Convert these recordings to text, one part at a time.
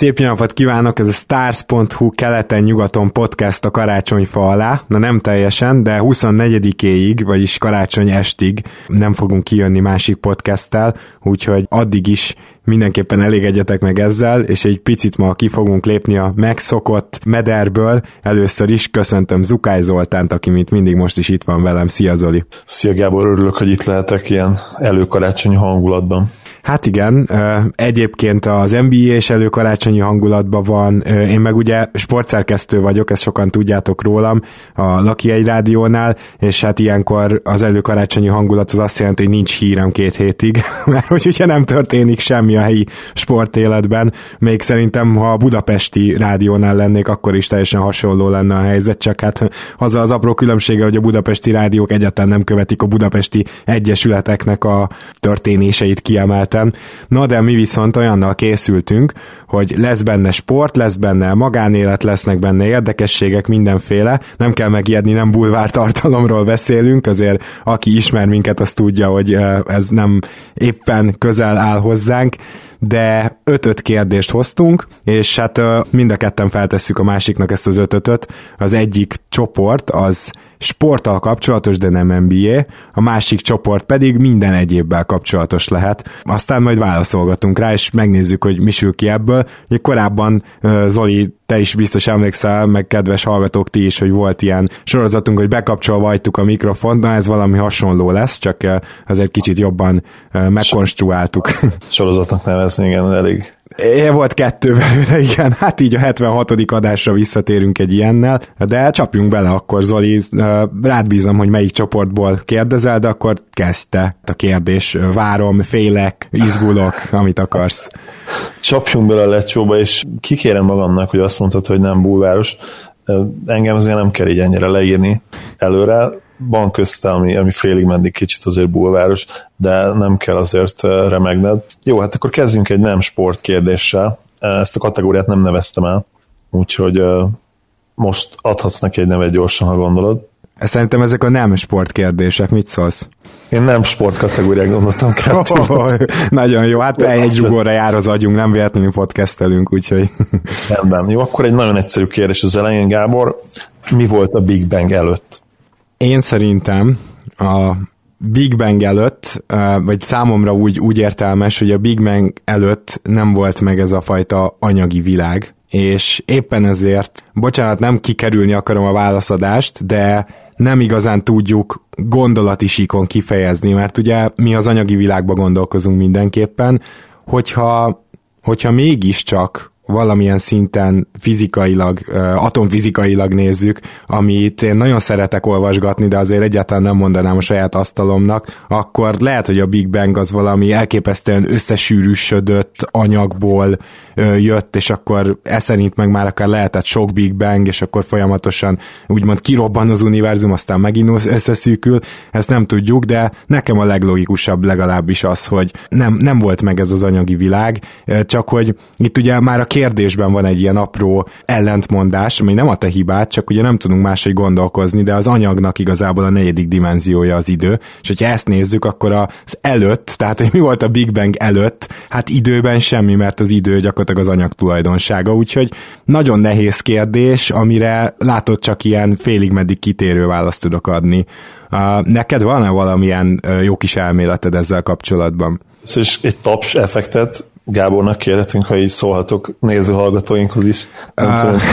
Szép napot kívánok, ez a Stars.hu keleten-nyugaton podcast a karácsonyfa alá. Na nem teljesen, de 24-éig, vagyis karácsony estig nem fogunk kijönni másik podcasttel, úgyhogy addig is mindenképpen elégedjetek meg ezzel, és egy picit ma ki fogunk lépni a megszokott mederből. Először is köszöntöm Zukály Zoltánt, aki mint mindig most is itt van velem. Szia Zoli! Szia Gábor, örülök, hogy itt lehetek ilyen előkarácsonyi hangulatban. Hát igen, egyébként az NBA és előkarácsonyi hangulatban van, én meg ugye sportszerkesztő vagyok, ezt sokan tudjátok rólam a Laki egy rádiónál, és hát ilyenkor az előkarácsonyi hangulat az azt jelenti, hogy nincs hírem két hétig, mert hogy ugye nem történik semmi a helyi sportéletben, még szerintem ha a budapesti rádiónál lennék, akkor is teljesen hasonló lenne a helyzet, csak hát az az apró különbsége, hogy a budapesti rádiók egyáltalán nem követik a budapesti egyesületeknek a történéseit kiemelt területen. Na de mi viszont olyannal készültünk, hogy lesz benne sport, lesz benne magánélet, lesznek benne érdekességek, mindenféle. Nem kell megijedni, nem bulvár tartalomról beszélünk, azért aki ismer minket, az tudja, hogy ez nem éppen közel áll hozzánk de ötöt kérdést hoztunk, és hát mind a ketten feltesszük a másiknak ezt az ötötöt. Az egyik csoport az sporttal kapcsolatos, de nem NBA, a másik csoport pedig minden egyébbel kapcsolatos lehet. Aztán majd válaszolgatunk rá, és megnézzük, hogy mi sül ki ebből. Ugye korábban Zoli, te is biztos emlékszel, meg kedves hallgatók ti is, hogy volt ilyen sorozatunk, hogy bekapcsolva hagytuk a mikrofont, na ez valami hasonló lesz, csak azért kicsit jobban megkonstruáltuk. Sorozatnak nevezni, igen, elég É, volt kettő belőle, igen. Hát így a 76. adásra visszatérünk egy ilyennel, de csapjunk bele akkor, Zoli. Rád bízom, hogy melyik csoportból kérdezel, de akkor kezdte a kérdés. Várom, félek, izgulok, amit akarsz. Csapjunk bele a lecsóba, és kikérem magamnak, hogy azt mondtad, hogy nem bulváros. Engem azért nem kell így ennyire leírni előre van közte, ami, ami félig meddig kicsit azért bulváros, de nem kell azért remegned. Jó, hát akkor kezdjünk egy nem sport kérdéssel. Ezt a kategóriát nem neveztem el, úgyhogy most adhatsz neki egy nevet gyorsan, ha gondolod. Szerintem ezek a nem sportkérdések, mit szólsz? Én nem sport kategóriák gondoltam Oh, nagyon jó, hát egy zsugorra jár az agyunk, nem véletlenül podcastelünk, úgyhogy... Rendben. Jó, akkor egy nagyon egyszerű kérdés az elején, Gábor. Mi volt a Big Bang előtt? Én szerintem a Big Bang előtt, vagy számomra úgy, úgy értelmes, hogy a Big Bang előtt nem volt meg ez a fajta anyagi világ, és éppen ezért, bocsánat, nem kikerülni akarom a válaszadást, de nem igazán tudjuk gondolati síkon kifejezni, mert ugye mi az anyagi világban gondolkozunk mindenképpen, hogyha, hogyha mégiscsak valamilyen szinten fizikailag, atomfizikailag nézzük, amit én nagyon szeretek olvasgatni, de azért egyáltalán nem mondanám a saját asztalomnak, akkor lehet, hogy a Big Bang az valami elképesztően összesűrűsödött anyagból jött, és akkor ez szerint meg már akár lehetett sok Big Bang, és akkor folyamatosan úgymond kirobban az univerzum, aztán megint összeszűkül, ezt nem tudjuk, de nekem a leglogikusabb legalábbis az, hogy nem, nem volt meg ez az anyagi világ, csak hogy itt ugye már a kérdésben van egy ilyen apró ellentmondás, ami nem a te hibád, csak ugye nem tudunk máshogy gondolkozni, de az anyagnak igazából a negyedik dimenziója az idő, és hogyha ezt nézzük, akkor az előtt, tehát hogy mi volt a Big Bang előtt, hát időben semmi, mert az idő gyakorlatilag az anyag tulajdonsága, úgyhogy nagyon nehéz kérdés, amire látod csak ilyen félig meddig kitérő választ tudok adni. Neked van-e valamilyen jó kis elméleted ezzel kapcsolatban? És egy taps effektet Gábornak kérhetünk, ha így szólhatok néző hallgatóinkhoz is. Uh.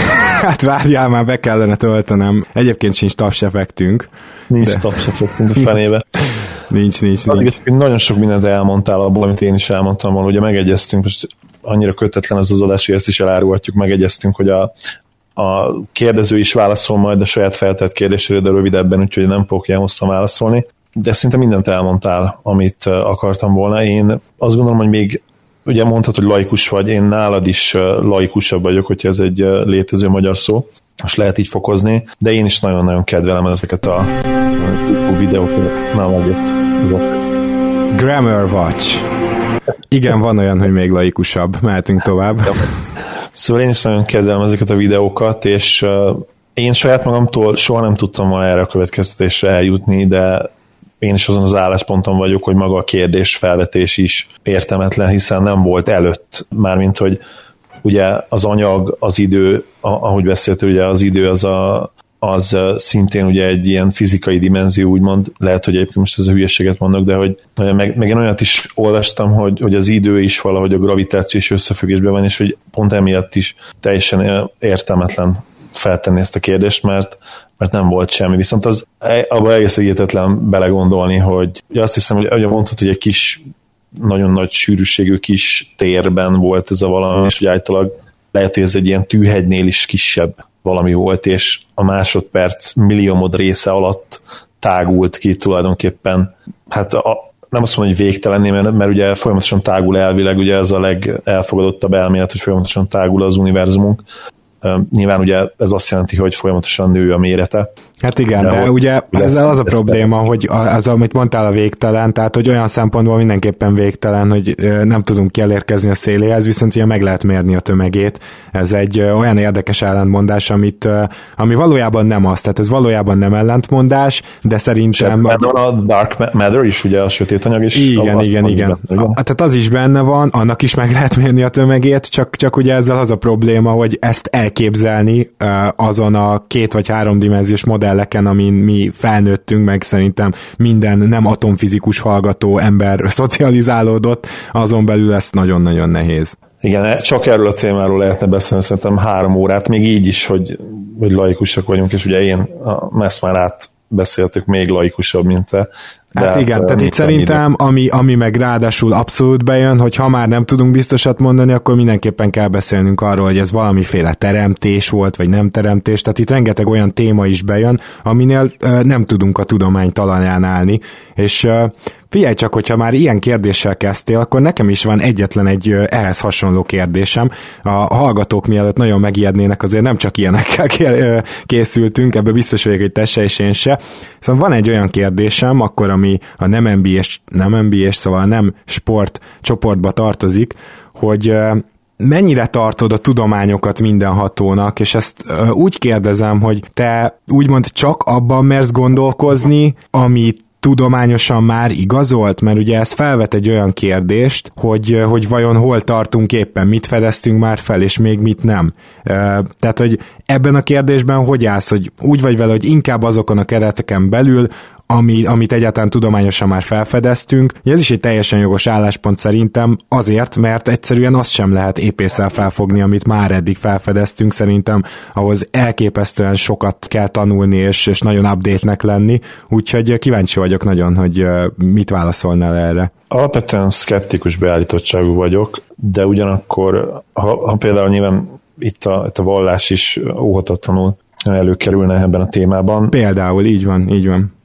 Hát várjál, már be kellene töltenem. Egyébként sincs taps effektünk. Nincs de... taps effektünk a fenébe. nincs, nincs, nincs. Nagyon sok mindent elmondtál abból, amit én is elmondtam volna. Ugye megegyeztünk, most annyira kötetlen ez az adás, hogy ezt is elárulhatjuk, megegyeztünk, hogy a, a kérdező is válaszol majd a saját feltett kérdésére, de rövidebben, úgyhogy nem fogok ilyen hosszan válaszolni. De szinte mindent elmondtál, amit akartam volna. Én azt gondolom, hogy még ugye mondtad, hogy laikus vagy, én nálad is laikusabb vagyok, hogyha ez egy létező magyar szó, most lehet így fokozni, de én is nagyon-nagyon kedvelem ezeket a videókat. Na, megjött. Grammar Watch. Igen, van olyan, hogy még laikusabb. Mehetünk tovább. Szóval én is nagyon kedvelem ezeket a videókat, és én saját magamtól soha nem tudtam ma erre a következtetésre eljutni, de én is azon az állásponton vagyok, hogy maga a kérdés felvetés is értelmetlen, hiszen nem volt előtt, mármint hogy ugye az anyag, az idő, ahogy beszéltél, ugye az idő az a, az szintén ugye egy ilyen fizikai dimenzió, úgymond, lehet, hogy egyébként most ez a hülyeséget mondok, de hogy meg, meg én olyat is olvastam, hogy, hogy az idő is valahogy a gravitáció is összefüggésben van, és hogy pont emiatt is teljesen értelmetlen feltenni ezt a kérdést, mert, mert nem volt semmi. Viszont az e, abban egész egyetetlen belegondolni, hogy azt hiszem, hogy ahogy mondtad, hogy egy kis nagyon nagy sűrűségű kis térben volt ez a valami, és hogy általában lehet, hogy ez egy ilyen tűhegynél is kisebb valami volt, és a másodperc milliómod része alatt tágult ki tulajdonképpen, hát a, nem azt mondom, hogy végtelenné, mert, mert ugye folyamatosan tágul elvileg, ugye ez a legelfogadottabb elmélet, hogy folyamatosan tágul az univerzumunk, Nyilván ugye ez azt jelenti, hogy folyamatosan nő a mérete. Hát igen, de, de ugye ezzel az a probléma, hogy az, amit mondtál a végtelen, tehát hogy olyan szempontból mindenképpen végtelen, hogy nem tudunk kielérkezni a széléhez, viszont ugye meg lehet mérni a tömegét. Ez egy olyan érdekes ellentmondás, amit, ami valójában nem az, tehát ez valójában nem ellentmondás, de szerintem... a, a Dark Matter is, ugye a sötét anyag is. Igen, igen, igen. Benne, igen. Tehát az is benne van, annak is meg lehet mérni a tömegét, csak, csak ugye ezzel az a probléma, hogy ezt elképzelni azon a két vagy három dimenziós modelleken, amin mi felnőttünk, meg szerintem minden nem atomfizikus hallgató ember szocializálódott, azon belül ezt nagyon-nagyon nehéz. Igen, csak erről a témáról lehetne beszélni szerintem három órát, még így is, hogy, hogy laikusak vagyunk, és ugye én a messz már át beszéltük még laikusabb, mint te, Hát De igen, hát, tehát itt szerintem, ami, ami meg ráadásul abszolút bejön, hogy ha már nem tudunk biztosat mondani, akkor mindenképpen kell beszélnünk arról, hogy ez valamiféle teremtés volt, vagy nem teremtés, tehát itt rengeteg olyan téma is bejön, aminél uh, nem tudunk a tudomány talaján állni, és uh, Figyelj csak, hogyha már ilyen kérdéssel kezdtél, akkor nekem is van egyetlen egy ehhez hasonló kérdésem. A hallgatók mielőtt nagyon megijednének, azért nem csak ilyenekkel készültünk, ebbe biztos vagyok, hogy te se és én se. Szóval van egy olyan kérdésem, akkor ami a nem NBA-s, nem NBA-s, szóval nem sport csoportba tartozik, hogy mennyire tartod a tudományokat mindenhatónak, és ezt úgy kérdezem, hogy te úgymond csak abban mersz gondolkozni, amit tudományosan már igazolt? Mert ugye ez felvet egy olyan kérdést, hogy, hogy vajon hol tartunk éppen, mit fedeztünk már fel, és még mit nem. Tehát, hogy ebben a kérdésben hogy állsz, hogy úgy vagy vele, hogy inkább azokon a kereteken belül, ami, amit egyáltalán tudományosan már felfedeztünk. Ez is egy teljesen jogos álláspont szerintem azért, mert egyszerűen azt sem lehet épészel felfogni, amit már eddig felfedeztünk. Szerintem ahhoz elképesztően sokat kell tanulni, és, és nagyon update-nek lenni, úgyhogy kíváncsi vagyok nagyon, hogy mit válaszolnál erre. Alapvetően szkeptikus beállítottságú vagyok, de ugyanakkor, ha, ha például nyilván itt a, itt a vallás is óhatatlanul előkerülne ebben a témában. Például, így van, így van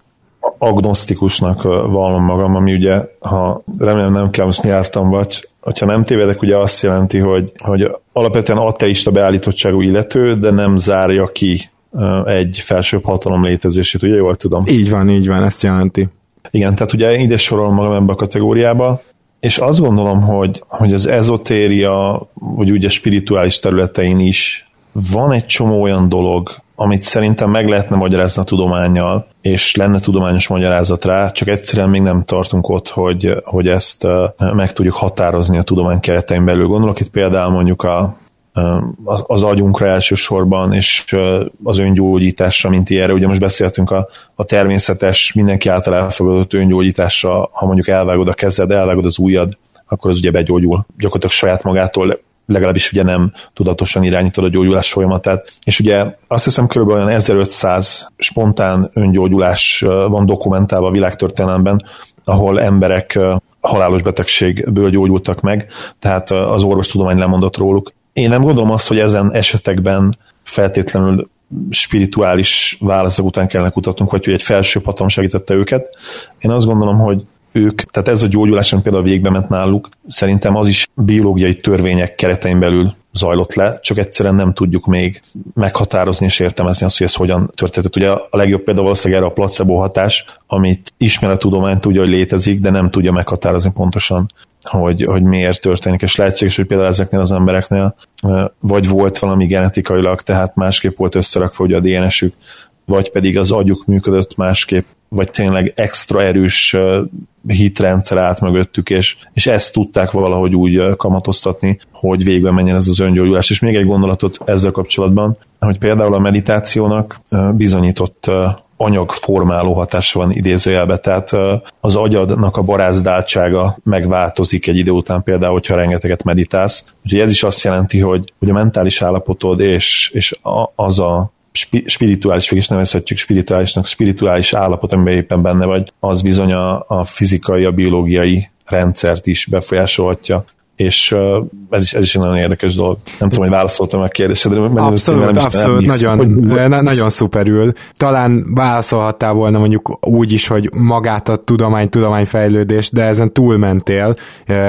agnosztikusnak vallom magam, ami ugye, ha remélem nem kell most nyártam vagy, hogyha nem tévedek, ugye azt jelenti, hogy, hogy alapvetően ateista beállítottságú illető, de nem zárja ki egy felsőbb hatalom létezését, ugye jól tudom? Így van, így van, ezt jelenti. Igen, tehát ugye ide sorolom magam ebbe a kategóriába, és azt gondolom, hogy, hogy az ezotéria, vagy ugye spirituális területein is van egy csomó olyan dolog, amit szerintem meg lehetne magyarázni a tudományjal, és lenne tudományos magyarázat rá, csak egyszerűen még nem tartunk ott, hogy, hogy ezt meg tudjuk határozni a tudomány keretein belül. Gondolok itt például mondjuk a, az agyunkra elsősorban, és az öngyógyításra, mint ilyenre. Ugye most beszéltünk a, a természetes, mindenki által elfogadott öngyógyításra, ha mondjuk elvágod a kezed, elvágod az ujjad, akkor az ugye begyógyul. Gyakorlatilag saját magától legalábbis ugye nem tudatosan irányítod a gyógyulás folyamatát. És ugye azt hiszem körülbelül olyan 1500 spontán öngyógyulás van dokumentálva a világtörténelemben, ahol emberek halálos betegségből gyógyultak meg, tehát az orvostudomány lemondott róluk. Én nem gondolom azt, hogy ezen esetekben feltétlenül spirituális válaszok után kellene kutatnunk, vagy hogy egy felső hatalom segítette őket. Én azt gondolom, hogy ők, tehát ez a gyógyulás, ami például végbe ment náluk, szerintem az is biológiai törvények keretein belül zajlott le, csak egyszerűen nem tudjuk még meghatározni és értelmezni azt, hogy ez hogyan történt. Ugye a legjobb példa valószínűleg erre a placebo hatás, amit ismer a tudomány tudja, hogy létezik, de nem tudja meghatározni pontosan, hogy, hogy miért történik, és lehetséges, hogy például ezeknél az embereknél vagy volt valami genetikailag, tehát másképp volt összerakva hogy a DNS-ük, vagy pedig az agyuk működött másképp, vagy tényleg extra erős hitrendszer állt mögöttük, és, és ezt tudták valahogy úgy kamatoztatni, hogy végbe menjen ez az öngyógyulás. És még egy gondolatot ezzel kapcsolatban, hogy például a meditációnak bizonyított anyagformáló hatása van idézőjelbe, tehát az agyadnak a barázdáltsága megváltozik egy idő után például, hogyha rengeteget meditálsz. Úgyhogy ez is azt jelenti, hogy, hogy a mentális állapotod és, és az a spirituális, is nevezhetjük spirituálisnak, spirituális állapot, amiben éppen benne vagy, az bizony a, a fizikai, a biológiai rendszert is befolyásolhatja és ez is, ez is egy nagyon érdekes dolog. Nem tudom, hogy válaszoltam a kérdésedre. Abszolút, nem abszolút, nem nagyon, hogy... na, nagyon szuperül. Talán válaszolhattál volna mondjuk úgy is, hogy magát a tudomány, tudományfejlődés, de ezen túlmentél,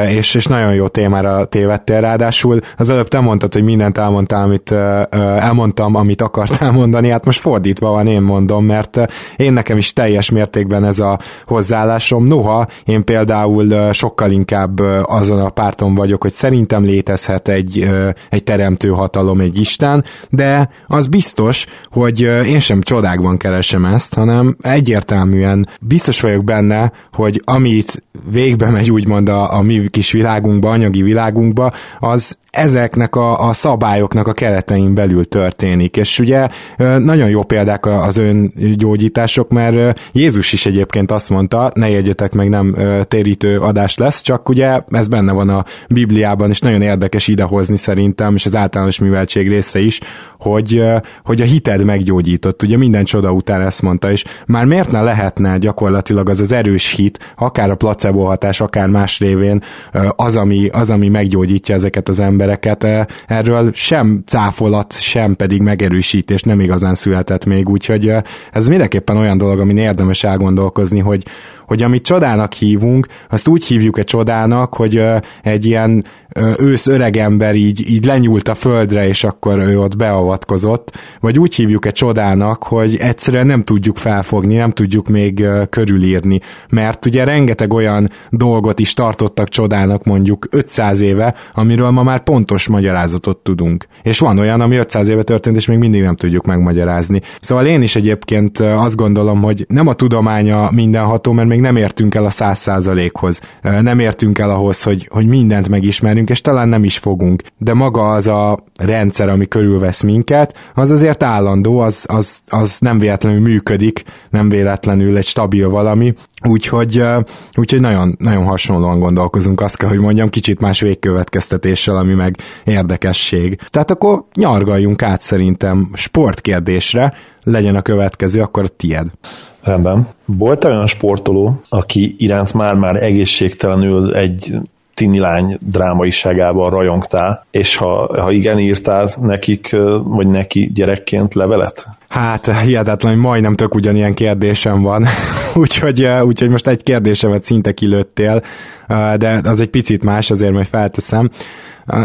és, és nagyon jó témára tévedtél. Ráadásul az előbb te mondtad, hogy mindent elmondtál, amit elmondtam, amit akartál mondani, hát most fordítva van, én mondom, mert én nekem is teljes mértékben ez a hozzáállásom. Noha én például sokkal inkább azon a párton vagyok, hogy szerintem létezhet egy, egy teremtő hatalom, egy Isten, de az biztos, hogy én sem csodákban keresem ezt, hanem egyértelműen biztos vagyok benne, hogy amit végbe megy úgymond a, a mi kis világunkba, anyagi világunkba, az ezeknek a, a szabályoknak a keretein belül történik. És ugye nagyon jó példák az öngyógyítások, mert Jézus is egyébként azt mondta, ne jegyetek meg, nem térítő adás lesz, csak ugye ez benne van a Bibliában, és nagyon érdekes idehozni szerintem, és az általános műveltség része is, hogy, hogy a hited meggyógyított. Ugye minden csoda után ezt mondta, és már miért ne lehetne gyakorlatilag az az erős hit, akár a placebo hatás, akár más révén az, ami, az, ami meggyógyítja ezeket az embereket, embereket. Erről sem cáfolat, sem pedig megerősítés nem igazán született még, úgyhogy ez mindenképpen olyan dolog, amin érdemes elgondolkozni, hogy, hogy amit csodának hívunk, azt úgy hívjuk egy csodának, hogy egy ilyen ősz öregember így, így lenyúlt a földre, és akkor ő ott beavatkozott, vagy úgy hívjuk egy csodának, hogy egyszerűen nem tudjuk felfogni, nem tudjuk még körülírni, mert ugye rengeteg olyan dolgot is tartottak csodának mondjuk 500 éve, amiről ma már pontos magyarázatot tudunk. És van olyan, ami 500 éve történt, és még mindig nem tudjuk megmagyarázni. Szóval én is egyébként azt gondolom, hogy nem a tudománya mindenható, mert még nem értünk el a száz százalékhoz. Nem értünk el ahhoz, hogy, hogy mindent megismerjünk, és talán nem is fogunk. De maga az a rendszer, ami körülvesz minket, az azért állandó, az, az, az nem véletlenül működik, nem véletlenül egy stabil valami, úgyhogy, úgyhogy nagyon, nagyon hasonlóan gondolkozunk, azt kell, hogy mondjam, kicsit más végkövetkeztetéssel, ami meg érdekesség. Tehát akkor nyargaljunk át szerintem sportkérdésre, legyen a következő, akkor a tied. Rendben. Volt olyan sportoló, aki iránt már-már egészségtelenül egy tini lány drámaiságában rajongtál, és ha, ha igen, írtál nekik, vagy neki gyerekként levelet? Hát hihetetlen, hogy majdnem tök ugyanilyen kérdésem van, úgyhogy, úgyhogy most egy kérdésemet szinte kilőttél, de az egy picit más, azért majd felteszem.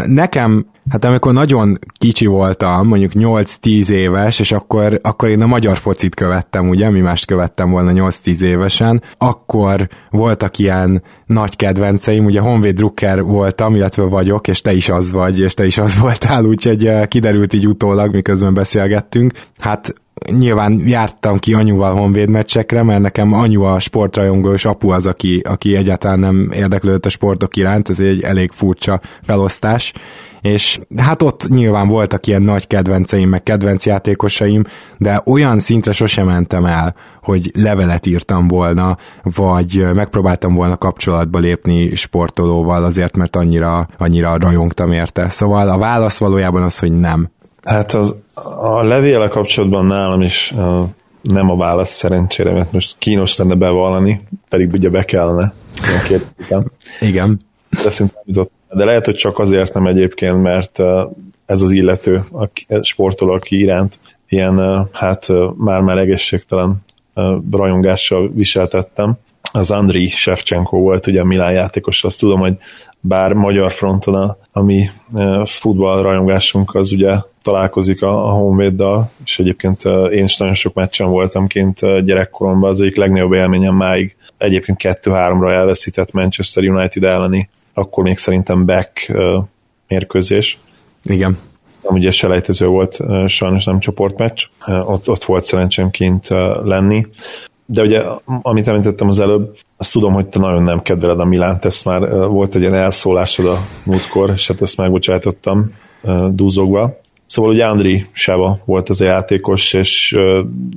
Nekem, hát amikor nagyon kicsi voltam, mondjuk 8-10 éves, és akkor, akkor én a magyar focit követtem, ugye, mi mást követtem volna 8-10 évesen, akkor voltak ilyen nagy kedvenceim, ugye Honvéd Drucker voltam, illetve vagyok, és te is az vagy, és te is az voltál, úgyhogy kiderült így utólag, miközben beszélgettünk. Hát nyilván jártam ki anyuval honvéd meccsekre, mert nekem anyu a sportrajongó, és apu az, aki, aki egyáltalán nem érdeklődött a sportok iránt, ez egy elég furcsa felosztás, és hát ott nyilván voltak ilyen nagy kedvenceim, meg kedvenc játékosaim, de olyan szintre sosem mentem el, hogy levelet írtam volna, vagy megpróbáltam volna kapcsolatba lépni sportolóval azért, mert annyira, annyira rajongtam érte. Szóval a válasz valójában az, hogy nem. Hát az, a levéle kapcsolatban nálam is uh, nem a válasz szerencsére, mert most kínos lenne bevallani, pedig ugye be kellene. Igen. De szerintem de lehet, hogy csak azért nem egyébként, mert ez az illető, a sportoló, aki iránt ilyen, hát már-már egészségtelen rajongással viseltettem. Az Andri Shevchenko volt ugye a Milán játékos, azt tudom, hogy bár magyar fronton a, a mi futball rajongásunk az ugye találkozik a, a Honvéddal, és egyébként én is nagyon sok meccsen voltam kint gyerekkoromban, az egyik legnagyobb élményem máig egyébként 2-3-ra elveszített Manchester United elleni akkor még szerintem back mérkőzés. Igen. ugye selejtező volt, sajnos nem csoportmeccs, ott, ott volt szerencsém kint lenni, de ugye, amit említettem az előbb, azt tudom, hogy te nagyon nem kedveled a Milánt, ezt már volt egy ilyen elszólásod a múltkor, és hát ezt megbocsájtottam dúzogva. Szóval ugye Andri Sava volt az a játékos, és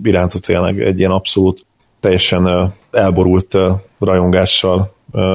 iránta tényleg egy ilyen abszolút teljesen elborult rajongással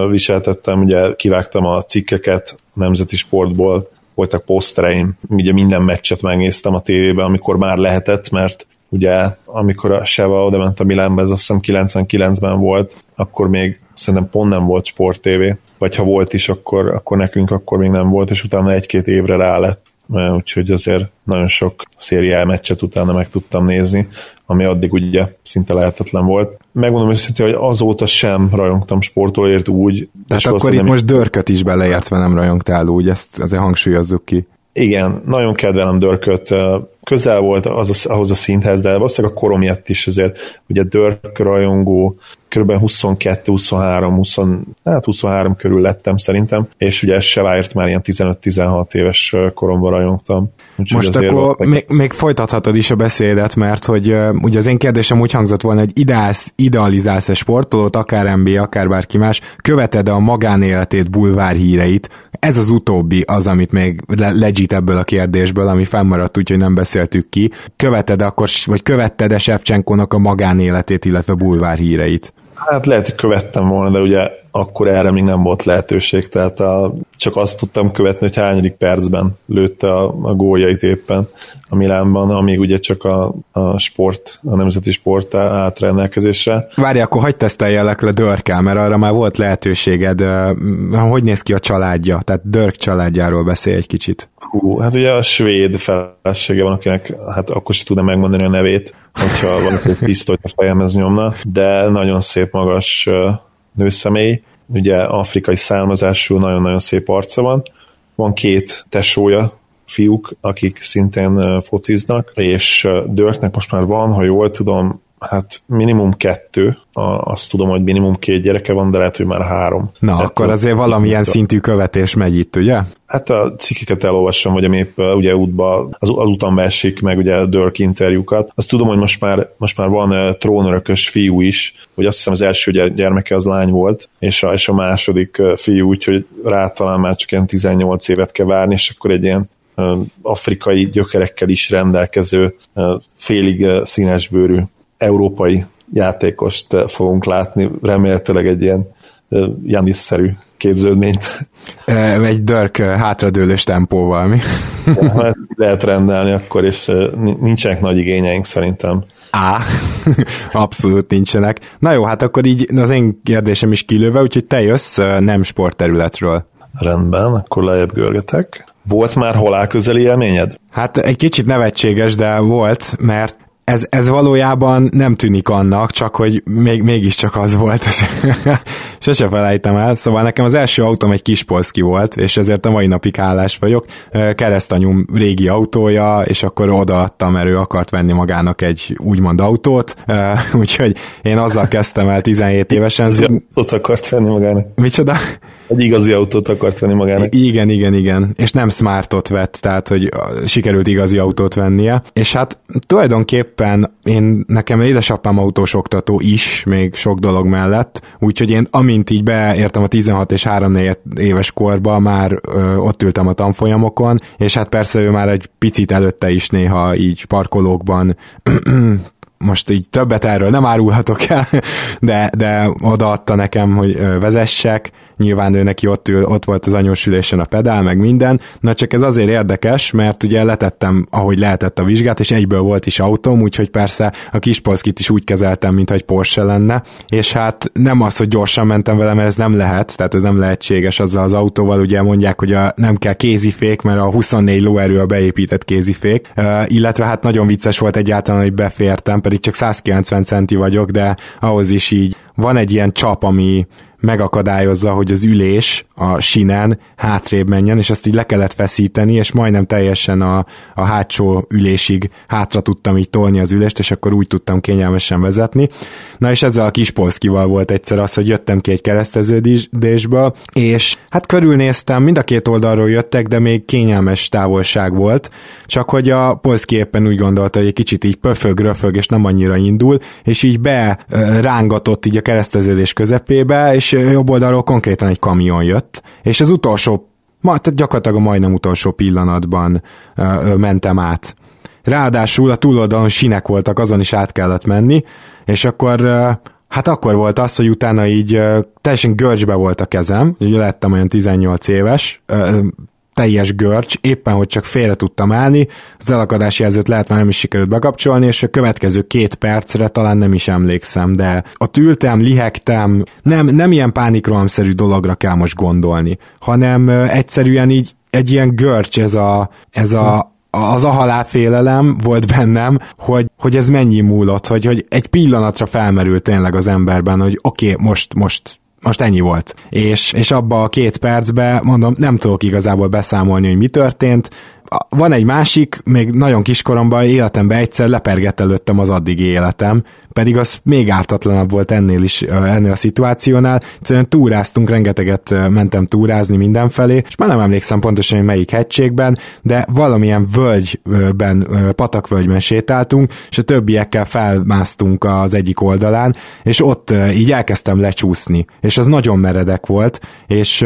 viseltettem, ugye kivágtam a cikkeket a Nemzeti Sportból, voltak posztereim, ugye minden meccset megnéztem a tévében, amikor már lehetett, mert ugye amikor a Seva oda ment a Milánba, ez azt hiszem 99-ben volt, akkor még szerintem pont nem volt Sport TV, vagy ha volt is, akkor, akkor nekünk akkor még nem volt, és utána egy-két évre rá lett úgyhogy azért nagyon sok szériál meccset utána meg tudtam nézni, ami addig ugye szinte lehetetlen volt. Megmondom őszintén, hogy azóta sem rajongtam sportolért úgy. Tehát akkor itt most dörköt is beleértve nem rajongtál úgy, ezt azért hangsúlyozzuk ki. Igen, nagyon kedvelem Dörköt. Közel volt az ahhoz a szinthez, de valószínűleg a korom miatt is azért ugye Dörk rajongó, kb. 22, 23, 20, hát 23 körül lettem szerintem, és ugye Seváért már ilyen 15-16 éves koromban rajongtam. Úgyhogy Most akkor még, még folytathatod is a beszédet, mert hogy uh, ugye az én kérdésem úgy hangzott volna, hogy ideálsz, idealizálsz-e sportolót, akár NBA, akár bárki más, követed a magánéletét, bulvár híreit, ez az utóbbi az, amit még legit ebből a kérdésből, ami fennmaradt, úgyhogy nem beszéltük ki. Követed akkor, vagy követted-e Shevchenkónak a magánéletét, illetve bulvár híreit? Hát lehet, hogy követtem volna, de ugye akkor erre még nem volt lehetőség, tehát a, csak azt tudtam követni, hogy hányadik percben lőtte a, a góljait éppen a Milánban, amíg ugye csak a, a sport, a nemzeti sport állt rendelkezésre. Várj, akkor hagyd teszteljelek le Dörkel, mert arra már volt lehetőséged. Hogy néz ki a családja? Tehát Dörk családjáról beszélj egy kicsit. Hú, hát ugye a svéd felesége van, akinek hát akkor sem tudna megmondani a nevét, hogyha valaki pisztolyt a fejemhez nyomna, de nagyon szép magas nőszemély, ugye afrikai származású, nagyon-nagyon szép arca van. Van két tesója, fiúk, akik szintén fociznak, és Dörtnek most már van, ha jól tudom, hát minimum kettő, azt tudom, hogy minimum két gyereke van, de lehet, hogy már három. Na, Tehát akkor azért valamilyen szintű követés megy itt, ugye? Hát a cikkeket elolvassam, vagy épp ugye útba, az, az utamba esik, meg ugye a Dirk interjúkat. Azt tudom, hogy most már, most már van trónörökös fiú is, hogy azt hiszem az első gyermeke az lány volt, és a, és a második fiú, úgyhogy rá talán már csak ilyen 18 évet kell várni, és akkor egy ilyen afrikai gyökerekkel is rendelkező, félig uh, színesbőrű európai játékost fogunk látni, remélhetőleg egy ilyen Janis-szerű képződményt. Egy Dirk hátradőlős tempóval, mi? Hát lehet rendelni akkor, és nincsenek nagy igényeink szerintem. Á, abszolút nincsenek. Na jó, hát akkor így az én kérdésem is kilőve, úgyhogy te jössz nem sportterületről. Rendben, akkor lejjebb görgetek. Volt már halál közeli élményed? Hát egy kicsit nevetséges, de volt, mert ez, ez valójában nem tűnik annak, csak hogy még, mégiscsak az volt. Sose felejtem el. Szóval nekem az első autóm egy kis polszki volt, és ezért a mai napig hálás vagyok. Keresztanyum régi autója, és akkor odaadtam, mert ő akart venni magának egy úgymond autót, úgyhogy én azzal kezdtem el 17 évesen. Ott akart venni magának. Micsoda? Egy igazi autót akart venni magának. Igen, igen, igen. És nem Smartot vett, tehát hogy sikerült igazi autót vennie. És hát tulajdonképpen én, nekem édesapám autós oktató is, még sok dolog mellett, úgyhogy én amint így beértem a 16 és 3 éves korba, már ö, ott ültem a tanfolyamokon, és hát persze ő már egy picit előtte is néha így parkolókban most így többet erről nem árulhatok el, de, de odaadta nekem, hogy vezessek, nyilván ő neki ott, ül, ott volt az anyósülésen a pedál, meg minden, na csak ez azért érdekes, mert ugye letettem, ahogy lehetett a vizsgát, és egyből volt is autóm, úgyhogy persze a kis polszkit is úgy kezeltem, mint egy Porsche lenne, és hát nem az, hogy gyorsan mentem vele, mert ez nem lehet, tehát ez nem lehetséges azzal az autóval, ugye mondják, hogy a, nem kell kézifék, mert a 24 lóerő a beépített kézifék, uh, illetve hát nagyon vicces volt egyáltalán, hogy befértem, pedig csak 190 centi vagyok, de ahhoz is így van egy ilyen csap, ami megakadályozza, hogy az ülés a sinen hátrébb menjen, és azt így le kellett feszíteni, és majdnem teljesen a, a hátsó ülésig hátra tudtam így tolni az ülést, és akkor úgy tudtam kényelmesen vezetni. Na és ezzel a kis polszkival volt egyszer az, hogy jöttem ki egy kereszteződésből, és hát körülnéztem, mind a két oldalról jöttek, de még kényelmes távolság volt, csak hogy a Polszki éppen úgy gondolta, hogy egy kicsit így pöfög, röfög, és nem annyira indul, és így be rángatott így a kereszteződés közepébe, és jobb oldalról konkrétan egy kamion jött, és az utolsó, ma, tehát gyakorlatilag a majdnem utolsó pillanatban ö, mentem át. Ráadásul a túloldalon sinek voltak, azon is át kellett menni, és akkor Hát akkor volt az, hogy utána így teljesen görcsbe volt a kezem, ugye lettem olyan 18 éves, teljes görcs, éppen hogy csak félre tudtam állni, az elakadási jelzőt lehet már nem is sikerült bekapcsolni, és a következő két percre talán nem is emlékszem, de ott ültem, lihegtem, nem, nem ilyen pánikrohamszerű dologra kell most gondolni, hanem egyszerűen így egy ilyen görcs ez a, ez a, az a halálfélelem volt bennem, hogy, hogy ez mennyi múlott, hogy, hogy egy pillanatra felmerült tényleg az emberben, hogy oké, okay, most, most most ennyi volt. És, és abba a két percbe, mondom, nem tudok igazából beszámolni, hogy mi történt, van egy másik, még nagyon kiskoromban életemben egyszer lepergett előttem az addigi életem, pedig az még ártatlanabb volt ennél is, ennél a szituációnál. Egyszerűen túráztunk, rengeteget mentem túrázni mindenfelé, és már nem emlékszem pontosan, hogy melyik hegységben, de valamilyen völgyben, patakvölgyben sétáltunk, és a többiekkel felmásztunk az egyik oldalán, és ott így elkezdtem lecsúszni, és az nagyon meredek volt, és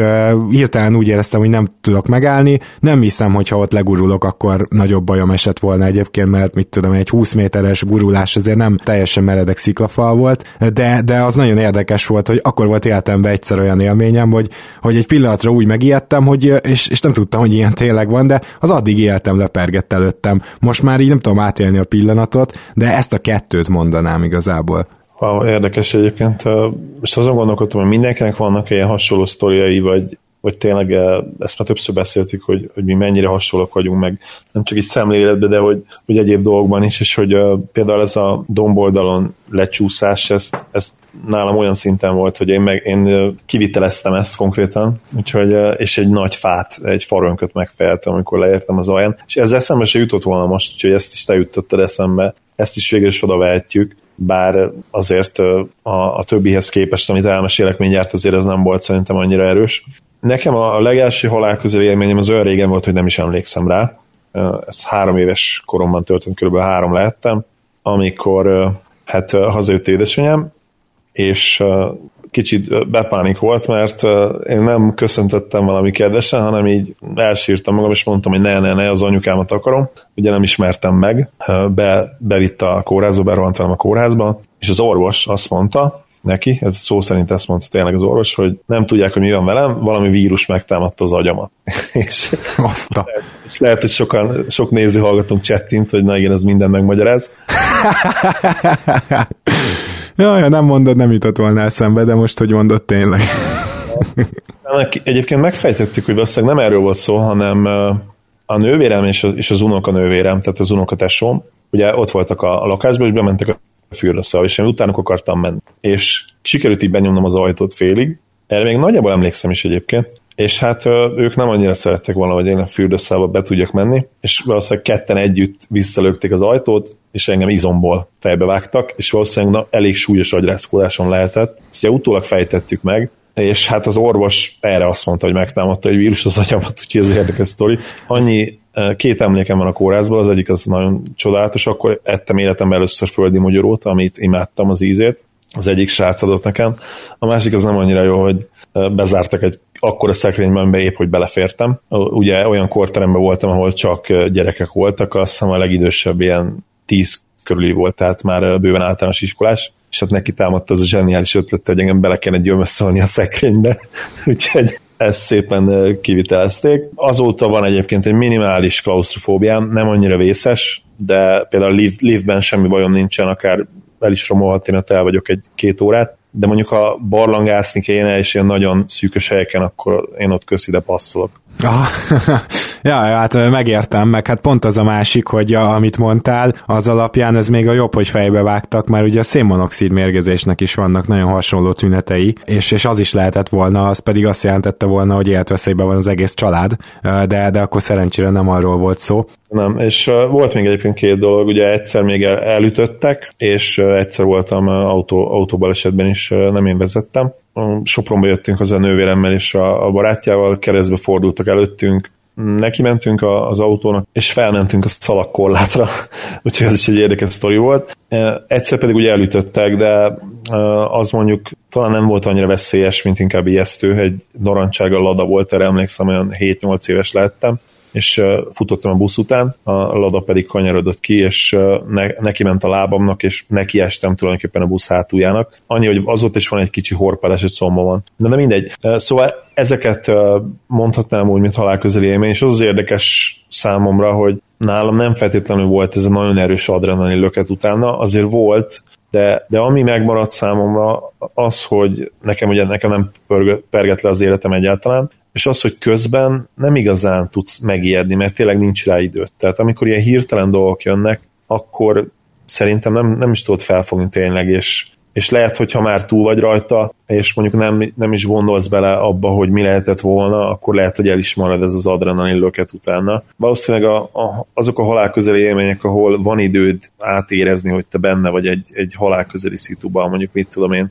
hirtelen úgy éreztem, hogy nem tudok megállni, nem hiszem, hogyha ott legurulok gurulok, akkor nagyobb bajom esett volna egyébként, mert mit tudom, egy 20 méteres gurulás azért nem teljesen meredek sziklafal volt, de, de az nagyon érdekes volt, hogy akkor volt életemben egyszer olyan élményem, hogy, hogy egy pillanatra úgy megijedtem, hogy, és, és nem tudtam, hogy ilyen tényleg van, de az addig életem lepergett előttem. Most már így nem tudom átélni a pillanatot, de ezt a kettőt mondanám igazából. Érdekes egyébként. És azon gondolkodtam, hogy mindenkinek vannak ilyen hasonló sztoriai, vagy vagy tényleg eh, ezt már többször beszéltük, hogy, hogy mi mennyire hasonlók vagyunk meg, nem csak itt szemléletben, de hogy, hogy egyéb dolgokban is, és hogy uh, például ez a domboldalon lecsúszás, ezt, ezt nálam olyan szinten volt, hogy én, meg, én kiviteleztem ezt konkrétan, úgyhogy, uh, és egy nagy fát, egy farönköt megfejeltem, amikor leértem az alján, és ezzel eszembe se jutott volna most, úgyhogy ezt is te jutottad eszembe, ezt is végül is oda vehetjük, bár azért a, a többihez képest, amit elmesélek mindjárt, azért ez nem volt szerintem annyira erős. Nekem a legelső halálközel élményem az olyan régen volt, hogy nem is emlékszem rá. Ez három éves koromban történt, kb. három lehettem, amikor hát hazajött édesanyám, és kicsit bepánik volt, mert én nem köszöntöttem valami kedvesen, hanem így elsírtam magam, és mondtam, hogy ne, ne, ne, az anyukámat akarom. Ugye nem ismertem meg, be, bevitt a kórházba, berohant velem a kórházba, és az orvos azt mondta, neki, ez szó szerint ezt mondta tényleg az orvos, hogy nem tudják, hogy mi van velem, valami vírus megtámadta az agyamat. és, Azt a... és lehet, hogy sokan, sok néző hallgatunk csettint, hogy na igen, ez minden megmagyaráz. Jaj, nem mondod, nem jutott volna eszembe, de most, hogy mondod, tényleg. Egyébként megfejtettük, hogy valószínűleg nem erről volt szó, hanem a nővérem és az, és az unoka nővérem, tehát az unoka tesóm, ugye ott voltak a, a lakásban, és bementek a fürdőszav, és én utánuk akartam menni. És sikerült így benyomnom az ajtót félig, erre még nagyjából emlékszem is egyébként, és hát ők nem annyira szerettek volna, hogy én a fürdőszálba be tudjak menni, és valószínűleg ketten együtt visszalökték az ajtót, és engem izomból fejbevágtak, és valószínűleg na, elég súlyos agyrázkódásom lehetett. Ezt ugye utólag fejtettük meg, és hát az orvos erre azt mondta, hogy megtámadta egy vírus az agyamat, úgyhogy ez érdekes sztori. Annyi Két emlékem van a kórházból, az egyik az nagyon csodálatos, akkor ettem életemben először földi magyarót, amit imádtam az ízét, az egyik srác adott nekem. A másik az nem annyira jó, hogy bezártak egy akkora szekrényben be épp, hogy belefértem. Ugye olyan korteremben voltam, ahol csak gyerekek voltak, azt hiszem a legidősebb ilyen tíz körüli volt, tehát már bőven általános iskolás, és hát neki támadt az a zseniális ötlet, hogy engem bele kellene gyömösszolni a szekrénybe. Úgyhogy ezt szépen kivitelezték. Azóta van egyébként egy minimális klaustrofóbiám, nem annyira vészes, de például lift, liftben semmi bajom nincsen, akár el is romolhat, én el vagyok egy-két órát, de mondjuk ha barlangászni kéne, és ilyen nagyon szűkös helyeken, akkor én ott kösz ide passzolok. Ah, Ja, hát megértem, meg hát pont az a másik, hogy ja, amit mondtál, az alapján ez még a jobb, hogy fejbe vágtak, mert ugye a szénmonoxid mérgezésnek is vannak nagyon hasonló tünetei, és, és az is lehetett volna, az pedig azt jelentette volna, hogy életveszélyben van az egész család, de, de akkor szerencsére nem arról volt szó. Nem, és volt még egyébként két dolog, ugye egyszer még el, elütöttek, és egyszer voltam autó, autóbalesetben is, nem én vezettem. Sopronba jöttünk az a nővéremmel és a, a barátjával, keresztbe fordultak előttünk, neki mentünk az autónak, és felmentünk a szalagkorlátra, úgyhogy ez is egy érdekes sztori volt. Egyszer pedig ugye elütöttek, de az mondjuk talán nem volt annyira veszélyes, mint inkább ijesztő, egy narancsága lada volt, erre emlékszem, olyan 7-8 éves lettem, és futottam a busz után, a Lada pedig kanyarodott ki, és ne, neki ment a lábamnak, és neki estem tulajdonképpen a busz hátuljának. Annyi, hogy az ott is van egy kicsi horpadás, egy szomba van. De nem mindegy. Szóval ezeket mondhatnám úgy, mint halálközeli élmény, és az az érdekes számomra, hogy nálam nem feltétlenül volt ez a nagyon erős adrenalin löket utána, azért volt, de, de ami megmaradt számomra az, hogy nekem ugye nekem nem perget le az életem egyáltalán, és az, hogy közben nem igazán tudsz megijedni, mert tényleg nincs rá időt. Tehát amikor ilyen hirtelen dolgok jönnek, akkor szerintem nem, nem is tudod felfogni tényleg, és, és lehet, hogyha már túl vagy rajta, és mondjuk nem, nem is gondolsz bele abba, hogy mi lehetett volna, akkor lehet, hogy el is marad ez az adrenalin löket utána. Valószínűleg a, a, azok a halálközeli élmények, ahol van időd átérezni, hogy te benne vagy egy, egy halálközeli szituban, mondjuk mit tudom én,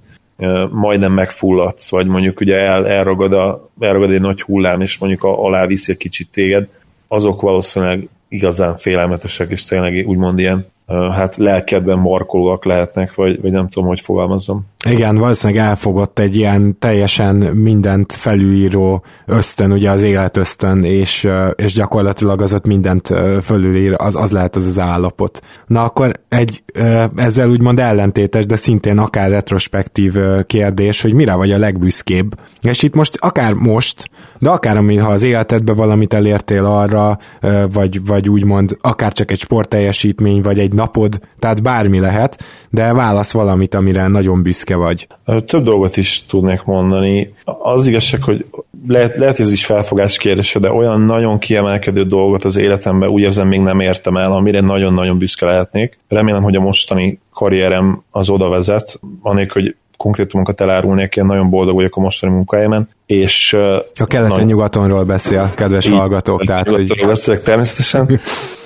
majdnem megfulladsz, vagy mondjuk ugye el, elragad, a, elragad egy nagy hullám, és mondjuk alá viszi egy kicsit téged, azok valószínűleg igazán félelmetesek, és tényleg úgymond ilyen hát lelkedben markolóak lehetnek, vagy, vagy nem tudom, hogy fogalmazom. Igen, valószínűleg elfogott egy ilyen teljesen mindent felülíró ösztön, ugye az életösztön, és, és gyakorlatilag az ott mindent fölülír, az, az lehet az az állapot. Na akkor egy ezzel úgymond ellentétes, de szintén akár retrospektív kérdés, hogy mire vagy a legbüszkébb. És itt most akár most, de akár ha az életedben valamit elértél arra, vagy, vagy úgymond akár csak egy sportteljesítmény, vagy egy napod, tehát bármi lehet, de válasz valamit, amire nagyon büszke vagy. Több dolgot is tudnék mondani. Az igazság, hogy lehet, lehet ez is felfogás kérdése, de olyan nagyon kiemelkedő dolgot az életemben úgy érzem még nem értem el, amire nagyon-nagyon büszke lehetnék. Remélem, hogy a mostani karrierem az oda vezet, anélkül, hogy konkrétumokat elárulnék, én nagyon boldog vagyok a mostani munkájában. És, a keleten-nyugatonról beszél, kedves így, hallgatók. Tehát, hogy... beszélek természetesen,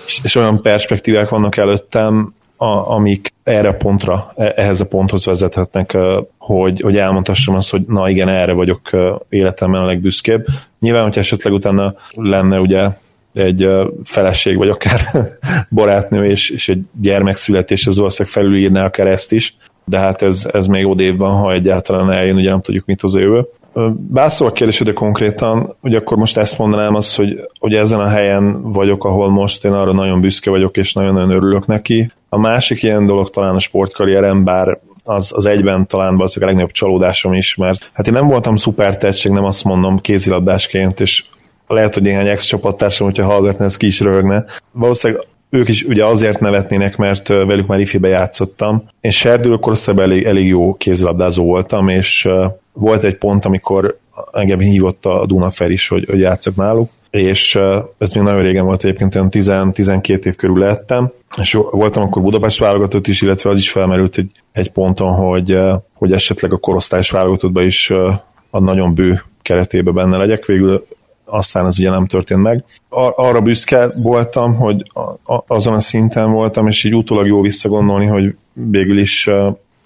és, és olyan perspektívák vannak előttem, a, amik erre pontra, e, ehhez a ponthoz vezethetnek, hogy, hogy elmondhassam azt, hogy na igen, erre vagyok életemben a legbüszkébb. Nyilván, hogyha esetleg utána lenne ugye egy feleség, vagy akár barátnő, és, és egy gyermekszületés, az valószínűleg felülírná akár ezt is, de hát ez, ez még odébb van, ha egyáltalán eljön, ugye nem tudjuk, mit hoz a jövő. Válaszol a kérdésedre konkrétan, ugye akkor most ezt mondanám azt, hogy, hogy ezen a helyen vagyok, ahol most én arra nagyon büszke vagyok, és nagyon-nagyon örülök neki. A másik ilyen dolog talán a sportkarrierem, bár az, az egyben talán valószínűleg a legnagyobb csalódásom is, mert hát én nem voltam szuper tehetség, nem azt mondom kézilabdásként, és lehet, hogy néhány ex-csapattársam, hogyha hallgatna, ez ki is röhögne. Valószínűleg ők is ugye azért nevetnének, mert velük már ifibe játszottam. Én serdülő elég, elég jó kézilabdázó voltam, és volt egy pont, amikor engem hívott a Dunafer is, hogy, hogy játszok náluk, és ez még nagyon régen volt egyébként, olyan 10-12 év körül lettem, és voltam akkor Budapest válogatott is, illetve az is felmerült egy, egy ponton, hogy, hogy esetleg a korosztályos válogatottban is a nagyon bő keretébe benne legyek. Végül aztán ez ugye nem történt meg. Ar- arra büszke voltam, hogy a- azon a szinten voltam, és így utólag jó visszagondolni, hogy végül is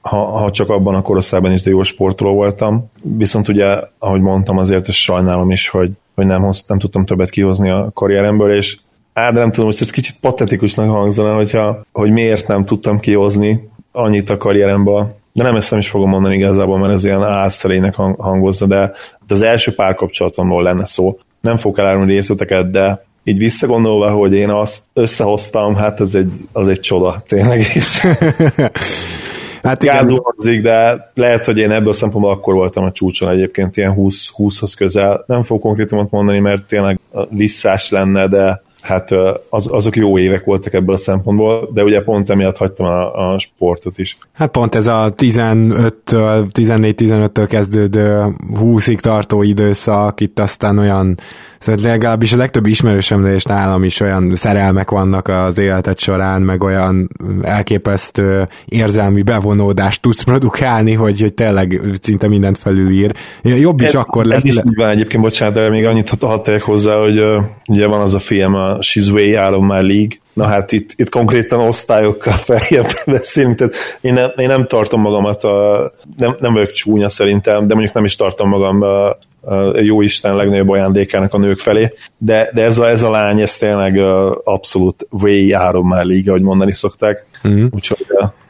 ha, ha csak abban a korosztályban is, de jó sportoló voltam. Viszont ugye, ahogy mondtam, azért is sajnálom is, hogy, hogy nem, hoz, nem tudtam többet kihozni a karrieremből, és á, de nem tudom, most ez kicsit patetikusnak hangzana, hogyha, hogy miért nem tudtam kihozni annyit a karrieremből, de nem ezt nem is fogom mondani igazából, mert ez ilyen álszerének hangozza, de, de az első párkapcsolatomról lenne szó nem fogok elárulni részleteket, de így visszagondolva, hogy én azt összehoztam, hát ez egy, az egy csoda, tényleg is. hát igen. de lehet, hogy én ebből a szempontból akkor voltam a csúcson egyébként, ilyen 20, 20-hoz közel. Nem fogok konkrétumot mondani, mert tényleg visszás lenne, de hát az, azok jó évek voltak ebből a szempontból, de ugye pont emiatt hagytam a, a sportot is. Hát pont ez a 15-től, 14-15-től kezdődő 20-ig tartó időszak, itt aztán olyan Szóval legalábbis a legtöbb ismerősömnél és nálam is olyan szerelmek vannak az életed során, meg olyan elképesztő érzelmi bevonódást tudsz produkálni, hogy, hogy tényleg szinte mindent felülír. Jobb is ez, akkor lesz. Ez is így van egyébként, bocsánat, de még annyit hadd hozzá, hogy uh, ugye van az a film, a She's Way Out of My League, Na hát itt, itt konkrétan osztályokkal feljebb beszélünk, tehát én nem, én nem tartom magamat, a, nem, nem vagyok csúnya szerintem, de mondjuk nem is tartom magam a, a jó Isten legnagyobb ajándékának a nők felé, de, de ez, a, ez a lány, ez tényleg abszolút way áron már liga, ahogy mondani szokták, mm. úgyhogy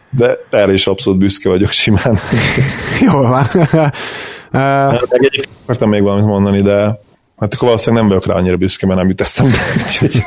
de erre is abszolút büszke vagyok simán. Jól van. uh... Egyébként akartam még valamit mondani, de Hát akkor valószínűleg nem vagyok rá annyira büszke, mert nem jut eszembe.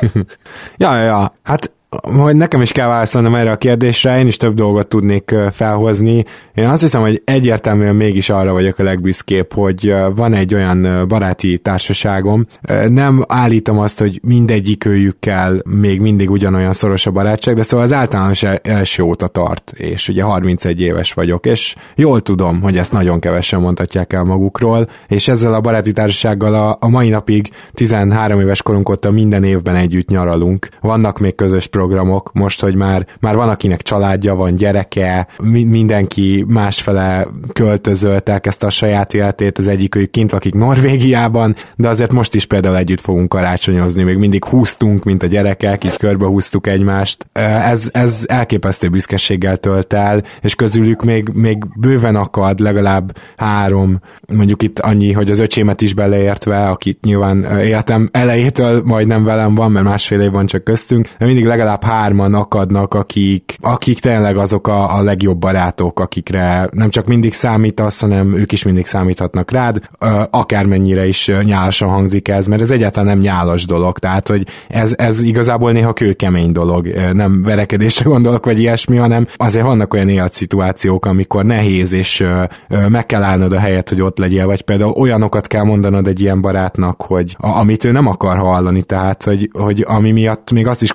ja, ja, ja. Hát hogy nekem is kell válaszolnom erre a kérdésre, én is több dolgot tudnék felhozni. Én azt hiszem, hogy egyértelműen mégis arra vagyok a legbüszkébb, hogy van egy olyan baráti társaságom. Nem állítom azt, hogy mindegyik őjükkel még mindig ugyanolyan szoros a barátság, de szóval az általános első óta tart, és ugye 31 éves vagyok, és jól tudom, hogy ezt nagyon kevesen mondhatják el magukról, és ezzel a baráti társasággal a, mai napig 13 éves korunk óta minden évben együtt nyaralunk. Vannak még közös programok, most, hogy már, már van, akinek családja van, gyereke, mi, mindenki másfele költözött, elkezdte a saját életét, az egyik ők kint lakik Norvégiában, de azért most is például együtt fogunk karácsonyozni, még mindig húztunk, mint a gyerekek, így körbehúztuk egymást. Ez, ez elképesztő büszkeséggel tölt el, és közülük még, még bőven akad legalább három, mondjuk itt annyi, hogy az öcsémet is beleértve, akit nyilván életem elejétől majdnem velem van, mert másfél év van csak köztünk, de mindig legalább legalább hárman akadnak, akik, akik tényleg azok a, a legjobb barátok, akikre nem csak mindig számítasz, hanem ők is mindig számíthatnak rád, akármennyire is nyálasan hangzik ez, mert ez egyáltalán nem nyálas dolog, tehát hogy ez, ez igazából néha kőkemény dolog, nem verekedésre gondolok, vagy ilyesmi, hanem azért vannak olyan életszituációk, amikor nehéz, és meg kell állnod a helyet, hogy ott legyél, vagy például olyanokat kell mondanod egy ilyen barátnak, hogy amit ő nem akar hallani, tehát hogy, hogy ami miatt még azt is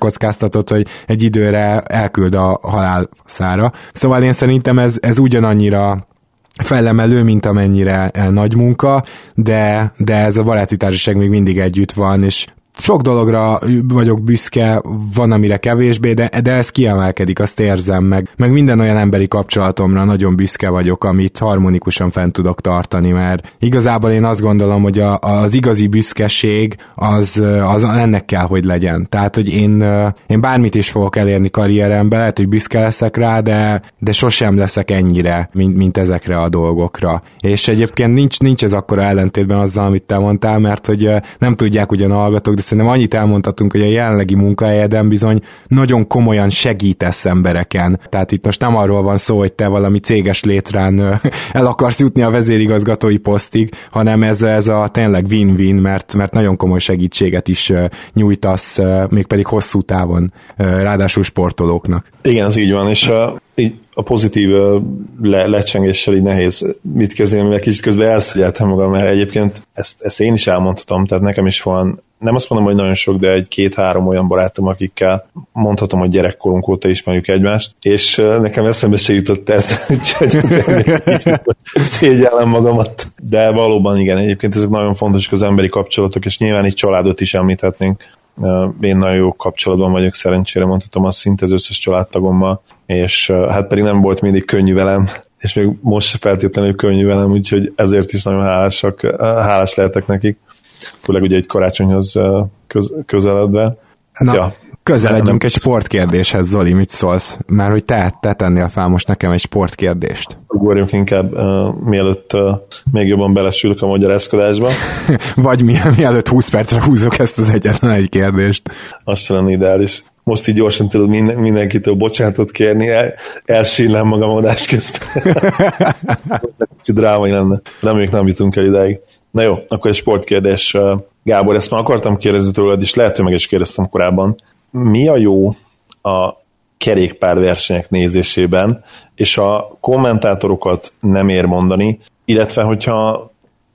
kockáztatott, hogy egy időre elküld a halálszára. Szóval én szerintem ez, ez ugyanannyira fellemelő, mint amennyire nagy munka, de, de ez a baráti társaság még mindig együtt van, és sok dologra vagyok büszke, van amire kevésbé, de, de ez kiemelkedik, azt érzem meg. Meg minden olyan emberi kapcsolatomra nagyon büszke vagyok, amit harmonikusan fent tudok tartani, mert igazából én azt gondolom, hogy a, az igazi büszkeség az, az ennek kell, hogy legyen. Tehát, hogy én, én bármit is fogok elérni karrieremben, lehet, hogy büszke leszek rá, de, de sosem leszek ennyire, mint, mint ezekre a dolgokra. És egyébként nincs, nincs ez akkora ellentétben azzal, amit te mondtál, mert hogy nem tudják ugyan hallgatók, de szerintem annyit elmondhatunk, hogy a jelenlegi munkahelyeden bizony nagyon komolyan segítesz embereken. Tehát itt most nem arról van szó, hogy te valami céges létrán el akarsz jutni a vezérigazgatói posztig, hanem ez, ez a tényleg win-win, mert, mert nagyon komoly segítséget is nyújtasz, mégpedig hosszú távon, ráadásul sportolóknak. Igen, ez így van, és így a pozitív le, lecsengéssel így nehéz mit kezdeni, mert kicsit közben elszegyeltem magam, mert egyébként ezt, ezt én is elmondhatom, tehát nekem is van nem azt mondom, hogy nagyon sok, de egy két-három olyan barátom, akikkel mondhatom, hogy gyerekkorunk óta ismerjük egymást, és nekem eszembe se jutott ez, úgyhogy szégyellem magamat. De valóban igen, egyébként ezek nagyon fontosak az emberi kapcsolatok, és nyilván itt családot is említhetnénk. Én nagyon jó kapcsolatban vagyok, szerencsére mondhatom azt szinte az összes családtagommal, és hát pedig nem volt mindig könnyű velem, és még most se feltétlenül könnyű velem, úgyhogy ezért is nagyon hálásak, hálás lehetek nekik főleg ugye egy karácsonyhoz köz, közeledve. Hát Na, ja, közeledjünk egy sportkérdéshez, Zoli, mit szólsz? Már hogy te, te tennél fel most nekem egy sportkérdést. Ugorjunk inkább, uh, mielőtt uh, még jobban belesülök a magyarázkodásba. Vagy mi, mielőtt 20 percre húzok ezt az egyetlen egy kérdést. Azt sem lenne ideális. Most így gyorsan tudod minden, mindenkitől bocsánatot kérni, el, elsílem magam adás közben. Kicsit drámai lenne. Reméljük nem jutunk el ideig. Na jó, akkor egy sportkérdés. Gábor, ezt már akartam kérdezni tőled, és lehet, hogy meg is kérdeztem korábban. Mi a jó a kerékpárversenyek nézésében, és a kommentátorokat nem ér mondani, illetve hogyha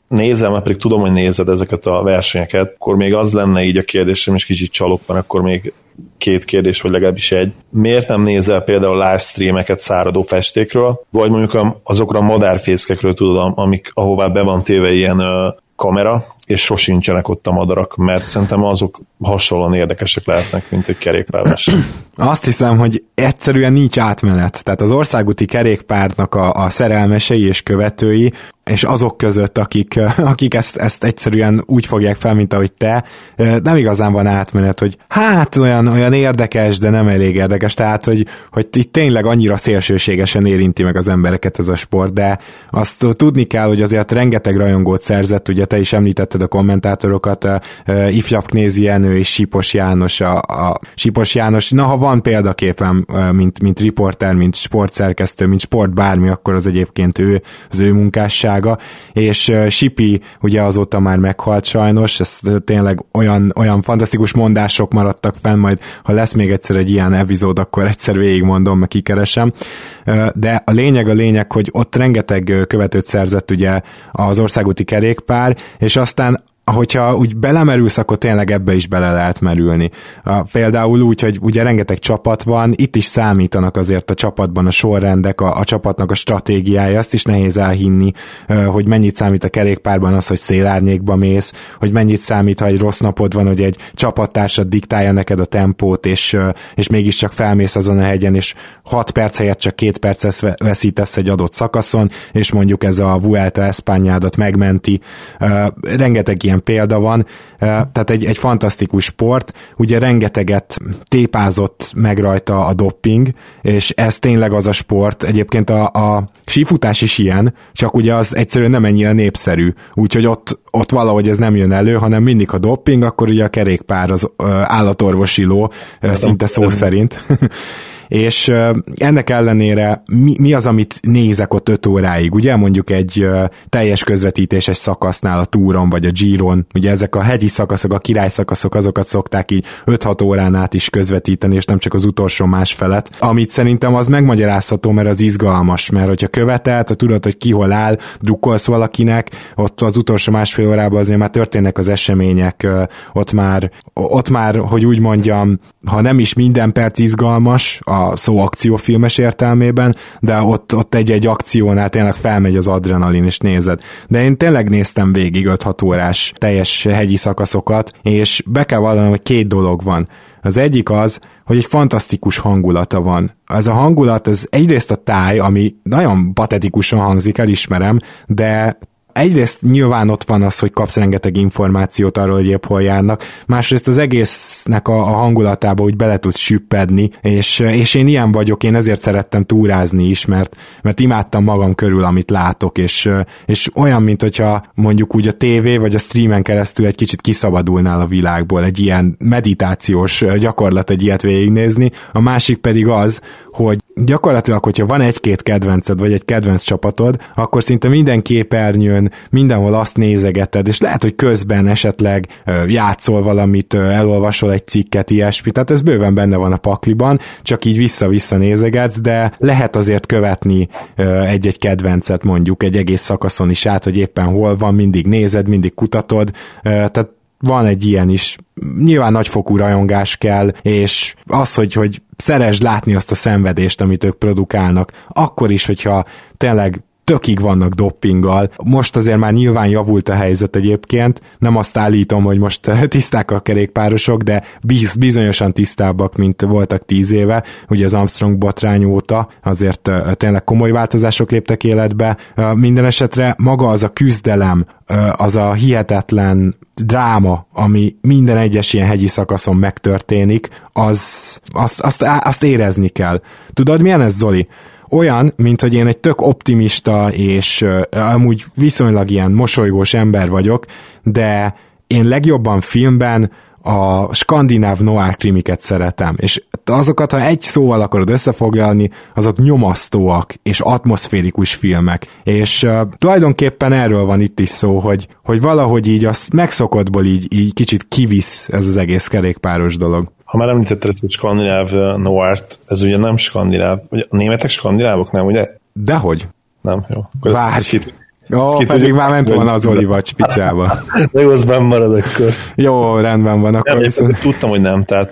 nézem, mert pedig tudom, hogy nézed ezeket a versenyeket, akkor még az lenne így a kérdésem, és kicsit csalok, mert akkor még két kérdés, vagy legalábbis egy. Miért nem nézel például livestreameket száradó festékről, vagy mondjuk azokra a madárfészkekről tudom, amik, ahová be van téve ilyen ö, kamera, és sosincsenek ott a madarak, mert szerintem azok hasonlóan érdekesek lehetnek, mint egy kerékpárverseny. Azt hiszem, hogy egyszerűen nincs átmenet. Tehát az országúti kerékpárnak a, a szerelmesei és követői, és azok között, akik, akik ezt, ezt egyszerűen úgy fogják fel, mint ahogy te, nem igazán van átmenet, hogy hát olyan, olyan érdekes, de nem elég érdekes, tehát hogy, hogy itt tényleg annyira szélsőségesen érinti meg az embereket ez a sport, de azt tudni kell, hogy azért rengeteg rajongót szerzett, ugye te is említetted a kommentátorokat, Ifjap Knézi Jenő és Sipos János, a, a Sipos János, na ha van példaképem, mint, mint riporter, mint sportszerkesztő, mint sport bármi, akkor az egyébként ő, az ő munkássága, és Sipi ugye azóta már meghalt sajnos, ez tényleg olyan, olyan fantasztikus mondások maradtak fenn, majd ha lesz még egyszer egy ilyen epizód, akkor egyszer végigmondom, meg kikeresem, de a lényeg a lényeg, hogy ott rengeteg követőt szerzett ugye az országúti kerékpár, és aztán hogyha úgy belemerülsz, akkor tényleg ebbe is bele lehet merülni. A, például úgy, hogy ugye rengeteg csapat van, itt is számítanak azért a csapatban a sorrendek, a, a csapatnak a stratégiája, azt is nehéz elhinni, hogy mennyit számít a kerékpárban az, hogy szélárnyékba mész, hogy mennyit számít, ha egy rossz napod van, hogy egy csapattársad diktálja neked a tempót, és, és mégiscsak felmész azon a hegyen, és 6 perc helyett csak 2 percet veszítesz egy adott szakaszon, és mondjuk ez a Vuelta Espanyádat megmenti. Rengeteg ilyen példa van, tehát egy, egy fantasztikus sport, ugye rengeteget tépázott meg rajta a dopping, és ez tényleg az a sport, egyébként a, a sífutás is ilyen, csak ugye az egyszerűen nem ennyire népszerű, úgyhogy ott, ott valahogy ez nem jön elő, hanem mindig a dopping, akkor ugye a kerékpár az állatorvosi ló, szinte szó szerint. és ennek ellenére mi, mi az, amit nézek ott 5 óráig, ugye mondjuk egy teljes közvetítéses szakasznál a túron vagy a Giron, ugye ezek a hegyi szakaszok, a király szakaszok, azokat szokták így 5-6 órán át is közvetíteni, és nem csak az utolsó más felet, amit szerintem az megmagyarázható, mert az izgalmas, mert hogyha követelt, ha tudod, hogy ki hol áll, drukkolsz valakinek, ott az utolsó másfél órában azért már történnek az események, ott már, ott már, hogy úgy mondjam, ha nem is minden perc izgalmas, a szó akciófilmes értelmében, de ott, ott egy-egy akciónál tényleg felmegy az adrenalin, és nézed. De én tényleg néztem végig 5-6 órás teljes hegyi szakaszokat, és be kell vallanom, hogy két dolog van. Az egyik az, hogy egy fantasztikus hangulata van. Ez a hangulat, ez egyrészt a táj, ami nagyon patetikusan hangzik, elismerem, de egyrészt nyilván ott van az, hogy kapsz rengeteg információt arról, hogy épp hol járnak, másrészt az egésznek a, a hangulatába úgy bele tudsz süppedni, és, és én ilyen vagyok, én ezért szerettem túrázni is, mert, mert imádtam magam körül, amit látok, és, és olyan, mint hogyha mondjuk úgy a tévé vagy a streamen keresztül egy kicsit kiszabadulnál a világból, egy ilyen meditációs gyakorlat egy ilyet végignézni, a másik pedig az, hogy gyakorlatilag, hogyha van egy-két kedvenced, vagy egy kedvenc csapatod, akkor szinte minden képernyőn, mindenhol azt nézegeted, és lehet, hogy közben esetleg játszol valamit, elolvasol egy cikket, ilyesmi, tehát ez bőven benne van a pakliban, csak így vissza-vissza nézegetsz, de lehet azért követni egy-egy kedvencet mondjuk egy egész szakaszon is át, hogy éppen hol van, mindig nézed, mindig kutatod, tehát van egy ilyen is. Nyilván nagyfokú rajongás kell, és az, hogy, hogy szeresd látni azt a szenvedést, amit ők produkálnak, akkor is, hogyha tényleg tökig vannak doppinggal. Most azért már nyilván javult a helyzet egyébként, nem azt állítom, hogy most tiszták a kerékpárosok, de biz, bizonyosan tisztábbak, mint voltak tíz éve, ugye az Armstrong botrány óta, azért tényleg komoly változások léptek életbe. Minden esetre maga az a küzdelem, az a hihetetlen dráma, ami minden egyes ilyen hegyi szakaszon megtörténik, az, azt, azt, azt érezni kell. Tudod, milyen ez, Zoli? Olyan, mint hogy én egy tök optimista és amúgy viszonylag ilyen mosolygós ember vagyok, de én legjobban filmben a skandináv noir krimiket szeretem, és azokat, ha egy szóval akarod összefoglalni, azok nyomasztóak és atmoszférikus filmek, és uh, tulajdonképpen erről van itt is szó, hogy, hogy valahogy így a megszokottból így, így kicsit kivisz ez az egész kerékpáros dolog. Ha már említetted ezt a skandináv noárt, ez ugye nem skandináv, ugye a németek skandinávok, nem, ugye? Dehogy. Nem, jó. Várj. Ó, pedig már ment volna az Olivacs picsába. Jó, az benn marad akkor. Jó, rendben van. Akkor nem, viszont... Tudtam, hogy nem, tehát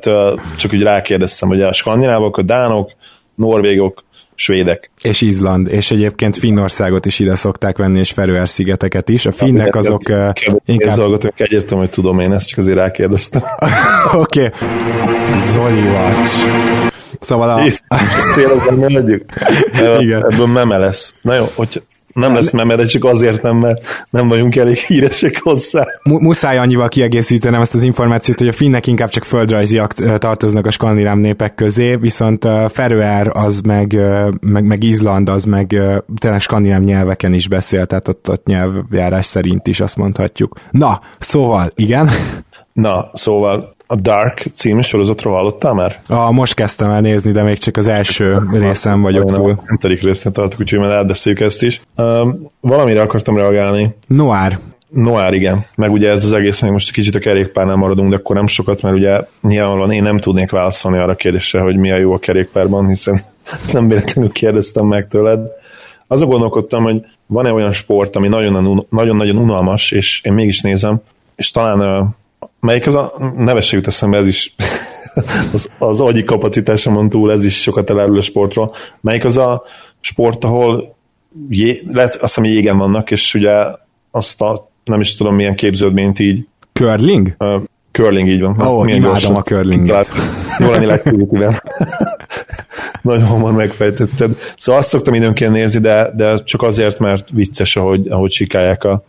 csak úgy rákérdeztem, hogy a skandinávok, a dánok, norvégok, svédek. És Izland, és egyébként Finnországot is ide szokták venni, és Feröer-szigeteket is. A finnek azok uh, inkább... Hallgatók, egyértelmű, hogy tudom én ezt, csak azért rákérdeztem. Oké. okay. Zoli Vacs. Szóval a... Ezt, tényleg Igen. Ebből meme lesz. Na jó, hogy nem lesz meme, de csak azért nem, mert nem vagyunk elég híresek hozzá. Muszáj annyival kiegészítenem ezt az információt, hogy a finnek inkább csak földrajziak tartoznak a skandináv népek közé, viszont Feröer az meg, meg, meg Izland az meg tényleg skandináv nyelveken is beszél, tehát ott, ott nyelvjárás szerint is azt mondhatjuk. Na, szóval, igen. Na, szóval a Dark című sorozatról hallottál már? A, most kezdtem el nézni, de még csak az első részem vagyok túl. A hetedik részén tartok, úgyhogy majd átbeszéljük ezt is. Um, valamire akartam reagálni. Noir. Noir, igen. Meg ugye ez az egész, még most egy kicsit a kerékpárnál maradunk, de akkor nem sokat, mert ugye nyilvánvalóan én nem tudnék válaszolni arra a kérdésre, hogy mi a jó a kerékpárban, hiszen nem véletlenül kérdeztem meg tőled. Azon gondolkodtam, hogy van-e olyan sport, ami nagyon-nagyon unalmas, és én mégis nézem, és talán Melyik az a, neve se jut eszembe, ez is az, az agyi kapacitásomon túl, ez is sokat elárul a sportról. Melyik az a sport, ahol jé, lehet, azt hiszem jégen vannak, és ugye azt a, nem is tudom milyen képződményt így. Curling? Uh, curling így van. Ó, oh, imádom gyorsan. a curlinget. Jól lenni Nagyon hamar megfejtetted. Szóval azt szoktam időnként nézni, de, de csak azért, mert vicces, ahogy, ahogy sikálják a...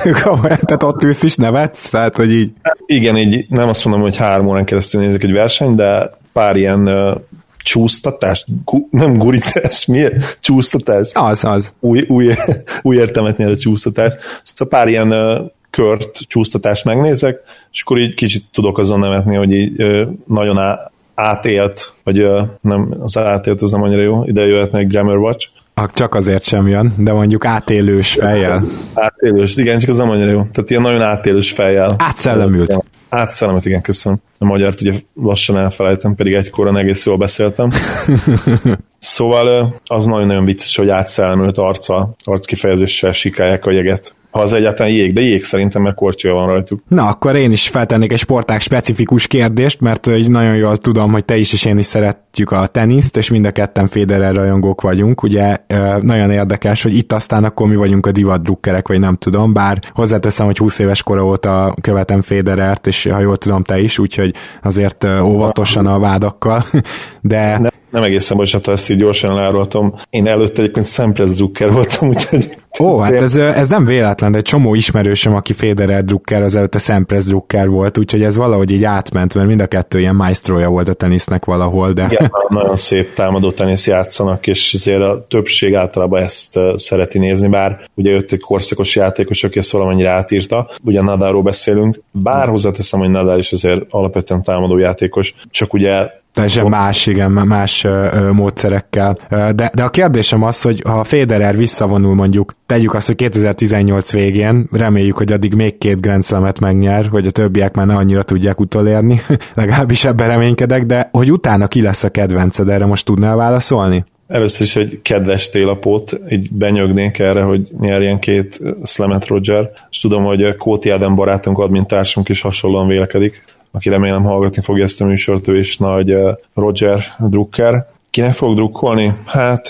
Tehát ott ülsz is nevetsz? Tehát, hogy így... Igen, így nem azt mondom, hogy három órán keresztül nézek egy versenyt, de pár ilyen uh, csúsztatás, gu, nem gurítás, mi? Csúsztatás? Az, az. Új, új, új értelmet a csúsztatás. Szóval pár ilyen uh, kört, csúsztatást megnézek, és akkor így kicsit tudok azon nevetni, hogy így nagyon á, átélt, vagy nem, az átélt az nem annyira jó, ide jöhetne egy Grammar Watch. Csak azért sem jön, de mondjuk átélős fejjel. Átélős, igen, csak az nem annyira jó. Tehát ilyen nagyon átélős fejjel. Átszellemült. Átszellemet, igen, köszönöm. A magyart ugye lassan elfelejtem, pedig egykoron egész jól beszéltem. szóval az nagyon-nagyon vicces, hogy átszellemült arca, arckifejezéssel sikálják a jeget ha az egyáltalán jég, de jég szerintem, mert korcsolya van rajtuk. Na, akkor én is feltennék egy sportág specifikus kérdést, mert nagyon jól tudom, hogy te is és én is szeretjük a teniszt, és mind a ketten Federer rajongók vagyunk. Ugye nagyon érdekes, hogy itt aztán akkor mi vagyunk a divat drukkerek, vagy nem tudom, bár hozzáteszem, hogy 20 éves kora óta követem Federert, és ha jól tudom, te is, úgyhogy azért óvatosan a vádakkal, de... Nem, nem egészen bocsánat, ezt így gyorsan elárultam. Én előtte egyébként Sampras Drucker voltam, úgyhogy... Ó, hát ez, ez nem véletlen, de egy csomó ismerősöm, aki Federer Drucker, az előtte Sampras Drucker volt, úgyhogy ez valahogy így átment, mert mind a kettő ilyen maestroja volt a tenisznek valahol, de... Igen, nagyon szép támadó tenisz játszanak, és azért a többség általában ezt szereti nézni, bár ugye jött egy korszakos játékos, aki ezt valamennyire átírta, ugye Nadalról beszélünk, bár hozzáteszem, hogy Nadal is azért alapvetően támadó játékos, csak ugye Teljesen más, igen, más módszerekkel. De, de a kérdésem az, hogy ha Federer visszavonul mondjuk, tegyük azt, hogy 2018 végén, reméljük, hogy addig még két Grand Slam-et megnyer, hogy a többiek már ne annyira tudják utolérni, legalábbis ebben reménykedek, de hogy utána ki lesz a kedvenced, erre most tudnál válaszolni? Először is, hogy kedves télapót, így benyögnék erre, hogy nyerjen két Slamet Roger, és tudom, hogy Kóti Ádám barátunk, admintársunk is hasonlóan vélekedik aki remélem hallgatni fogja ezt a műsort, ő is nagy Roger Drucker. Kinek fog drukkolni? Hát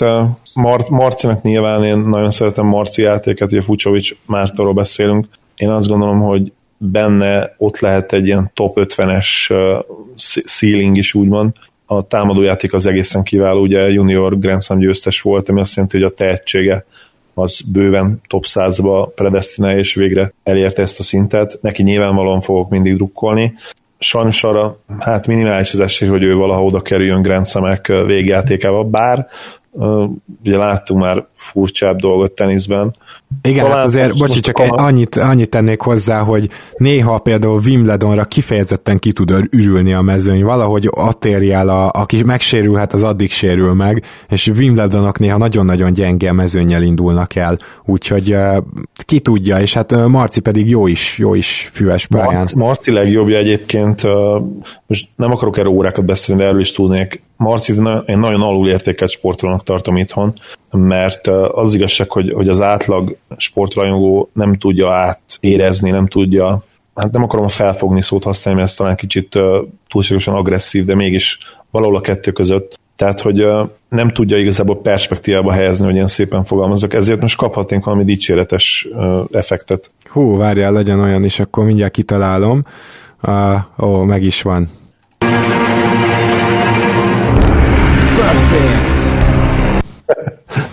Mar- Marcinak nyilván én nagyon szeretem Marci játéket, ugye Fucsovics Mártóról beszélünk. Én azt gondolom, hogy benne ott lehet egy ilyen top 50-es ceiling is úgymond. A támadójáték az egészen kiváló, ugye junior Grand Slam győztes volt, ami azt jelenti, hogy a tehetsége az bőven top 100-ba predestinál, és végre elérte ezt a szintet. Neki nyilvánvalóan fogok mindig drukkolni sajnos arra hát minimális az esély, hogy ő valaha oda kerüljön Grand Slam-ek végjátékába, bár ugye láttunk már furcsább dolgot teniszben. Igen, hát azért, bocsi, csak egy, annyit, annyit tennék hozzá, hogy néha például Wimbledonra kifejezetten ki tud ürülni a mezőny, valahogy ott érj el, a, aki megsérülhet, az addig sérül meg, és Wimbledonok néha nagyon-nagyon gyenge a mezőnyel indulnak el, úgyhogy ki tudja, és hát Marci pedig jó is, jó is füves pályán. Marci legjobbja egyébként, most nem akarok erről órákat beszélni, de erről is tudnék, Marcit én nagyon alulértékelt sportolónak tartom itthon, mert az igazság, hogy, hogy az átlag sportrajongó nem tudja átérezni, nem tudja, hát nem akarom felfogni szót használni, mert ez talán kicsit túlságosan agresszív, de mégis valahol a kettő között tehát hogy nem tudja igazából perspektívába helyezni, hogy ilyen szépen fogalmazok, ezért most kaphatnénk valami dicséretes effektet. Hú, várjál, legyen olyan is, akkor mindjárt kitalálom. Uh, ó, meg is van. Perfect!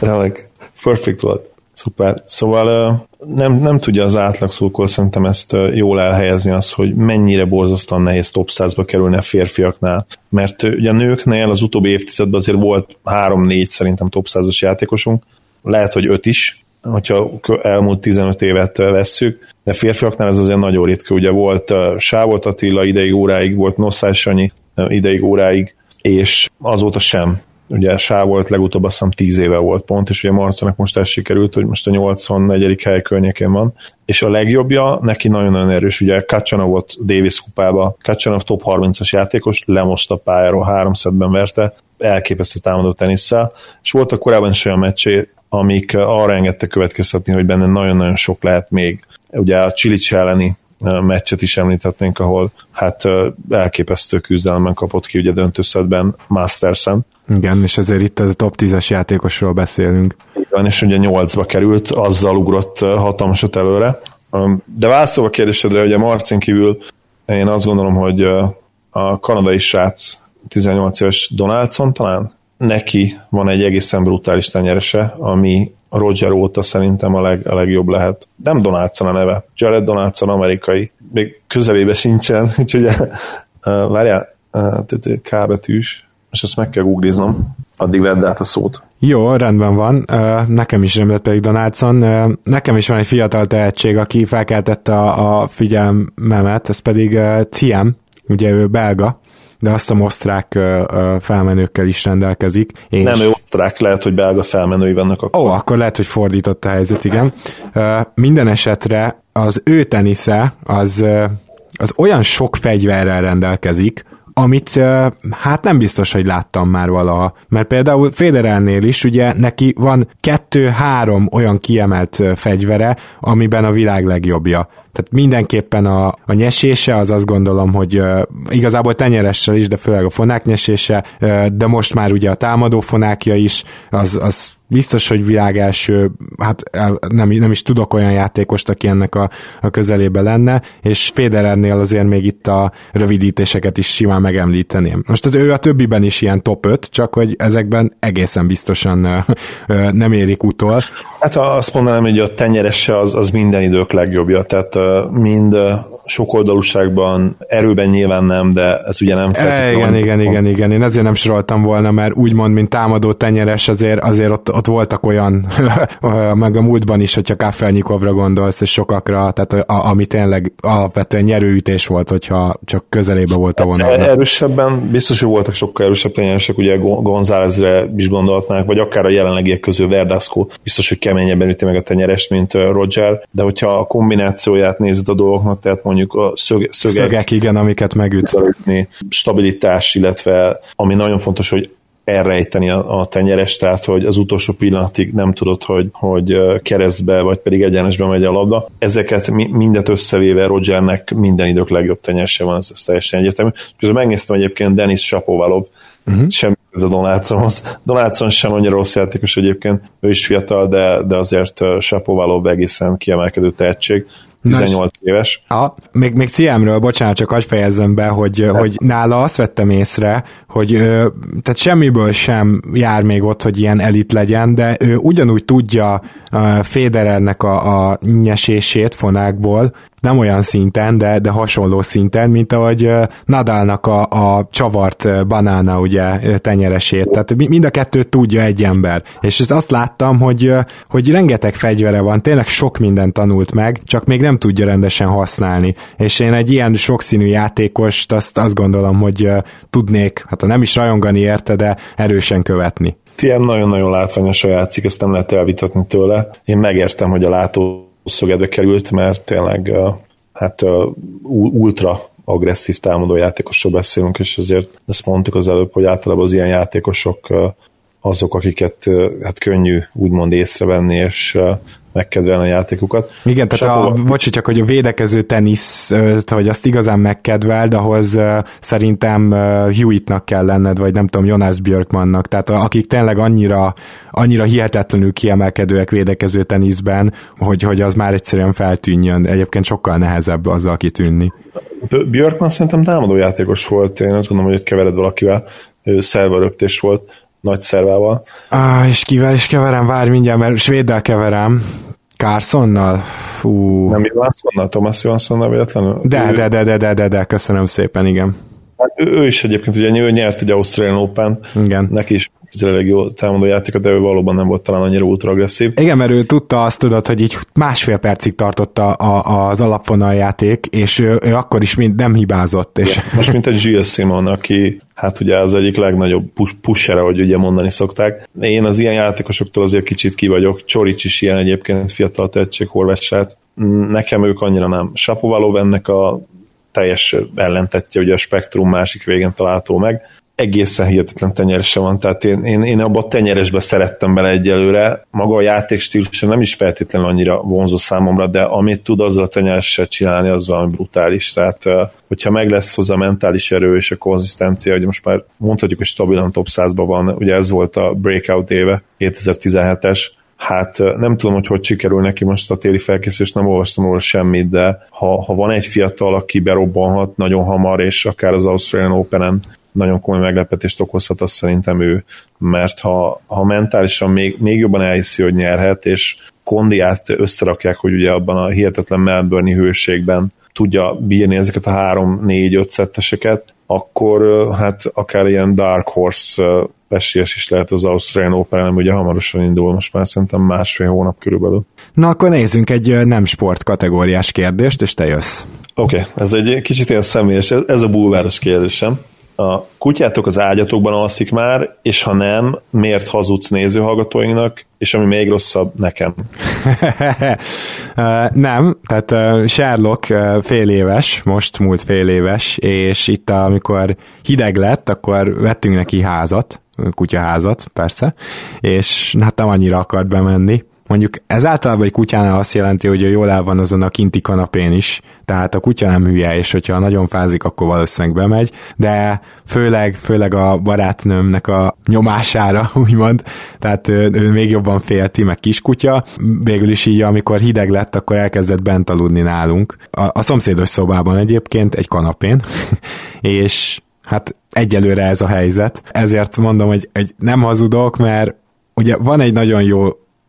Remek, perfect volt. Szuper. Szóval nem, nem tudja az átlag szurkol szerintem ezt jól elhelyezni az, hogy mennyire borzasztóan nehéz top 100-ba kerülni a férfiaknál. Mert ugye a nőknél az utóbbi évtizedben azért volt 3-4 szerintem top 100-as játékosunk, lehet, hogy 5 is, hogyha elmúlt 15 évet vesszük, de férfiaknál ez azért nagyon ritka. Ugye volt Sávolt Attila ideig óráig, volt Nosszás Sanyi ideig óráig, és azóta sem ugye Sá volt legutóbb azt hiszem 10 éve volt pont, és ugye Marcanak most ez sikerült, hogy most a 84. hely környékén van, és a legjobbja neki nagyon-nagyon erős, ugye Kacsanov volt Davis kupába, Kacsanov top 30-as játékos, lemosta pályáról, három szedben verte, elképesztő támadó tenisszel, és voltak korábban is olyan meccsé, amik arra engedte következtetni, hogy benne nagyon-nagyon sok lehet még. Ugye a Csilics elleni meccset is említhetnénk, ahol hát elképesztő küzdelemben kapott ki ugye döntőszedben Mastersen, igen, és ezért itt a top 10-es játékosról beszélünk. Igen, és ugye 8-ba került, azzal ugrott hatalmasat előre. De válaszolva a kérdésedre, a Marcin kívül én azt gondolom, hogy a kanadai srác 18 éves Donaldson talán, neki van egy egészen brutális tenyerese, ami Roger óta szerintem a, leg, a legjobb lehet. Nem Donaldson a neve, Jared Donaldson amerikai, még közelébe sincsen, úgyhogy várjál, K betűs, és ezt meg kell googliznom, addig vedd át a szót. Jó, rendben van. Nekem is lett pedig Donaldson. Nekem is van egy fiatal tehetség, aki felkeltette a, a figyelmemet, ez pedig Ciem, ugye ő belga, de azt a osztrák felmenőkkel is rendelkezik. És... Nem, ő osztrák, lehet, hogy belga felmenői vannak akkor. Ó, akkor lehet, hogy fordított a helyzet, igen. Minden esetre az ő tenisze az, az olyan sok fegyverrel rendelkezik, amit hát nem biztos, hogy láttam már valaha. Mert például Federernél is ugye neki van kettő-három olyan kiemelt fegyvere, amiben a világ legjobbja. Tehát mindenképpen a, a nyesése az azt gondolom, hogy uh, igazából tenyeressel is, de főleg a fonák nyesése, uh, de most már ugye a támadó fonákja is, az, az biztos, hogy világ első, hát nem, nem is tudok olyan játékost, aki ennek a, a közelébe lenne, és Federernél azért még itt a rövidítéseket is simán megemlíteném. Most tehát ő a többiben is ilyen top 5, csak hogy ezekben egészen biztosan nem érik utol. Hát azt mondanám, hogy a tenyeresse az, az minden idők legjobbja, tehát mind sokoldalúságban, erőben nyilván nem, de ez ugye nem e, Igen, igen, igen, igen, én ezért nem soroltam volna, mert úgymond, mint támadó tenyeres, azért, azért ott, ott voltak olyan, meg a múltban is, hogyha Kafelnyikovra gondolsz, és sokakra, tehát a, ami tényleg alapvetően nyerőütés volt, hogyha csak közelébe volt a hát vonal. Erősebben, biztos, hogy voltak sokkal erősebb tenyeresek, ugye Gonzálezre is gondolhatnánk, vagy akár a jelenlegiek közül Verdasco, biztos, hogy keményebben üti meg a tenyerest, mint Roger, de hogyha a kombinációját nézed a dolgoknak, tehát mondjuk a szög, szögek, szögek, igen, amiket megüt. Stabilitás, illetve ami nagyon fontos, hogy elrejteni a, a tenyeres, tehát hogy az utolsó pillanatig nem tudod, hogy, hogy keresztbe, vagy pedig egyenesbe megy a labda. Ezeket mindet összevéve Rogernek minden idők legjobb tenyerse van, ez, ez teljesen egyértelmű. Közben megnéztem egyébként Denis Sapovalov, uh-huh. sem ez a Donaldsonhoz. Donaldson sem annyira rossz játékos egyébként, ő is fiatal, de, de azért Sapovalov egészen kiemelkedő tehetség. 18 Nos, éves. A, még, még Ciemről, bocsánat, csak hagyj fejezzem be, hogy, hát. hogy nála azt vettem észre, hogy tehát semmiből sem jár még ott, hogy ilyen elit legyen, de ő ugyanúgy tudja Federernek a, a nyesését fonákból, nem olyan szinten, de, de hasonló szinten, mint ahogy Nadalnak a, a csavart banána ugye tenyeresét. Tehát mind a kettőt tudja egy ember. És azt láttam, hogy, hogy rengeteg fegyvere van, tényleg sok mindent tanult meg, csak még nem tudja rendesen használni. És én egy ilyen sokszínű játékost azt, azt gondolom, hogy tudnék, hát nem is rajongani érte, de erősen követni. Tiem nagyon-nagyon látványosan játszik, ezt nem lehet elvitatni tőle. Én megértem, hogy a látó szögedbe került, mert tényleg hát ultra agresszív támadó játékosról beszélünk, és ezért ezt mondtuk az előbb, hogy általában az ilyen játékosok azok, akiket hát könnyű úgymond észrevenni, és megkedvelni a játékukat. Igen, tehát a, bocsi, csak hogy a védekező tenisz, hogy azt igazán megkedveld, ahhoz szerintem Hewittnak kell lenned, vagy nem tudom, Jonas Björkmannak, tehát akik tényleg annyira, annyira hihetetlenül kiemelkedőek védekező teniszben, hogy, hogy az már egyszerűen feltűnjön. Egyébként sokkal nehezebb azzal kitűnni. Björkman szerintem támadó játékos volt, én azt gondolom, hogy kevered valakivel, szerveröptés volt, nagy szervával. Ah, és kivel is keverem, várj mindjárt, mert svéddel keverem. Carsonnal? Fú. Nem Johanssonnal, Thomas Johanssonnal véletlenül? De, de, de, de, de, de, de, köszönöm szépen, igen. Hát ő, ő is egyébként ugye ő nyert egy Australian Open, igen. neki is elég jó támadó játéka, de ő valóban nem volt talán annyira ultra agresszív. Igen, mert ő tudta azt tudod, hogy így másfél percig tartotta a, az alapvonal játék, és ő, ő akkor is mind nem hibázott. És... Igen. Most mint egy Gilles Simon, aki hát ugye az egyik legnagyobb pushere, hogy ugye mondani szokták. Én az ilyen játékosoktól azért kicsit ki vagyok. Csorics is ilyen egyébként fiatal tehetség, horvát Nekem ők annyira nem. Sapovalov ennek a teljes ellentetje, ugye a spektrum másik végén található meg egészen hihetetlen tenyerese van, tehát én, én, én abban a tenyeresbe szerettem bele egyelőre. Maga a játékstílusa nem is feltétlenül annyira vonzó számomra, de amit tud azzal a tenyeressel csinálni, az valami brutális. Tehát, hogyha meg lesz hozzá a mentális erő és a konzisztencia, hogy most már mondhatjuk, hogy stabilan top 100-ban van, ugye ez volt a breakout éve, 2017-es, Hát nem tudom, hogy hogy sikerül neki most a téli felkészülés, nem olvastam róla semmit, de ha, ha van egy fiatal, aki berobbanhat nagyon hamar, és akár az Australian Open-en nagyon komoly meglepetést okozhat, az szerintem ő, mert ha, ha mentálisan még, még jobban elhiszi, hogy nyerhet, és kondiát összerakják, hogy ugye abban a hihetetlen Melbourne hőségben tudja bírni ezeket a három, négy, öt szetteseket, akkor hát akár ilyen Dark Horse esélyes is lehet az Australian Open, nem ugye hamarosan indul, most már szerintem másfél hónap körülbelül. Na akkor nézzünk egy nem sport kategóriás kérdést, és te jössz. Oké, okay, ez egy kicsit ilyen személyes, ez a bulváros kérdésem a kutyátok az ágyatokban alszik már, és ha nem, miért hazudsz nézőhallgatóinknak, és ami még rosszabb, nekem. nem, tehát Sherlock fél éves, most múlt fél éves, és itt amikor hideg lett, akkor vettünk neki házat, kutyaházat, persze, és hát nem annyira akart bemenni, Mondjuk ez általában egy kutyánál azt jelenti, hogy jól el van azon a kinti kanapén is, tehát a kutya nem hülye, és hogyha nagyon fázik, akkor valószínűleg bemegy, de főleg, főleg a barátnőmnek a nyomására, úgymond, tehát ő, ő még jobban félti, meg kiskutya, végül is így, amikor hideg lett, akkor elkezdett bent aludni nálunk. A, a szomszédos szobában egyébként, egy kanapén, és hát egyelőre ez a helyzet. Ezért mondom, hogy egy nem hazudok, mert ugye van egy nagyon jó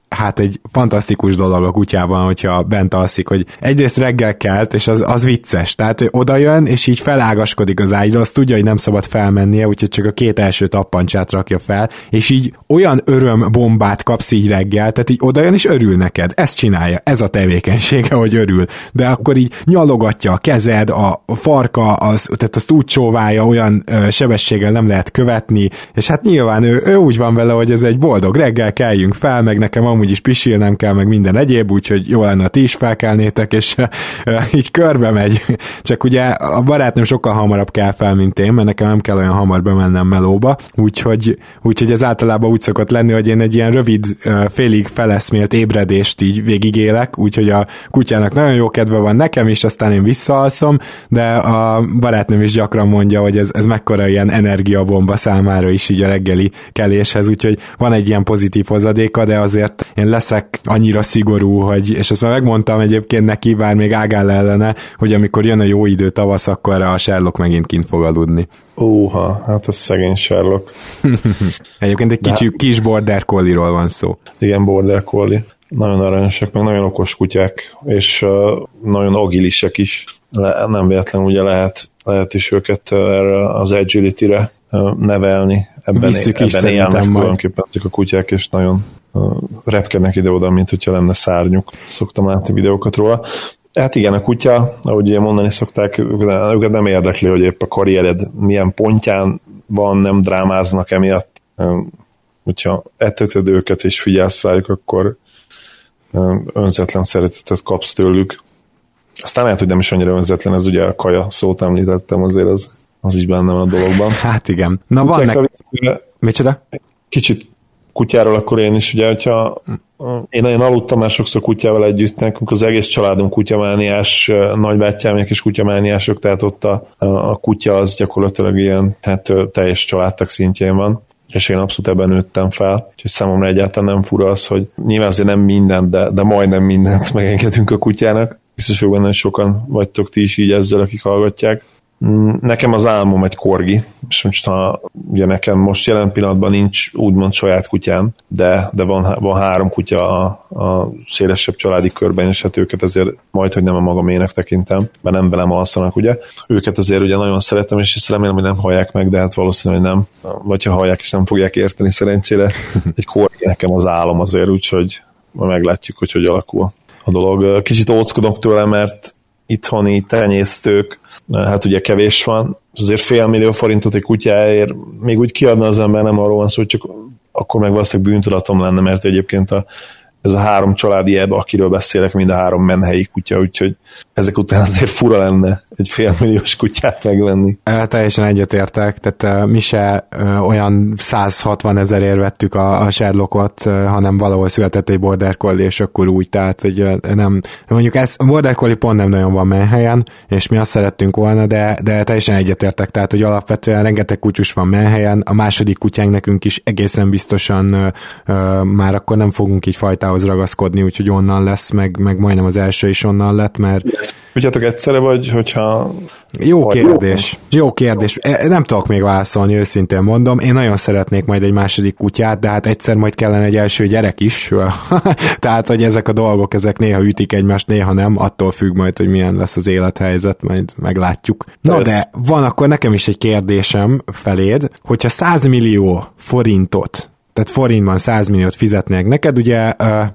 hát egy fantasztikus dolog a kutyában, hogyha bent alszik, hogy egyrészt reggel kelt, és az, az vicces, tehát ő oda jön, és így felágaskodik az ágyra, azt tudja, hogy nem szabad felmennie, úgyhogy csak a két első tappancsát rakja fel, és így olyan örömbombát kapsz így reggel, tehát így oda jön, és örül neked. Ezt csinálja, ez a tevékenysége, hogy örül. De akkor így nyalogatja a kezed, a farka, az, tehát azt úgy csóválja, olyan ö, sebességgel nem lehet követni, és hát nyilván ő, ő úgy van vele, hogy ez egy boldog reggel, keljünk fel, meg nekem amúgy is pisilnem kell, meg minden egyéb, úgyhogy jó lenne, ti is felkelnétek, és így körbe megy. Csak ugye a barátnőm sokkal hamarabb kell fel, mint én, mert nekem nem kell olyan hamar bemennem melóba, úgyhogy, úgyhogy ez általában úgy szokott lenni, hogy én egy ilyen rövid, félig feleszmélt ébredést így végigélek, úgyhogy a kutyának nagyon jó kedve van nekem is, aztán én visszaalszom, de a barátnőm is gyakran mondja, hogy ez, ez mekkora ilyen energiabomba számára is így a reggeli keléshez, úgyhogy van egy ilyen pozitív hozadéka, de azért én leszek annyira szigorú, hogy, és ezt már megmondtam egyébként neki, bár még ágál ellene, hogy amikor jön a jó idő tavasz, akkor a Sherlock megint kint fog aludni. Óha, hát ez szegény Sherlock. egyébként egy kicsi, De... kis border collie-ról van szó. Igen, border collie. Nagyon aranyosak, meg nagyon okos kutyák, és uh, nagyon agilisek is. Le, nem véletlen ugye lehet, lehet is őket erre az agility-re nevelni. Ebben, Visszük is ebben élnek tulajdonképpen ezek a kutyák, és nagyon repkednek ide-oda, mint hogyha lenne szárnyuk. Szoktam látni videókat róla. Hát igen, a kutya, ahogy ugye mondani szokták, őket nem érdekli, hogy épp a karriered milyen pontján van, nem drámáznak emiatt. Hogyha eteted őket és figyelsz rájuk, akkor önzetlen szeretetet kapsz tőlük. Aztán lehet, hogy nem is annyira önzetlen, ez ugye a kaja szót említettem, azért az, az is benne van a dologban. Hát igen. Na van nek... Micsoda? Kicsit kutyáról, akkor én is ugye, hogyha én nagyon aludtam már sokszor kutyával együtt, nekünk az egész családunk kutyamániás, nagybátyámják és kutyamániások, tehát ott a, a kutya az gyakorlatilag ilyen, hát teljes családtak szintjén van és én abszolút ebben nőttem fel, úgyhogy számomra egyáltalán nem fura az, hogy nyilván azért nem mindent, de, de majdnem mindent megengedünk a kutyának. Biztos, hogy benne sokan vagytok ti is így ezzel, akik hallgatják. Mm, nekem az álmom egy korgi, és most ha ugye nekem most jelen pillanatban nincs úgymond saját kutyám, de, de van, van három kutya a, a szélesebb családi körben, és hát őket azért majd, hogy nem a magamének tekintem, mert nem velem alszanak, ugye. Őket azért ugye nagyon szeretem, és ezt remélem, hogy nem hallják meg, de hát valószínűleg nem. Vagy ha hallják, és nem fogják érteni szerencsére. Egy korgi nekem az álom azért, úgyhogy majd meglátjuk, hogy hogy alakul a dolog. Kicsit óckodok tőle, mert itthoni tenyésztők, hát ugye kevés van, azért fél millió forintot egy kutyáért még úgy kiadna az ember, nem arról van szó, csak akkor meg valószínűleg bűntudatom lenne, mert egyébként a ez a három családi ebb, akiről beszélek, mind a három menhelyi kutya, úgyhogy ezek után azért fura lenne egy félmilliós kutyát megvenni. E, teljesen egyetértek, tehát uh, mi se uh, olyan 160 ezerért vettük a, a Sherlockot, uh, hanem valahol született egy Border Collie, és akkor úgy, tehát hogy uh, nem, mondjuk ez, Border Collie pont nem nagyon van menhelyen, és mi azt szerettünk volna, de, de teljesen egyetértek, tehát hogy alapvetően rengeteg kutyus van menhelyen, a második kutyánk nekünk is egészen biztosan uh, uh, már akkor nem fogunk így fajta kutyához ragaszkodni, úgyhogy onnan lesz, meg, meg majdnem az első is onnan lett, mert... Kutyátok egyszerre vagy, hogyha... Jó kérdés. Jó, kérdés. E, nem tudok még válaszolni, őszintén mondom. Én nagyon szeretnék majd egy második kutyát, de hát egyszer majd kellene egy első gyerek is. Tehát, hogy ezek a dolgok, ezek néha ütik egymást, néha nem, attól függ majd, hogy milyen lesz az élethelyzet, majd meglátjuk. Na de van akkor nekem is egy kérdésem feléd, hogyha 100 millió forintot tehát forintban 100 milliót fizetnék neked, ugye uh,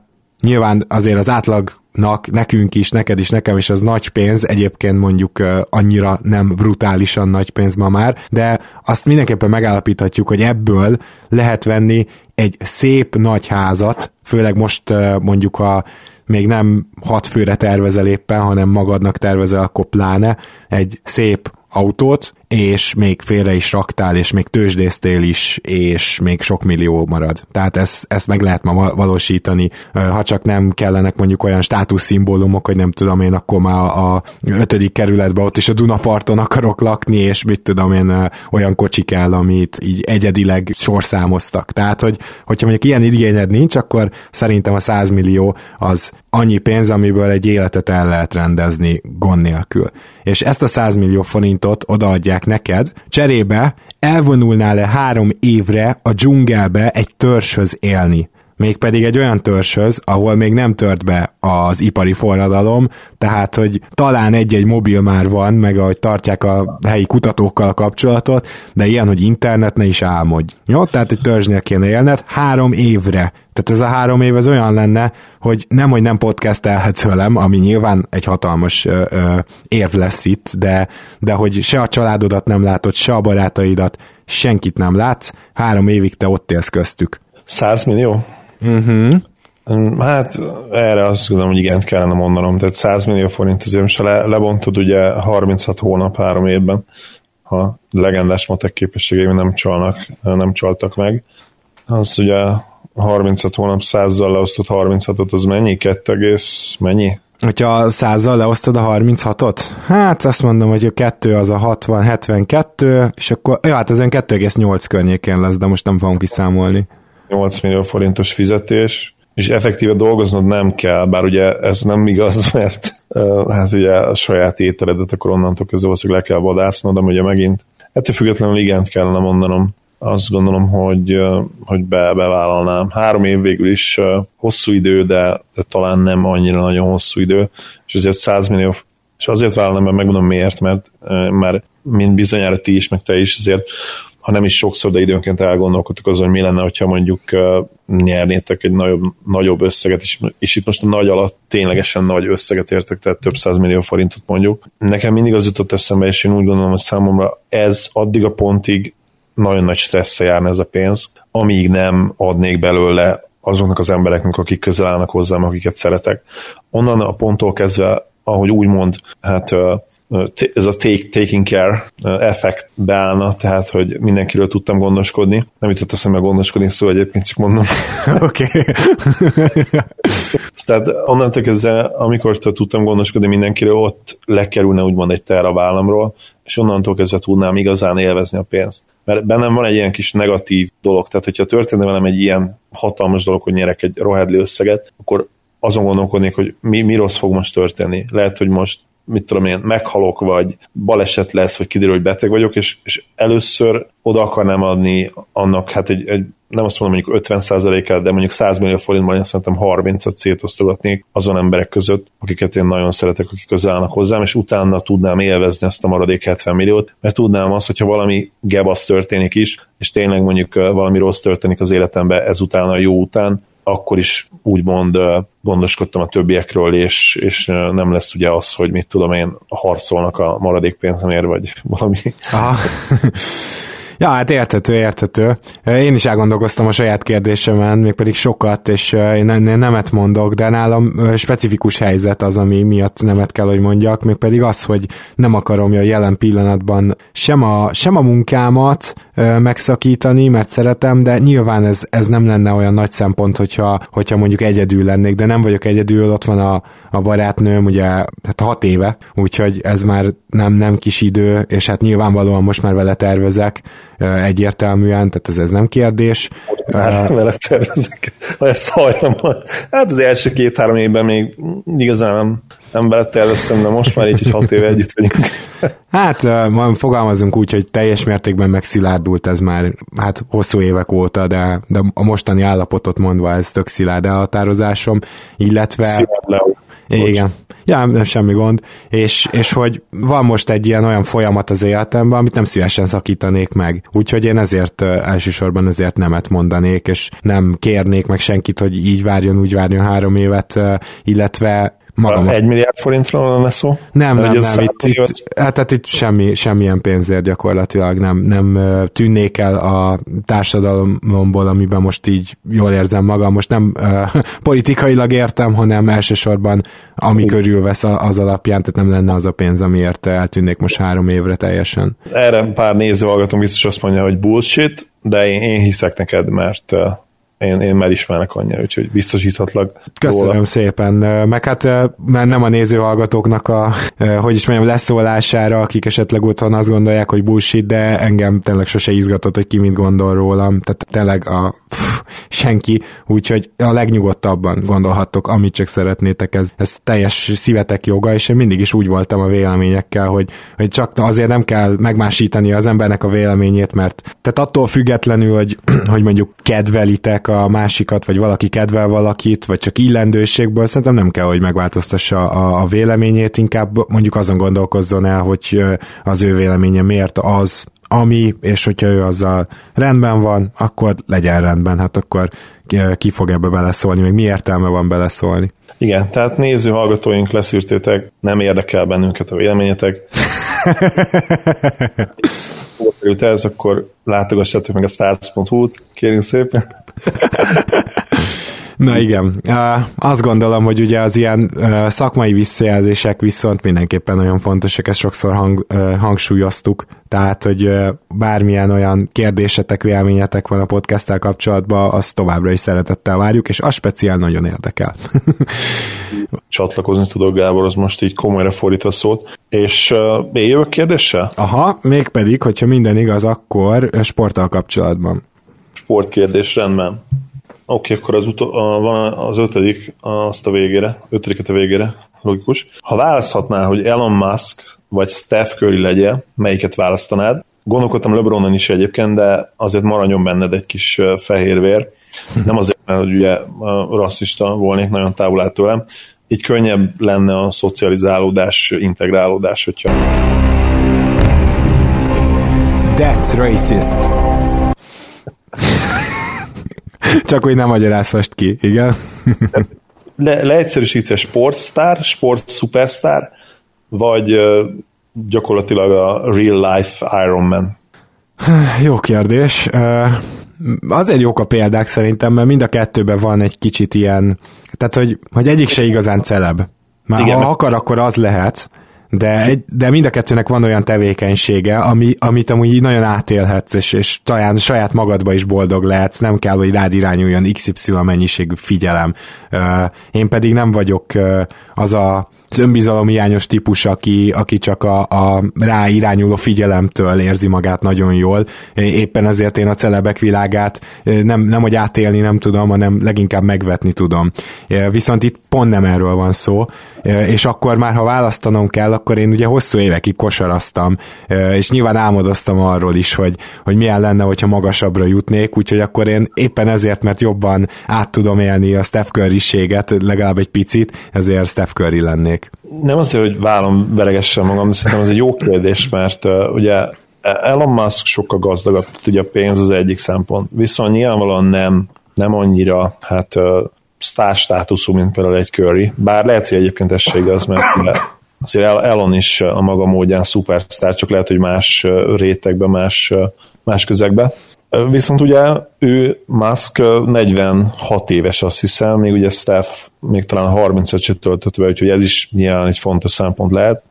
nyilván azért az átlagnak, nekünk is, neked is, nekem is az nagy pénz, egyébként mondjuk uh, annyira nem brutálisan nagy pénz ma már, de azt mindenképpen megállapíthatjuk, hogy ebből lehet venni egy szép nagy házat, főleg most uh, mondjuk a még nem hat főre tervezel éppen, hanem magadnak tervezel, akkor pláne egy szép autót, és még félre is raktál, és még tőzsdésztél is, és még sok millió marad. Tehát ezt, ezt meg lehet ma valósítani, ha csak nem kellenek mondjuk olyan státuszszimbólumok, hogy nem tudom én, akkor már a ötödik kerületben ott is a Dunaparton akarok lakni, és mit tudom én, olyan kocsi kell, amit így egyedileg sorszámoztak. Tehát, hogy, hogyha mondjuk ilyen igényed nincs, akkor szerintem a 100 millió az annyi pénz, amiből egy életet el lehet rendezni gond nélkül. És ezt a 100 millió forintot odaadják neked, cserébe elvonulnál-e három évre a dzsungelbe egy törzshöz élni mégpedig egy olyan törzshöz, ahol még nem tört be az ipari forradalom, tehát, hogy talán egy-egy mobil már van, meg ahogy tartják a helyi kutatókkal a kapcsolatot, de ilyen, hogy internet ne is álmodj. Jó? Tehát egy törzsnél kéne élned három évre. Tehát ez a három év az olyan lenne, hogy nem, hogy nem podcastelhetsz velem, ami nyilván egy hatalmas ö, ö, érv lesz itt, de, de hogy se a családodat nem látod, se a barátaidat, senkit nem látsz, három évig te ott élsz köztük. 100 millió? Uh-huh. Hát erre azt gondolom, hogy igent kellene mondanom, tehát 100 millió forint azért most le, lebontod ugye 36 hónap három évben, ha legendás matek képességeim nem csalnak, nem csaltak meg. Az ugye 36 hónap 100-zal leosztott 36-ot, az mennyi? 2, mennyi? Hogyha százal leosztod a 36-ot? Hát azt mondom, hogy a 2 az a 60, 72, és akkor, ja, hát ezen 2,8 környékén lesz, de most nem fogom kiszámolni. 8 millió forintos fizetés, és effektíve dolgoznod nem kell, bár ugye ez nem igaz, mert hát ugye a saját ételedet akkor onnantól kezdve valószínűleg le kell vadásznod, de ugye megint ettől függetlenül igent kellene mondanom. Azt gondolom, hogy, hogy be, bevállalnám. Három év végül is hosszú idő, de, de talán nem annyira nagyon hosszú idő, és ezért 100 millió, és azért vállalnám, mert megmondom miért, mert, mert mint bizonyára ti is, meg te is, azért ha nem is sokszor, de időnként elgondolkodtuk azon, hogy mi lenne, hogyha mondjuk nyernétek egy nagyobb, nagyobb összeget, és, és itt most a nagy alatt ténylegesen nagy összeget értek, tehát több száz millió forintot mondjuk. Nekem mindig az jutott eszembe, és én úgy gondolom, hogy számomra ez addig a pontig nagyon nagy stressze járna ez a pénz, amíg nem adnék belőle azoknak az embereknek, akik közel állnak hozzám, akiket szeretek. Onnan a ponttól kezdve, ahogy úgy mond, hát ez a take, taking care effekt beállna, tehát, hogy mindenkiről tudtam gondoskodni. Nem jutott eszembe gondoskodni, szó egyébként csak mondom. Oké. tehát onnantól kezdve, amikor tudtam gondoskodni mindenkiről, ott lekerülne úgymond egy ter a vállamról, és onnantól kezdve tudnám igazán élvezni a pénzt. Mert bennem van egy ilyen kis negatív dolog, tehát hogyha történne velem egy ilyen hatalmas dolog, hogy nyerek egy rohadli összeget, akkor azon gondolkodnék, hogy mi, mi rossz fog most történni. Lehet, hogy most mit tudom én, meghalok, vagy baleset lesz, vagy kiderül, hogy beteg vagyok, és, és először oda akarnám adni annak, hát egy, egy nem azt mondom mondjuk 50%-át, de mondjuk 100 millió forintban én szerintem 30-at szétosztogatnék azon emberek között, akiket én nagyon szeretek, akik közel állnak hozzám, és utána tudnám élvezni ezt a maradék 70 milliót, mert tudnám azt, hogyha valami gebasz történik is, és tényleg mondjuk valami rossz történik az életemben ezután a jó után, akkor is úgymond gondoskodtam a többiekről, és, és nem lesz ugye az, hogy mit tudom én, harcolnak a maradék pénzemért, vagy valami. Aha. Ja, hát értető, értető. Én is elgondolkoztam a saját kérdésemen, mégpedig sokat, és én nemet mondok, de nálam specifikus helyzet az, ami miatt nemet kell, hogy mondjak, mégpedig az, hogy nem akarom a jelen pillanatban sem a, sem a munkámat megszakítani, mert szeretem, de nyilván ez, ez nem lenne olyan nagy szempont, hogyha, hogyha mondjuk egyedül lennék, de nem vagyok egyedül, ott van a, a barátnőm, ugye, hát hat éve, úgyhogy ez már nem, nem kis idő, és hát nyilvánvalóan most már vele tervezek, egyértelműen, tehát ez, ez nem kérdés. Már uh, vele tervezek, ha ezt hajlam. Hát az első két-három évben még igazán nem, nem vele terveztem, de most már így, hogy hat éve együtt vagyunk. Hát uh, fogalmazunk úgy, hogy teljes mértékben megszilárdult ez már hát hosszú évek óta, de, de a mostani állapotot mondva ez tök szilárd elhatározásom, illetve... Szilárd igen. Ja, nem semmi gond. És, és hogy van most egy ilyen olyan folyamat az életemben, amit nem szívesen szakítanék meg. Úgyhogy én ezért elsősorban ezért nemet mondanék, és nem kérnék meg senkit, hogy így várjon, úgy várjon három évet, illetve magam. Egy milliárd forintról lenne szó? Nem, nem, nem, itt, itt, hát, hát itt semmi, semmilyen pénzért gyakorlatilag nem, nem tűnnék el a társadalomból, amiben most így jól érzem magam. Most nem uh, politikailag értem, hanem elsősorban ami körül vesz az alapján, tehát nem lenne az a pénz, amiért eltűnnék most három évre teljesen. Erre pár néző hallgatom biztos azt mondja, hogy bullshit, de én, én hiszek neked, mert én, én már ismernek annyira, úgyhogy biztosíthatlak. Köszönöm róla. szépen, meg hát mert nem a nézőhallgatóknak a, hogy is mondjam, leszólására, akik esetleg otthon azt gondolják, hogy bullshit, de engem tényleg sose izgatott, hogy ki mit gondol rólam, tehát tényleg a pff, senki, úgyhogy a legnyugodtabban gondolhattok, amit csak szeretnétek, ez, ez teljes szívetek joga, és én mindig is úgy voltam a véleményekkel, hogy, hogy csak azért nem kell megmásítani az embernek a véleményét, mert tehát attól függetlenül, hogy, hogy mondjuk kedvelitek a másikat, vagy valaki kedvel valakit, vagy csak illendőségből, szerintem nem kell, hogy megváltoztassa a, a véleményét, inkább mondjuk azon gondolkozzon el, hogy az ő véleménye miért az, ami, és hogyha ő azzal rendben van, akkor legyen rendben, hát akkor ki fog ebbe beleszólni, még mi értelme van beleszólni. Igen, tehát néző hallgatóink, leszűrtétek, nem érdekel bennünket a véleményetek. került ez, akkor látogassátok meg a stars.hu-t, kérünk szépen. Na igen, azt gondolom, hogy ugye az ilyen szakmai visszajelzések viszont mindenképpen nagyon fontosak, ezt sokszor hang, hangsúlyoztuk, tehát, hogy bármilyen olyan kérdésetek, véleményetek van a podcasttel kapcsolatban, azt továbbra is szeretettel várjuk, és az speciál nagyon érdekel. Csatlakozni tudok, Gábor, az most így komolyra fordítva szót. És uh, jövök kérdéssel? Aha, mégpedig, hogyha minden igaz, akkor sporttal kapcsolatban. Sportkérdés, rendben. Oké, okay, akkor az, utol, van az ötödik azt a végére, ötödiket a végére, logikus. Ha választhatnál, hogy Elon Musk vagy Steph Curry legyen, melyiket választanád? Gondolkodtam LeBronon is egyébként, de azért maradjon benned egy kis fehérvér. Nem azért, mert hogy ugye rasszista volnék, nagyon távol áll tőlem. Így könnyebb lenne a szocializálódás, integrálódás, hogyha... That's racist. Csak hogy nem magyarázhast ki, igen. Le, leegyszerűsítve sportsztár, sport superstar, vagy gyakorlatilag a real life Iron Man? Jó kérdés. Azért jók a példák szerintem, mert mind a kettőben van egy kicsit ilyen, tehát hogy, hogy egyik se igazán celeb. Már Igen. ha akar, akkor az lehet, de, egy, de mind a kettőnek van olyan tevékenysége, ami, amit amúgy nagyon átélhetsz, és, és talán saját magadba is boldog lehetsz, nem kell, hogy rád irányuljon XY mennyiségű figyelem. Én pedig nem vagyok az a az önbizalomhiányos típus, aki, aki csak a, a rá irányuló figyelemtől érzi magát nagyon jól. Éppen ezért én a celebek világát nem, nem hogy átélni nem tudom, hanem leginkább megvetni tudom. Viszont itt pont nem erről van szó, és akkor már, ha választanom kell, akkor én ugye hosszú évekig kosaraztam, és nyilván álmodoztam arról is, hogy, hogy milyen lenne, hogyha magasabbra jutnék, úgyhogy akkor én éppen ezért, mert jobban át tudom élni a Steph curry legalább egy picit, ezért Steph Curry lennék. Nem azért, hogy vállom veregessem magam, de szerintem ez egy jó kérdés, mert uh, ugye Elon Musk sokkal gazdagabb, ugye a pénz az egyik szempont, viszont nyilvánvalóan nem, nem annyira hát uh, sztár státuszú, mint például egy Curry, bár lehet, hogy egyébként ez igaz, mert azért Elon is a maga módján szupersztár, csak lehet, hogy más rétegben, más, más közegben. Viszont ugye ő Musk 46 éves, azt hiszem, még ugye Steph még talán 35 se töltött be, úgyhogy ez is nyilván egy fontos szempont lehet.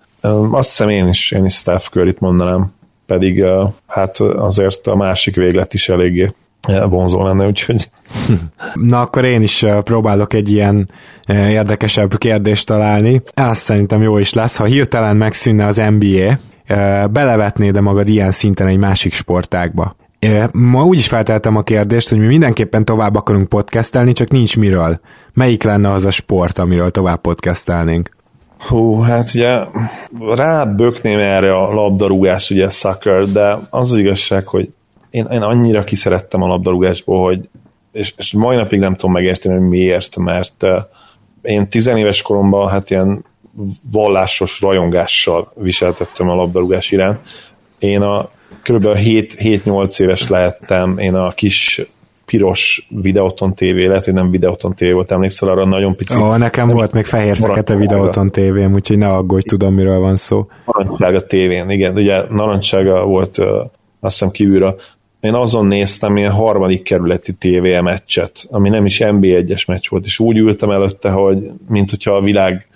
Azt hiszem én is, én is Steph Curry-t mondanám, pedig hát azért a másik véglet is eléggé vonzó lenne, úgyhogy... Na akkor én is próbálok egy ilyen érdekesebb kérdést találni. Ez szerintem jó is lesz. Ha hirtelen megszűnne az NBA, belevetnéd-e magad ilyen szinten egy másik sportágba? Ma úgy is felteltem a kérdést, hogy mi mindenképpen tovább akarunk podcastelni, csak nincs miről. Melyik lenne az a sport, amiről tovább podcastelnénk? Hú, hát ugye rábökném erre a labdarúgás, ugye soccer, de az az igazság, hogy én, én annyira kiszerettem a labdarúgásból, hogy és, és mai napig nem tudom megérteni, hogy miért, mert én tizenéves koromban hát ilyen vallásos rajongással viseltettem a labdarúgás iránt. Én a kb. 7-8 éves lehettem, én a kis piros videóton tévé, lehet, hogy nem videóton tévé volt, emlékszel arra nagyon pici. Ó, nekem volt még fehér-fekete videóton tévém, úgyhogy ne aggódj, tudom, miről van szó. Narancsága tévén, igen, ugye narancsága volt azt hiszem kívülről. Én azon néztem ilyen harmadik kerületi TV meccset, ami nem is NB1-es meccs volt, és úgy ültem előtte, hogy mint hogyha a világ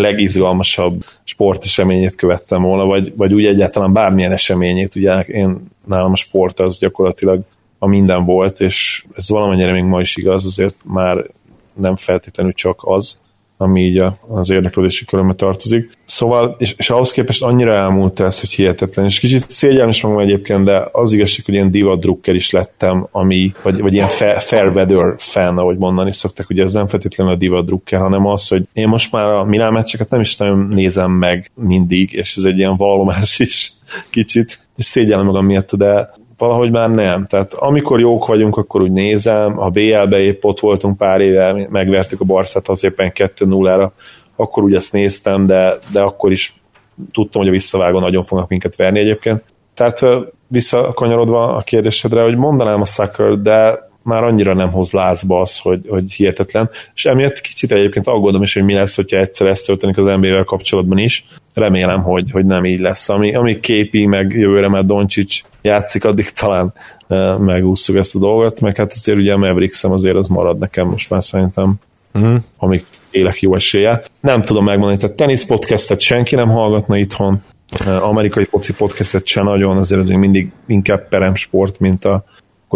legizgalmasabb sporteseményét követtem volna, vagy, vagy úgy egyáltalán bármilyen eseményét, ugye én nálam a sport az gyakorlatilag a minden volt, és ez valamennyire még ma is igaz, azért már nem feltétlenül csak az, ami így az érdeklődési körömbe tartozik. Szóval, és, és ahhoz képest annyira elmúlt ez, hogy hihetetlen, és kicsit szégyellem is magam egyébként, de az igazság, hogy ilyen divat drukker is lettem, ami, vagy, vagy ilyen fair, fair weather fan, ahogy mondani szoktak, ugye ez nem feltétlenül a divat drukker, hanem az, hogy én most már a Milán meccseket nem is nagyon nézem meg mindig, és ez egy ilyen vallomás is kicsit, és szégyellem magam miatt, de valahogy már nem. Tehát amikor jók vagyunk, akkor úgy nézem, a BL-be épp ott voltunk pár éve, megvertük a Barszát az éppen 2-0-ra, akkor úgy ezt néztem, de, de akkor is tudtam, hogy a visszavágó nagyon fognak minket verni egyébként. Tehát visszakanyarodva a kérdésedre, hogy mondanám a Sucker, de már annyira nem hoz lázba az, hogy, hogy hihetetlen. És emiatt kicsit egyébként aggódom is, hogy mi lesz, hogyha egyszer ezt történik az NBA-vel kapcsolatban is. Remélem, hogy, hogy nem így lesz. Ami, ami képi, meg jövőre mert Doncsics játszik, addig talán e, megúszuk ezt a dolgot, meg hát azért ugye a mavericks azért az marad nekem most már szerintem, uh-huh. amik élek jó esélye. Nem tudom megmondani, tehát tenisz podcastet senki nem hallgatna itthon, amerikai foci podcastet se nagyon, azért az még mindig inkább peremsport, mint a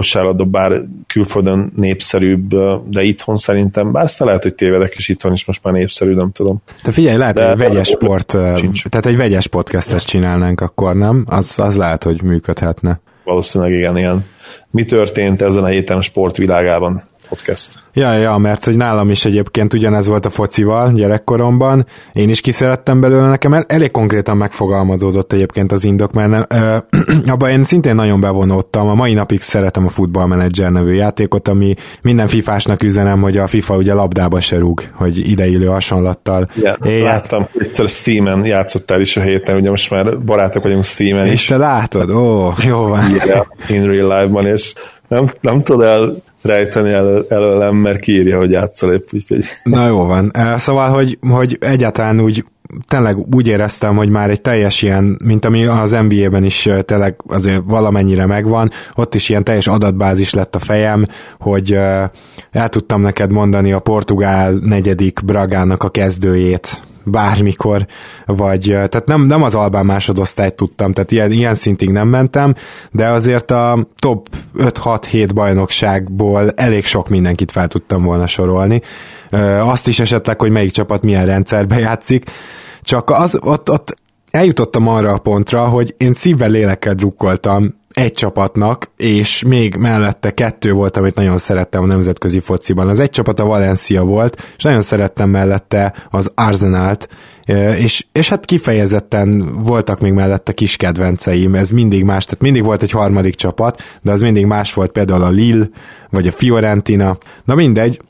kosárlabda, bár külföldön népszerűbb, de itthon szerintem, bár aztán lehet, hogy tévedek, és itthon is most már népszerű, nem tudom. De figyelj, lehet, de, hogy vegyes sport, sincs. tehát egy vegyes podcastet csinálnánk akkor, nem? Az, az lehet, hogy működhetne. Valószínűleg igen, ilyen. Mi történt ezen a héten a sportvilágában? Podcast. Ja, ja, mert hogy nálam is egyébként ugyanez volt a focival gyerekkoromban, én is kiszerettem belőle, nekem el, elég konkrétan megfogalmazódott egyébként az indok, mert nem, ö, abban én szintén nagyon bevonódtam, a mai napig szeretem a Football Manager nevű játékot, ami minden fifásnak üzenem, hogy a FIFA ugye labdába se rúg, hogy ideillő hasonlattal. Ja, Éjjel. láttam, egyszer Steam-en játszottál is a héten, ugye most már barátok vagyunk Steam-en és is. És te látod? Ó, jó van. Yeah, in real life-ban, és nem, nem tudod el rejteni elő, előlem, mert kiírja, hogy játszol épp, úgyhogy... Na jó van. Szóval, hogy, hogy egyáltalán úgy tényleg úgy éreztem, hogy már egy teljes ilyen, mint ami az NBA-ben is tényleg azért valamennyire megvan, ott is ilyen teljes adatbázis lett a fejem, hogy el tudtam neked mondani a portugál negyedik Bragának a kezdőjét, bármikor, vagy tehát nem, nem az albán másodosztályt tudtam, tehát ilyen, ilyen szintig nem mentem, de azért a top 5-6-7 bajnokságból elég sok mindenkit fel tudtam volna sorolni. Azt is esetleg, hogy melyik csapat milyen rendszerbe játszik, csak az, ott, ott eljutottam arra a pontra, hogy én szívvel lélekkel drukkoltam egy csapatnak, és még mellette kettő volt, amit nagyon szerettem a nemzetközi fociban. Az egy csapat a Valencia volt, és nagyon szerettem mellette az Arsenalt, és, és hát kifejezetten voltak még mellette kis kedvenceim, ez mindig más, tehát mindig volt egy harmadik csapat, de az mindig más volt, például a Lille, vagy a Fiorentina, na mindegy,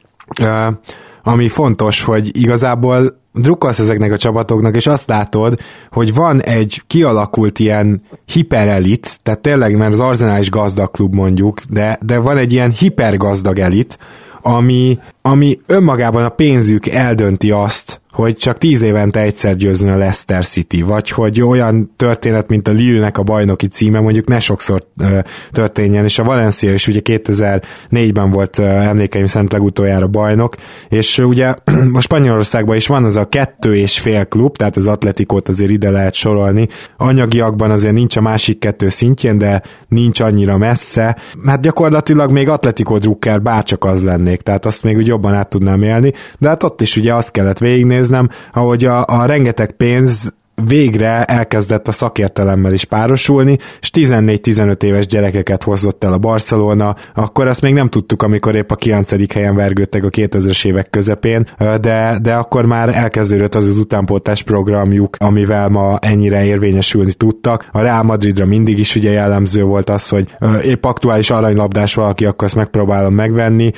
ami fontos, hogy igazából drukkolsz ezeknek a csapatoknak, és azt látod, hogy van egy kialakult ilyen hiperelit, tehát tényleg, mert az Arsenal is gazdag klub mondjuk, de, de van egy ilyen hipergazdag elit, ami, ami önmagában a pénzük eldönti azt, hogy csak tíz évente egyszer győzne a Leicester City, vagy hogy olyan történet, mint a Lille-nek a bajnoki címe mondjuk ne sokszor ö, történjen, és a Valencia is ugye 2004-ben volt ö, emlékeim szerint legutoljára bajnok, és ö, ugye a Spanyolországban is van az a kettő és fél klub, tehát az Atletikót azért ide lehet sorolni, anyagiakban azért nincs a másik kettő szintjén, de nincs annyira messze, hát gyakorlatilag még Atletikó drukker bárcsak az lennék, tehát azt még úgy jobban át tudnám élni, de hát ott is ugye azt kellett végignéznem, ahogy a, a rengeteg pénz végre elkezdett a szakértelemmel is párosulni, és 14-15 éves gyerekeket hozott el a Barcelona, akkor azt még nem tudtuk, amikor épp a 9. helyen vergődtek a 2000-es évek közepén, de, de akkor már elkezdődött az az utánpótlás programjuk, amivel ma ennyire érvényesülni tudtak. A Real Madridra mindig is ugye jellemző volt az, hogy épp aktuális aranylabdás valaki, akkor ezt megpróbálom megvenni,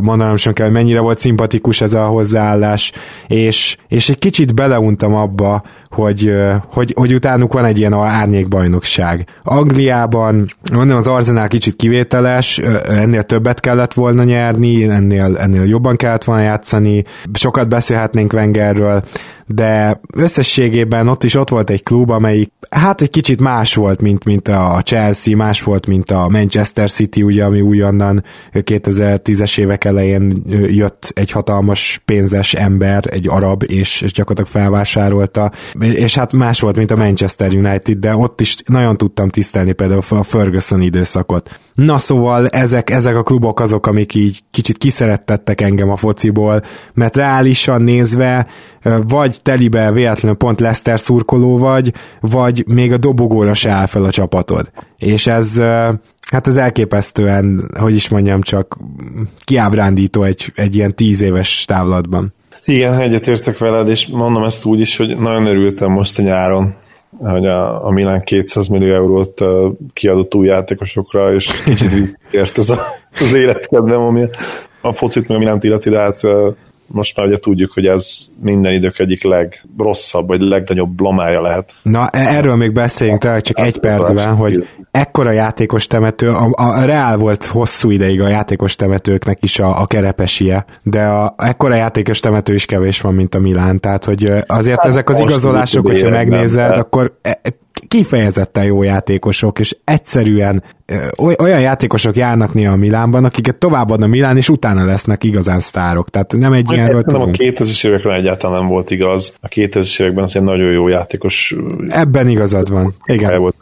mondanom sem kell, hogy mennyire volt szimpatikus ez a hozzáállás, és, és egy kicsit beleuntam abba, hogy, hogy, hogy utánuk van egy ilyen árnyékbajnokság. Angliában, mondom, az Arsenal kicsit kivételes, ennél többet kellett volna nyerni, ennél, ennél jobban kellett volna játszani, sokat beszélhetnénk Wengerről, de összességében ott is ott volt egy klub, amelyik hát egy kicsit más volt, mint, mint a Chelsea, más volt, mint a Manchester City, ugye, ami újonnan 2010-es évek elején jött egy hatalmas pénzes ember, egy arab, és, és gyakorlatilag felvásárolta, és hát más volt, mint a Manchester United, de ott is nagyon tudtam tisztelni például a Ferguson időszakot. Na szóval ezek, ezek a klubok azok, amik így kicsit kiszerettettek engem a fociból, mert reálisan nézve vagy telibe véletlenül pont Leszter szurkoló vagy, vagy még a dobogóra se áll fel a csapatod. És ez hát ez elképesztően, hogy is mondjam, csak kiábrándító egy, egy ilyen tíz éves távlatban. Igen, egyetértek veled, és mondom ezt úgy is, hogy nagyon örültem most a nyáron, hogy a, a Milán 200 millió eurót uh, kiadott új játékosokra, és kicsit ért ez a, az életkedvem, ami a focit meg a Milánt illeti, de hát uh, most már ugye tudjuk, hogy ez minden idők egyik legrosszabb, vagy legnagyobb blamája lehet. Na, e- erről még beszéljünk tényleg csak egy percben, hogy ekkora játékos temető, a, a Reál volt hosszú ideig a játékos temetőknek is a, a kerepesie, de a, ekkora játékos temető is kevés van, mint a Milán, tehát hogy azért hát ezek az igazolások, hogyha megnézed, akkor e- kifejezetten jó játékosok, és egyszerűen olyan játékosok járnak néha a Milánban, akiket továbbad a Milán, és utána lesznek igazán sztárok. Tehát nem egy ilyenről Nem, a 2000-es években egyáltalán nem volt igaz. A 2000-es években azért nagyon jó játékos. Ebben igazad van. Igen. Volt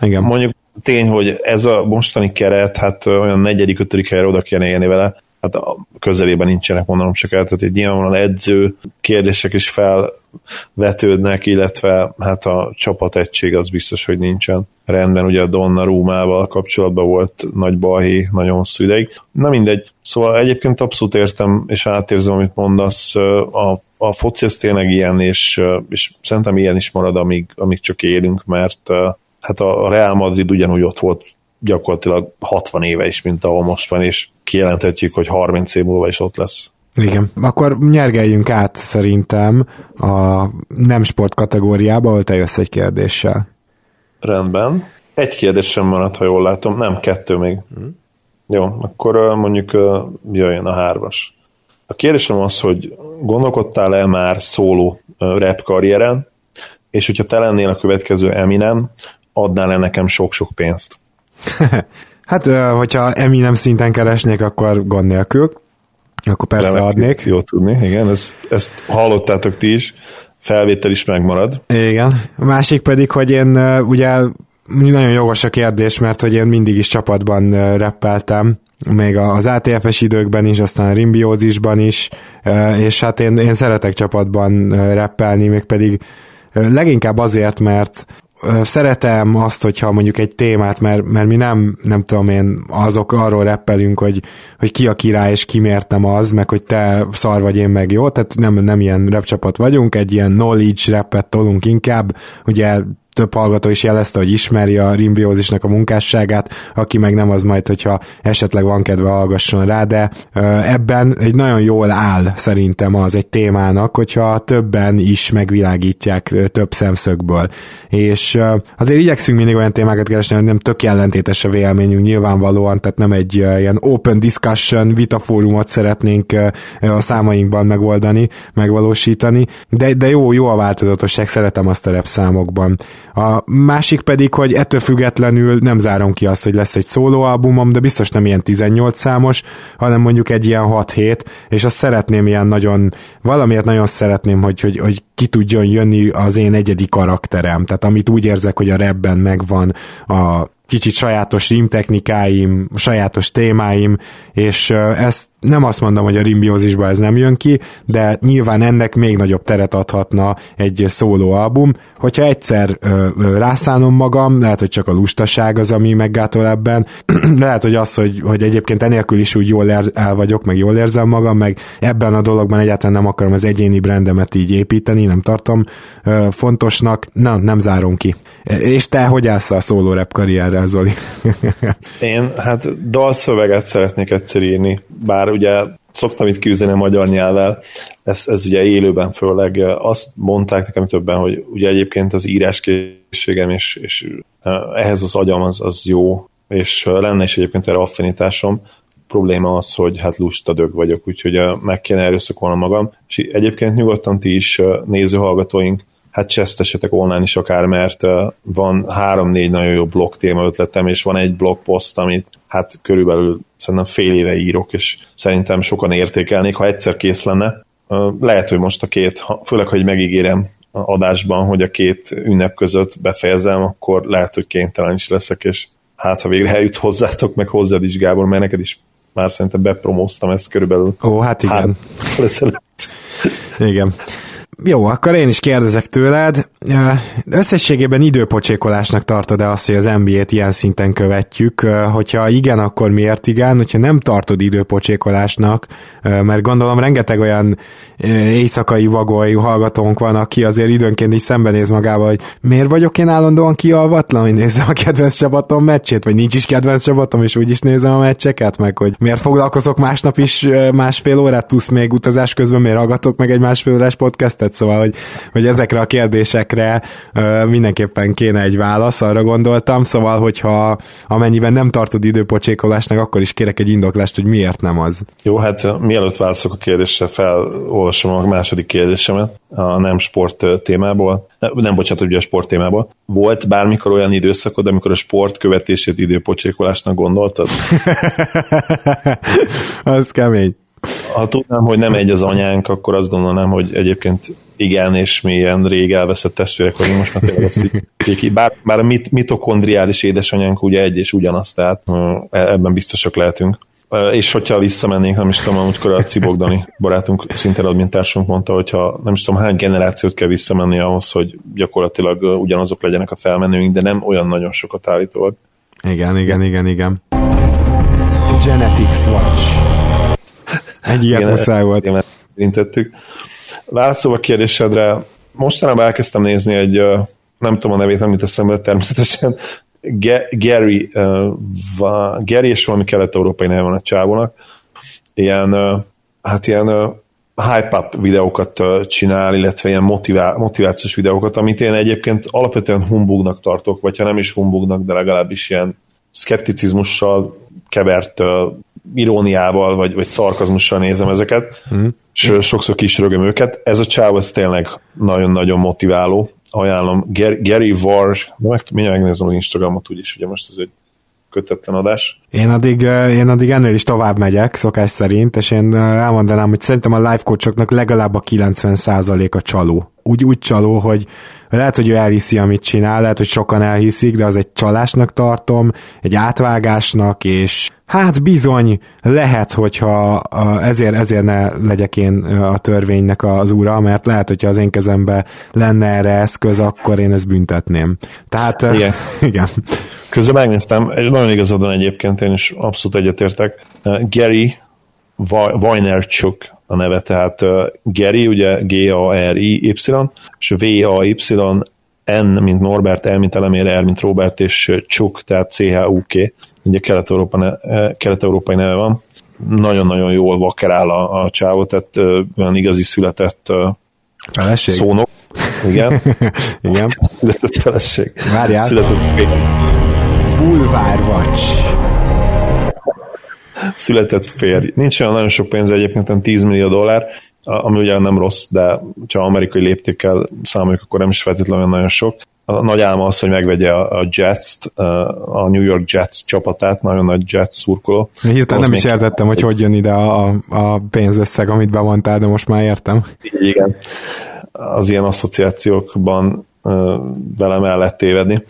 Igen. Mondjuk tény, hogy ez a mostani keret, hát olyan negyedik, ötödik helyre oda kéne élni vele, hát a közelében nincsenek, mondanom csak el, tehát egy nyilvánvalóan edző kérdések is felvetődnek, illetve hát a csapategység az biztos, hogy nincsen rendben, ugye a Donna Rúmával kapcsolatban volt nagy balhé nagyon hosszú ideig. Na mindegy, szóval egyébként abszolút értem, és átérzem, amit mondasz, a, a foci ez tényleg ilyen, és, és szerintem ilyen is marad, amíg, amíg csak élünk, mert hát a Real Madrid ugyanúgy ott volt gyakorlatilag 60 éve is, mint ahol most van, és kijelenthetjük, hogy 30 év múlva is ott lesz. Igen, akkor nyergeljünk át szerintem a nem sport kategóriába, ahol te jössz egy kérdéssel. Rendben. Egy kérdés sem maradt, ha jól látom. Nem, kettő még. Mm. Jó, akkor mondjuk jöjjön a hármas. A kérdésem az, hogy gondolkodtál-e már szóló rap karrieren, és hogyha te lennél a következő Eminem, adnál-e nekem sok-sok pénzt? hát, hogyha Eminem szinten keresnék, akkor gond nélkül. Akkor persze Remek, adnék. Jó tudni, igen, ezt, ezt hallottátok ti is, felvétel is megmarad. Igen. A másik pedig, hogy én ugye nagyon jogos a kérdés, mert hogy én mindig is csapatban reppeltem, még az ATF-es időkben is, aztán a rimbiózisban is, és hát én, én szeretek csapatban reppelni, még pedig leginkább azért, mert szeretem azt, hogyha mondjuk egy témát, mert, mert mi nem, nem tudom én, azok arról reppelünk, hogy, hogy ki a király és ki miért nem az, meg hogy te szar vagy én meg jó, tehát nem, nem ilyen rap csapat vagyunk, egy ilyen knowledge rappet tolunk inkább, ugye több hallgató is jelezte, hogy ismeri a rimbiózisnak a munkásságát, aki meg nem az majd, hogyha esetleg van kedve hallgasson rá, de ebben egy nagyon jól áll szerintem az egy témának, hogyha többen is megvilágítják több szemszögből. És azért igyekszünk mindig olyan témákat keresni, hogy nem tök ellentétes a véleményünk nyilvánvalóan, tehát nem egy ilyen open discussion vitafórumot szeretnénk a számainkban megoldani, megvalósítani, de, de jó, jó a változatosság, szeretem azt a rep számokban. A másik pedig, hogy ettől függetlenül nem zárom ki azt, hogy lesz egy szólóalbumom, de biztos nem ilyen 18 számos, hanem mondjuk egy ilyen 6-7, és azt szeretném ilyen nagyon, valamiért nagyon szeretném, hogy, hogy, hogy ki tudjon jönni az én egyedi karakterem, tehát amit úgy érzek, hogy a rapben megvan a kicsit sajátos rímtechnikáim, sajátos témáim, és ezt nem azt mondom, hogy a rimbiózisba ez nem jön ki, de nyilván ennek még nagyobb teret adhatna egy szóló album. Hogyha egyszer ö, ö, rászánom magam, lehet, hogy csak a lustaság az, ami meggátol ebben, lehet, hogy az, hogy, hogy egyébként enélkül is úgy jól el, vagyok, meg jól érzem magam, meg ebben a dologban egyáltalán nem akarom az egyéni brandemet így építeni, nem tartom ö, fontosnak, na, nem zárom ki. És te hogy állsz a szóló rap karrierrel, Zoli? Én hát dalszöveget szeretnék egyszer írni, bár ugye szoktam itt küzdeni a magyar nyelvvel, ez, ez ugye élőben főleg azt mondták nekem többen, hogy ugye egyébként az íráskészségem és, és ehhez az agyam az, az jó, és lenne is egyébként erre affinitásom, probléma az, hogy hát lusta dög vagyok, úgyhogy meg kéne erőszakolnom magam, és egyébként nyugodtan ti is nézőhallgatóink hát csesztesetek online is akár, mert van három-négy nagyon jó blog téma ötletem, és van egy blog poszt, amit hát körülbelül szerintem fél éve írok, és szerintem sokan értékelnék, ha egyszer kész lenne. Lehet, hogy most a két, főleg, hogy megígérem adásban, hogy a két ünnep között befejezem, akkor lehet, hogy kénytelen is leszek, és hát ha végre eljut hozzátok, meg hozzád is, Gábor, mert neked is már szerintem bepromóztam ezt körülbelül. Ó, hát igen. Hát, igen. Jó, akkor én is kérdezek tőled. Összességében időpocsékolásnak tartod-e azt, hogy az NBA-t ilyen szinten követjük? Hogyha igen, akkor miért igen? Hogyha nem tartod időpocsékolásnak, mert gondolom rengeteg olyan éjszakai vagoly hallgatónk van, aki azért időnként is szembenéz magával, hogy miért vagyok én állandóan kialvatlan, hogy nézem a kedvenc csapatom meccsét, vagy nincs is kedvenc csapatom, és úgy is nézem a meccseket, meg hogy miért foglalkozok másnap is másfél órát, plusz még utazás közben miért hallgatok meg egy másfél órás podcastet, szóval, hogy, hogy ezekre a kérdésekre mindenképpen kéne egy válasz, arra gondoltam, szóval, hogyha amennyiben nem tartod időpocsékolásnak, akkor is kérek egy indoklást, hogy miért nem az. Jó, hát mielőtt válaszok a kérdésre, felolvasom a második kérdésemet a nem sport témából, nem bocsánat, ugye a sport témából. Volt bármikor olyan időszakod, amikor a sport követését időpocsékolásnak gondoltad? az kemény. Ha tudnám, hogy nem egy az anyánk, akkor azt gondolnám, hogy egyébként igen, és mi ilyen rég elveszett testvérek vagyunk, most már tényleg azt így, bár, bár a mit, mitokondriális édesanyánk ugye egy és ugyanaz, tehát e, ebben biztosak lehetünk. És hogyha visszamennénk, nem is tudom, amikor a Cibogdani barátunk, szinte admintársunk mondta, hogyha nem is tudom hány generációt kell visszamenni ahhoz, hogy gyakorlatilag ugyanazok legyenek a felmenőink, de nem olyan nagyon sokat állítólag. Igen, igen, igen, igen. Genetics Watch. Egy ilyet muszáj volt. Érintettük. Válaszolva a kérdésedre, mostanában elkezdtem nézni egy, nem tudom a nevét, nem jut eszembe természetesen, Gary, uh, Gary és valami kelet-európai neve van a csávónak, ilyen, uh, hát ilyen uh, hype-up videókat csinál, illetve ilyen motivá- motivációs videókat, amit én egyébként alapvetően humbugnak tartok, vagy ha nem is humbugnak, de legalábbis ilyen szkepticizmussal kevert iróniával, vagy, vagy szarkazmussal nézem ezeket, mm. és sokszor kisrögöm őket. Ez a csáv, ez tényleg nagyon-nagyon motiváló. Ajánlom. Gary Var, meg, mindjárt megnézem az Instagramot úgyis, ugye most ez egy kötetlen adás. Én addig, én addig ennél is tovább megyek, szokás szerint, és én elmondanám, hogy szerintem a live coachoknak legalább a 90%-a csaló. Úgy, úgy csaló, hogy lehet, hogy ő elhiszi, amit csinál, lehet, hogy sokan elhiszik, de az egy csalásnak tartom, egy átvágásnak, és hát bizony lehet, hogyha ezért, ezért ne legyek én a törvénynek az ura, mert lehet, hogyha az én kezembe lenne erre eszköz, akkor én ezt büntetném. Tehát igen. igen. Közben megnéztem, nagyon igazad van egyébként, én is abszolút egyetértek. Gary Vaynerchuk a neve, tehát Gary, ugye G-A-R-I-Y, és V-A-Y, N, mint Norbert, L, mint Elemér, R, mint Robert, és Csuk, tehát C-H-U-K, ugye kelet-európai, kelet-európai neve van. Nagyon-nagyon jól vakerál a, a csávó, tehát olyan igazi született Feleség? szónok. Igen. Igen. Született feleség. Várjál. Született Bulvárvacs. Született férj. Nincs olyan nagyon sok pénz egyébként, 10 millió dollár, ami ugye nem rossz, de ha amerikai léptékkel számoljuk, akkor nem is feltétlenül nagyon sok. A nagy álma az, hogy megvegye a Jets-t, a New York Jets csapatát, nagyon nagy Jets szurkoló. Hirtelen nem is értettem, hogy hogy jön ide a, a pénzösszeg, amit bemondtál, de most már értem. Igen. Az ilyen asszociációkban velem el lehet tévedni.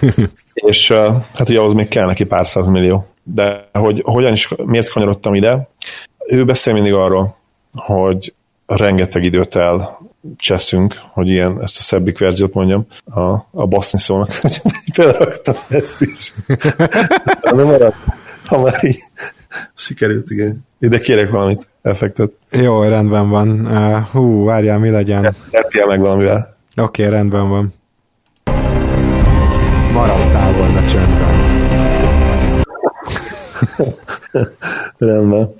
és hát ugye ahhoz még kell neki pár millió. De hogy hogyan is, miért kanyarodtam ide? Ő beszél mindig arról, hogy rengeteg időt el cseszünk, hogy ilyen, ezt a szebbik verziót mondjam, a, a baszni szónak. Beleraktam ezt is. Nem marad, ha már így sikerült, igen. Ide kérek valamit, effektet. Jó, rendben van. Uh, hú, várjál, mi legyen? Erpjel meg valamivel. Oké, okay, rendben van. Maradtál rendben.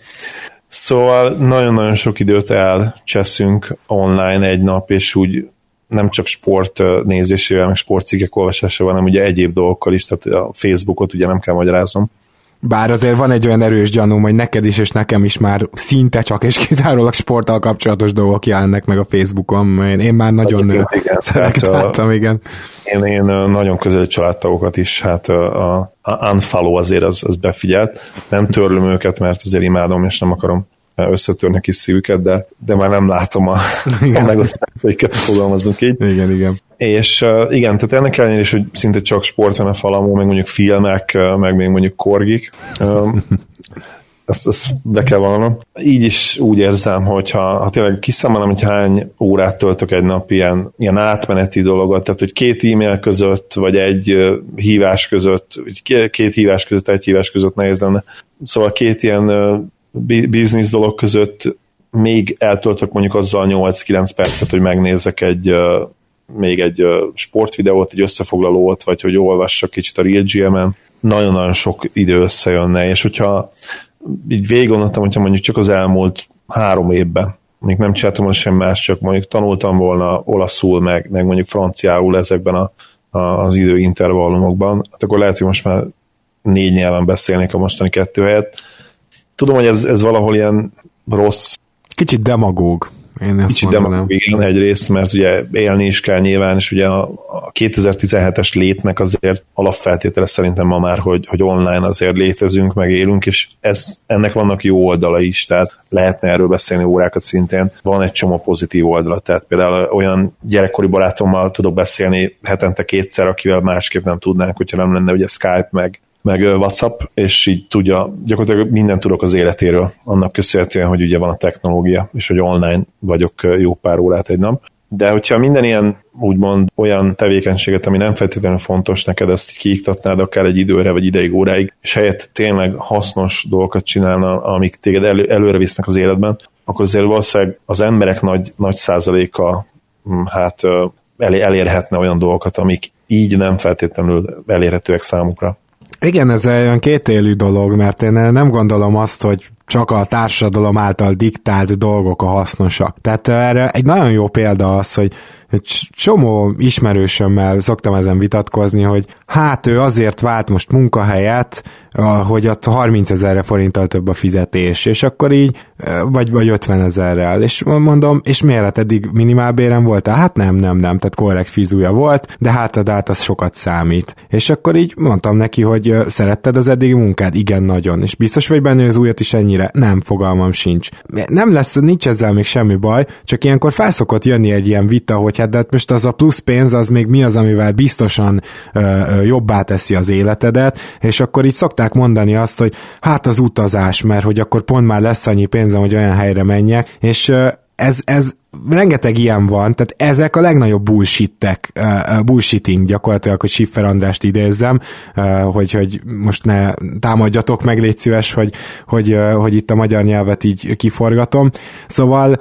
Szóval nagyon-nagyon sok időt elcseszünk online egy nap, és úgy nem csak sport nézésével, meg sportcikkek olvasásával, hanem ugye egyéb dolgokkal is, tehát a Facebookot ugye nem kell magyaráznom. Bár azért van egy olyan erős gyanúm, hogy neked is és nekem is már szinte csak és kizárólag sporttal kapcsolatos dolgok jelennek meg a Facebookon. Én, én már nagyon igen, igen. Én, én nagyon közeli családtagokat is, hát a, a unfollow azért az, az befigyelt. Nem törlöm őket, mert azért imádom, és nem akarom összetörnek is szívüket, de, de már nem látom a, a megosztásaikat, fogalmazunk így. Igen, igen. És uh, igen, tehát ennek ellenére is, hogy szinte csak sport van a falamon, meg mondjuk filmek, meg még mondjuk korgik, um, ezt, ezt be kell vallanom. Így is úgy érzem, hogy ha, ha tényleg kiszámolom, hogy hány órát töltök egy nap ilyen, ilyen átmeneti dologot, tehát hogy két e-mail között, vagy egy hívás között, vagy két hívás között, egy hívás között nehéz lenne. Szóval két ilyen biznisz dolog között még eltöltök mondjuk azzal 8-9 percet, hogy megnézzek egy még egy sportvideót, egy összefoglalót, vagy hogy olvassak kicsit a Real GM-en, nagyon-nagyon sok idő összejönne, és hogyha így végig gondoltam, hogyha mondjuk csak az elmúlt három évben, még nem csináltam volna sem más, csak mondjuk tanultam volna olaszul, meg, meg mondjuk franciául ezekben a, a, az időintervallumokban, hát akkor lehet, hogy most már négy nyelven beszélnék a mostani kettő helyett, Tudom, hogy ez, ez valahol ilyen rossz. Kicsit demagóg. Én ezt Kicsit demagóg, igen, egyrészt, mert ugye élni is kell nyilván, és ugye a, a 2017-es létnek azért alapfeltétele szerintem ma már, hogy, hogy online azért létezünk, meg élünk, és ez, ennek vannak jó oldala is, tehát lehetne erről beszélni órákat szintén. Van egy csomó pozitív oldala, tehát például olyan gyerekkori barátommal tudok beszélni hetente kétszer, akivel másképp nem tudnánk, hogyha nem lenne ugye Skype, meg meg WhatsApp, és így tudja, gyakorlatilag mindent tudok az életéről, annak köszönhetően, hogy ugye van a technológia, és hogy online vagyok jó pár órát egy nap. De hogyha minden ilyen úgymond olyan tevékenységet, ami nem feltétlenül fontos neked, ezt kiiktatnád akár egy időre, vagy ideig, óráig, és helyett tényleg hasznos dolgokat csinálna, amik téged elő, előre visznek az életben, akkor azért valószínűleg az emberek nagy, nagy százaléka hm, hát elérhetne olyan dolgokat, amik így nem feltétlenül elérhetőek számukra. Igen, ez olyan kétélű dolog, mert én nem gondolom azt, hogy csak a társadalom által diktált dolgok a hasznosak. Tehát erre egy nagyon jó példa az, hogy csomó ismerősömmel szoktam ezen vitatkozni, hogy hát ő azért vált most munkahelyet, hogy ott 30 ezerre forinttal több a fizetés, és akkor így, vagy, vagy 50 ezerrel, és mondom, és miért hát eddig minimálbéren volt? Hát nem, nem, nem, tehát korrekt fizúja volt, de hát a dát az sokat számít. És akkor így mondtam neki, hogy szeretted az eddigi munkád? Igen, nagyon. És biztos vagy benne, hogy az újat is ennyire? Nem, fogalmam sincs. Nem lesz, nincs ezzel még semmi baj, csak ilyenkor felszokott jönni egy ilyen vita, hogy hát de most az a plusz pénz, az még mi az, amivel biztosan ö, ö, jobbá teszi az életedet, és akkor így szokták mondani azt, hogy hát az utazás, mert hogy akkor pont már lesz annyi pénzem, hogy olyan helyre menjek, és ö, ez, ez rengeteg ilyen van, tehát ezek a legnagyobb bullshittek, uh, bullshitting gyakorlatilag, hogy Schiffer Andrást idézzem, hogy, hogy most ne támadjatok meg, légy szíves, hogy, hogy, hogy itt a magyar nyelvet így kiforgatom. Szóval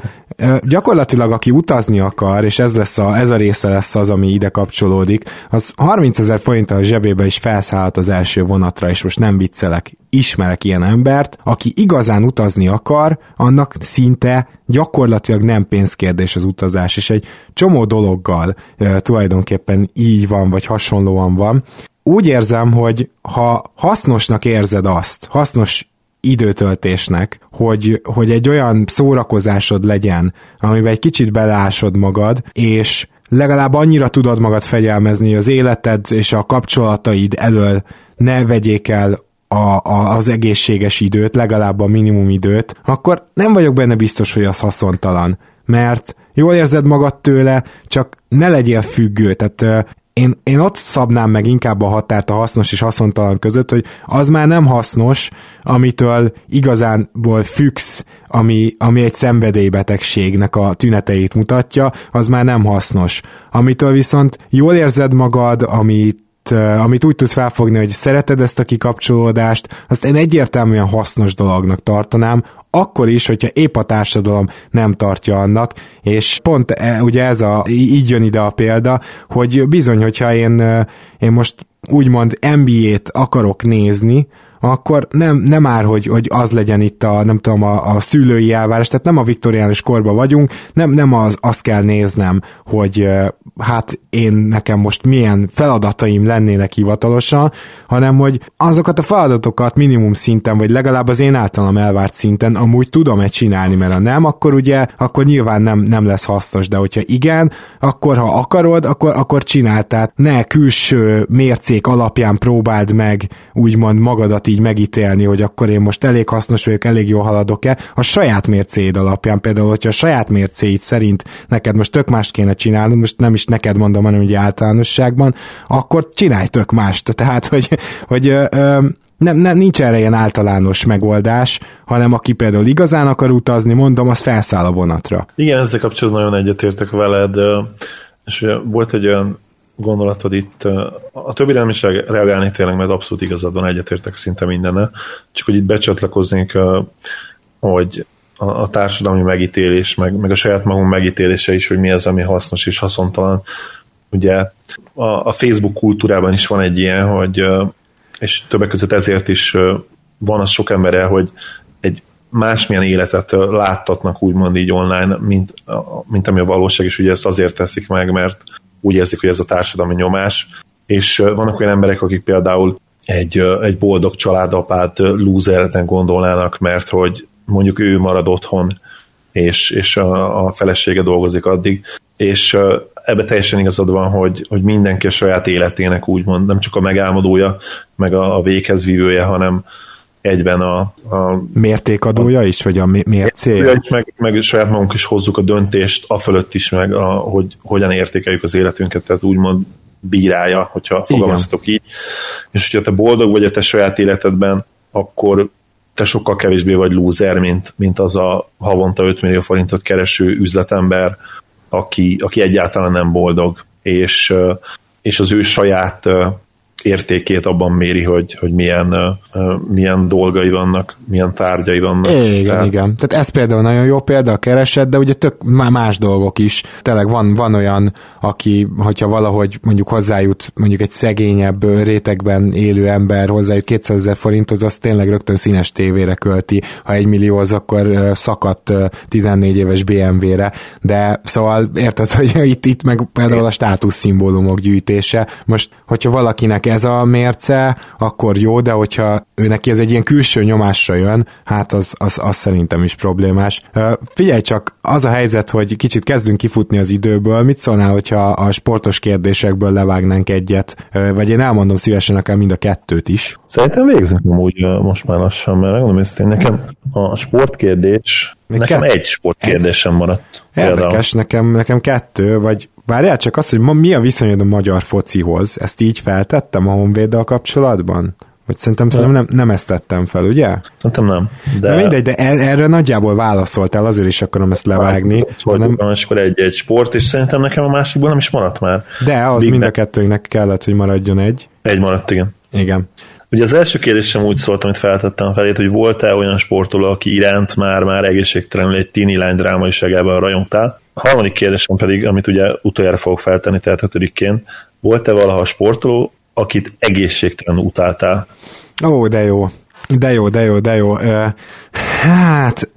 gyakorlatilag aki utazni akar, és ez, lesz a, ez a része lesz az, ami ide kapcsolódik, az 30 ezer forinttal a zsebébe is felszállhat az első vonatra, és most nem viccelek, ismerek ilyen embert, aki igazán utazni akar, annak szinte gyakorlatilag nem pénzkérdés az utazás, és egy csomó dologgal e, tulajdonképpen így van, vagy hasonlóan van. Úgy érzem, hogy ha hasznosnak érzed azt, hasznos időtöltésnek, hogy, hogy egy olyan szórakozásod legyen, amivel egy kicsit beleásod magad, és legalább annyira tudod magad fegyelmezni, hogy az életed és a kapcsolataid elől ne vegyék el a, a, az egészséges időt, legalább a minimum időt, akkor nem vagyok benne biztos, hogy az haszontalan. Mert jól érzed magad tőle, csak ne legyél függő. Tehát én, én ott szabnám meg inkább a határt a hasznos és haszontalan között, hogy az már nem hasznos, amitől igazánból függsz, ami, ami egy szenvedélybetegségnek a tüneteit mutatja, az már nem hasznos. Amitől viszont jól érzed magad, amit amit úgy tudsz felfogni, hogy szereted ezt a kikapcsolódást, azt én egyértelműen hasznos dolognak tartanám, akkor is, hogyha épp a társadalom nem tartja annak, és pont e, ugye ez a, így jön ide a példa, hogy bizony, hogyha én, én most úgymond NBA-t akarok nézni, akkor nem, nem már, hogy, hogy az legyen itt a, nem tudom, a, a szülői elvárás, tehát nem a viktoriánus korban vagyunk, nem, nem az, azt kell néznem, hogy hát én nekem most milyen feladataim lennének hivatalosan, hanem hogy azokat a feladatokat minimum szinten, vagy legalább az én általam elvárt szinten amúgy tudom-e csinálni, mert ha nem, akkor ugye, akkor nyilván nem, nem lesz hasznos, de hogyha igen, akkor ha akarod, akkor, akkor csináld, tehát ne külső mércék alapján próbáld meg úgymond magadat így megítélni, hogy akkor én most elég hasznos vagyok, elég jól haladok-e, a saját mércéid alapján például, hogyha a saját mércéid szerint neked most tök mást kéne csinálnod, most nem is neked mondom, hanem ugye általánosságban, akkor csinálj tök mást. Tehát, hogy, hogy ö, nem, nem, nincs erre ilyen általános megoldás, hanem aki például igazán akar utazni, mondom, az felszáll a vonatra. Igen, ezzel kapcsolatban nagyon egyetértek veled, és volt egy olyan gondolatod itt, a többi nem is reagálni tényleg, mert abszolút igazad van, egyetértek szinte mindenne, csak hogy itt becsatlakoznék, hogy a, társadalmi megítélés, meg, meg a saját magunk megítélése is, hogy mi az, ami hasznos és haszontalan. Ugye a, a Facebook kultúrában is van egy ilyen, hogy és többek között ezért is van az sok embere, hogy egy másmilyen életet láttatnak úgymond így online, mint, mint ami a valóság, és ugye ezt azért teszik meg, mert úgy érzik, hogy ez a társadalmi nyomás, és vannak olyan emberek, akik például egy, egy boldog családapát lúzereten gondolnának, mert hogy mondjuk ő marad otthon, és, és a, a felesége dolgozik addig, és ebbe teljesen igazad van, hogy, hogy mindenki a saját életének úgymond nem csak a megálmodója, meg a, a véghez vívője, hanem egyben a... a Mértékadója a, is, vagy a mércél? Is, meg, meg saját magunk is hozzuk a döntést, a fölött is, meg a, hogy hogyan értékeljük az életünket, tehát úgymond bírálja, hogyha fogalmazhatok így. És hogyha te boldog vagy a te saját életedben, akkor te sokkal kevésbé vagy lúzer, mint, mint az a havonta 5 millió forintot kereső üzletember, aki, aki egyáltalán nem boldog, és, és az ő saját értékét abban méri, hogy, hogy milyen, milyen dolgai vannak, milyen tárgyai vannak. Igen, Tehát... igen. Tehát ez például nagyon jó példa a kereset, de ugye tök más dolgok is. Tényleg van, van olyan, aki, hogyha valahogy mondjuk hozzájut mondjuk egy szegényebb rétegben élő ember hozzájut 200 ezer forinthoz, az tényleg rögtön színes tévére költi. Ha egy millió az, akkor szakadt 14 éves BMW-re. De szóval érted, hogy itt, itt meg például a státuszszimbólumok gyűjtése. Most, hogyha valakinek ez a mérce, akkor jó, de hogyha ő neki ez egy ilyen külső nyomásra jön, hát az, az, az szerintem is problémás. Figyelj csak, az a helyzet, hogy kicsit kezdünk kifutni az időből, mit szólnál, hogyha a sportos kérdésekből levágnánk egyet, vagy én elmondom szívesen akár mind a kettőt is. Szerintem végzünk amúgy most már lassan, mert megmondom hogy nekem a sportkérdés, Még nekem kett... egy sportkérdésem maradt. Érdekes, nekem, nekem kettő, vagy várjál csak azt, hogy ma mi a viszonyod a magyar focihoz? Ezt így feltettem a Honvéddel kapcsolatban? Vagy szerintem nem, nem, nem ezt tettem fel, ugye? Szerintem nem. De, de mindegy, de er, erre nagyjából válaszoltál, azért is akarom ezt levágni. Hogy nem... és akkor egy-egy sport, és szerintem nekem a másikból nem is maradt már. De az Big mind a kettőnknek kellett, hogy maradjon egy. Egy maradt, igen. Igen. Ugye az első kérdésem úgy szólt, amit feltettem felét, hogy volt-e olyan sportoló, aki iránt már, már egészségtelenül egy tini lány drámaiságában rajongtál? A harmadik kérdésem pedig, amit ugye utoljára fogok feltenni, tehát ötödikként, volt-e valaha sportoló, akit egészségtelen utáltál? Ó, de jó. De jó, de jó, de jó. Hát,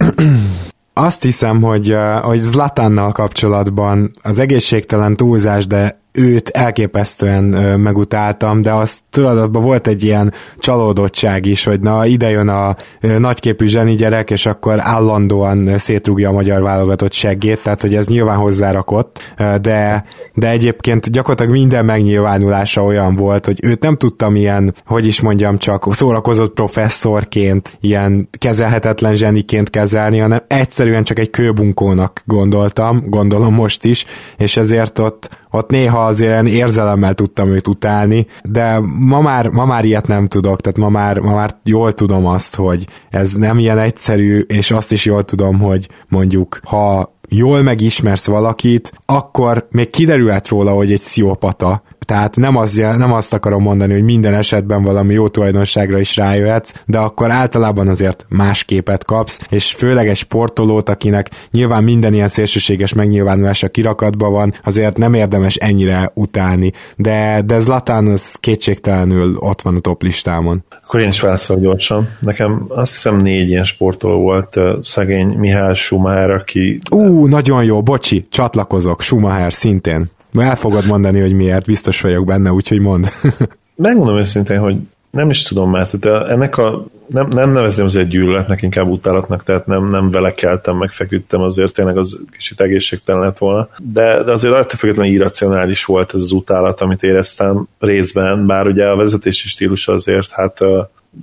azt hiszem, hogy, hogy Zlatánnal kapcsolatban az egészségtelen túlzás, de őt elképesztően megutáltam, de az tudatban volt egy ilyen csalódottság is, hogy na ide jön a nagyképű zseni gyerek, és akkor állandóan szétrugja a magyar válogatott seggét, tehát hogy ez nyilván hozzárakott, de, de egyébként gyakorlatilag minden megnyilvánulása olyan volt, hogy őt nem tudtam ilyen, hogy is mondjam csak, szórakozott professzorként, ilyen kezelhetetlen zseniként kezelni, hanem egyszerűen csak egy kőbunkónak gondoltam, gondolom most is, és ezért ott ott néha azért ilyen érzelemmel tudtam őt utálni, de ma már, ma már ilyet nem tudok, tehát ma már, ma már jól tudom azt, hogy ez nem ilyen egyszerű, és azt is jól tudom, hogy mondjuk, ha jól megismersz valakit, akkor még kiderülhet róla, hogy egy sziopata, tehát nem, az, nem azt akarom mondani, hogy minden esetben valami jó tulajdonságra is rájöhetsz, de akkor általában azért más képet kapsz, és főleg egy sportolót, akinek nyilván minden ilyen szélsőséges megnyilvánulása kirakatban van, azért nem érdemes ennyire utálni, de, de Zlatán az kétségtelenül ott van a top listámon. Akkor én is válaszolok gyorsan. Nekem azt hiszem négy ilyen sportoló volt, szegény Mihály Schumacher, aki... Ú, nagyon jó, bocsi, csatlakozok, Schumacher szintén. El fogod mondani, hogy miért, biztos vagyok benne, úgyhogy mond. Megmondom őszintén, hogy nem is tudom, mert de ennek a, nem, nem nevezném egy gyűlöletnek, inkább utálatnak, tehát nem, nem vele keltem, megfeküdtem, azért tényleg az kicsit egészségtelen lett volna. De, de azért attól függetlenül irracionális volt ez az utálat, amit éreztem részben, bár ugye a vezetési stílus azért, hát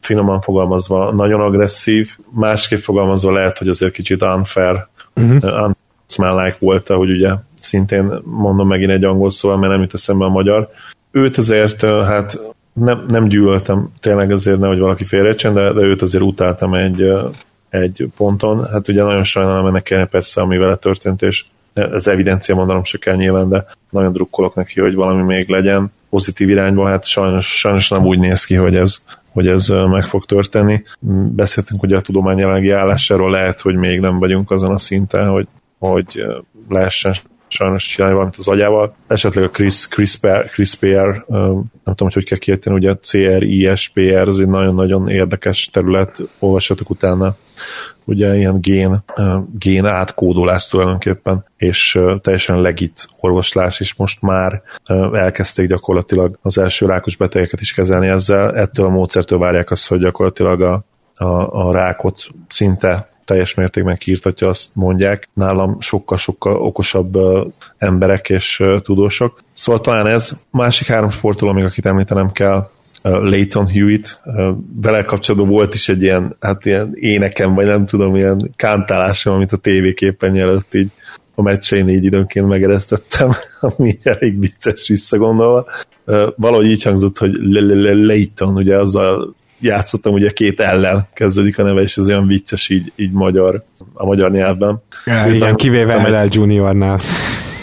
finoman fogalmazva nagyon agresszív, másképp fogalmazva lehet, hogy azért kicsit unfair, uh-huh. unfair volt, hogy ugye szintén mondom megint egy angol szóval, mert nem jut eszembe a magyar. Őt azért hát nem, nem gyűlöltem tényleg azért, nehogy valaki félrejtsen, de, de őt azért utáltam egy, egy ponton. Hát ugye nagyon sajnálom ennek kellene persze, ami vele történt, és ez evidencia mondanom se kell nyilván, de nagyon drukkolok neki, hogy valami még legyen pozitív irányba, hát sajnos, sajnos nem úgy néz ki, hogy ez, hogy ez meg fog történni. Beszéltünk ugye a tudomány jelenlegi állásáról, lehet, hogy még nem vagyunk azon a szinten, hogy, hogy lehessen sajnos csinálni valamit az agyával. Esetleg a Chris, CRISPR, CRISPR nem tudom, hogy hogy kell kiejteni, ugye a CRISPR az egy nagyon-nagyon érdekes terület, olvassatok utána ugye ilyen gén, gén átkódolás tulajdonképpen, és teljesen legit orvoslás, és most már elkezdték gyakorlatilag az első rákos betegeket is kezelni ezzel. Ettől a módszertől várják azt, hogy gyakorlatilag a, a, a rákot szinte teljes mértékben kiirtatja, azt mondják. Nálam sokkal-sokkal okosabb emberek és tudósok. Szóval talán ez. Másik három sportoló, még akit említenem kell, Leighton Hewitt, vele kapcsolatban volt is egy ilyen, hát ilyen énekem, vagy nem tudom, ilyen kántálásom, amit a tévéképen előtt így a meccsein így időnként megeresztettem, ami elég vicces visszagondolva. Valahogy így hangzott, hogy Leighton, ugye azzal játszottam, ugye két ellen kezdődik a neve, és ez olyan vicces így, így magyar, a magyar nyelvben. Ja, igen, kivéve LL Juniornál.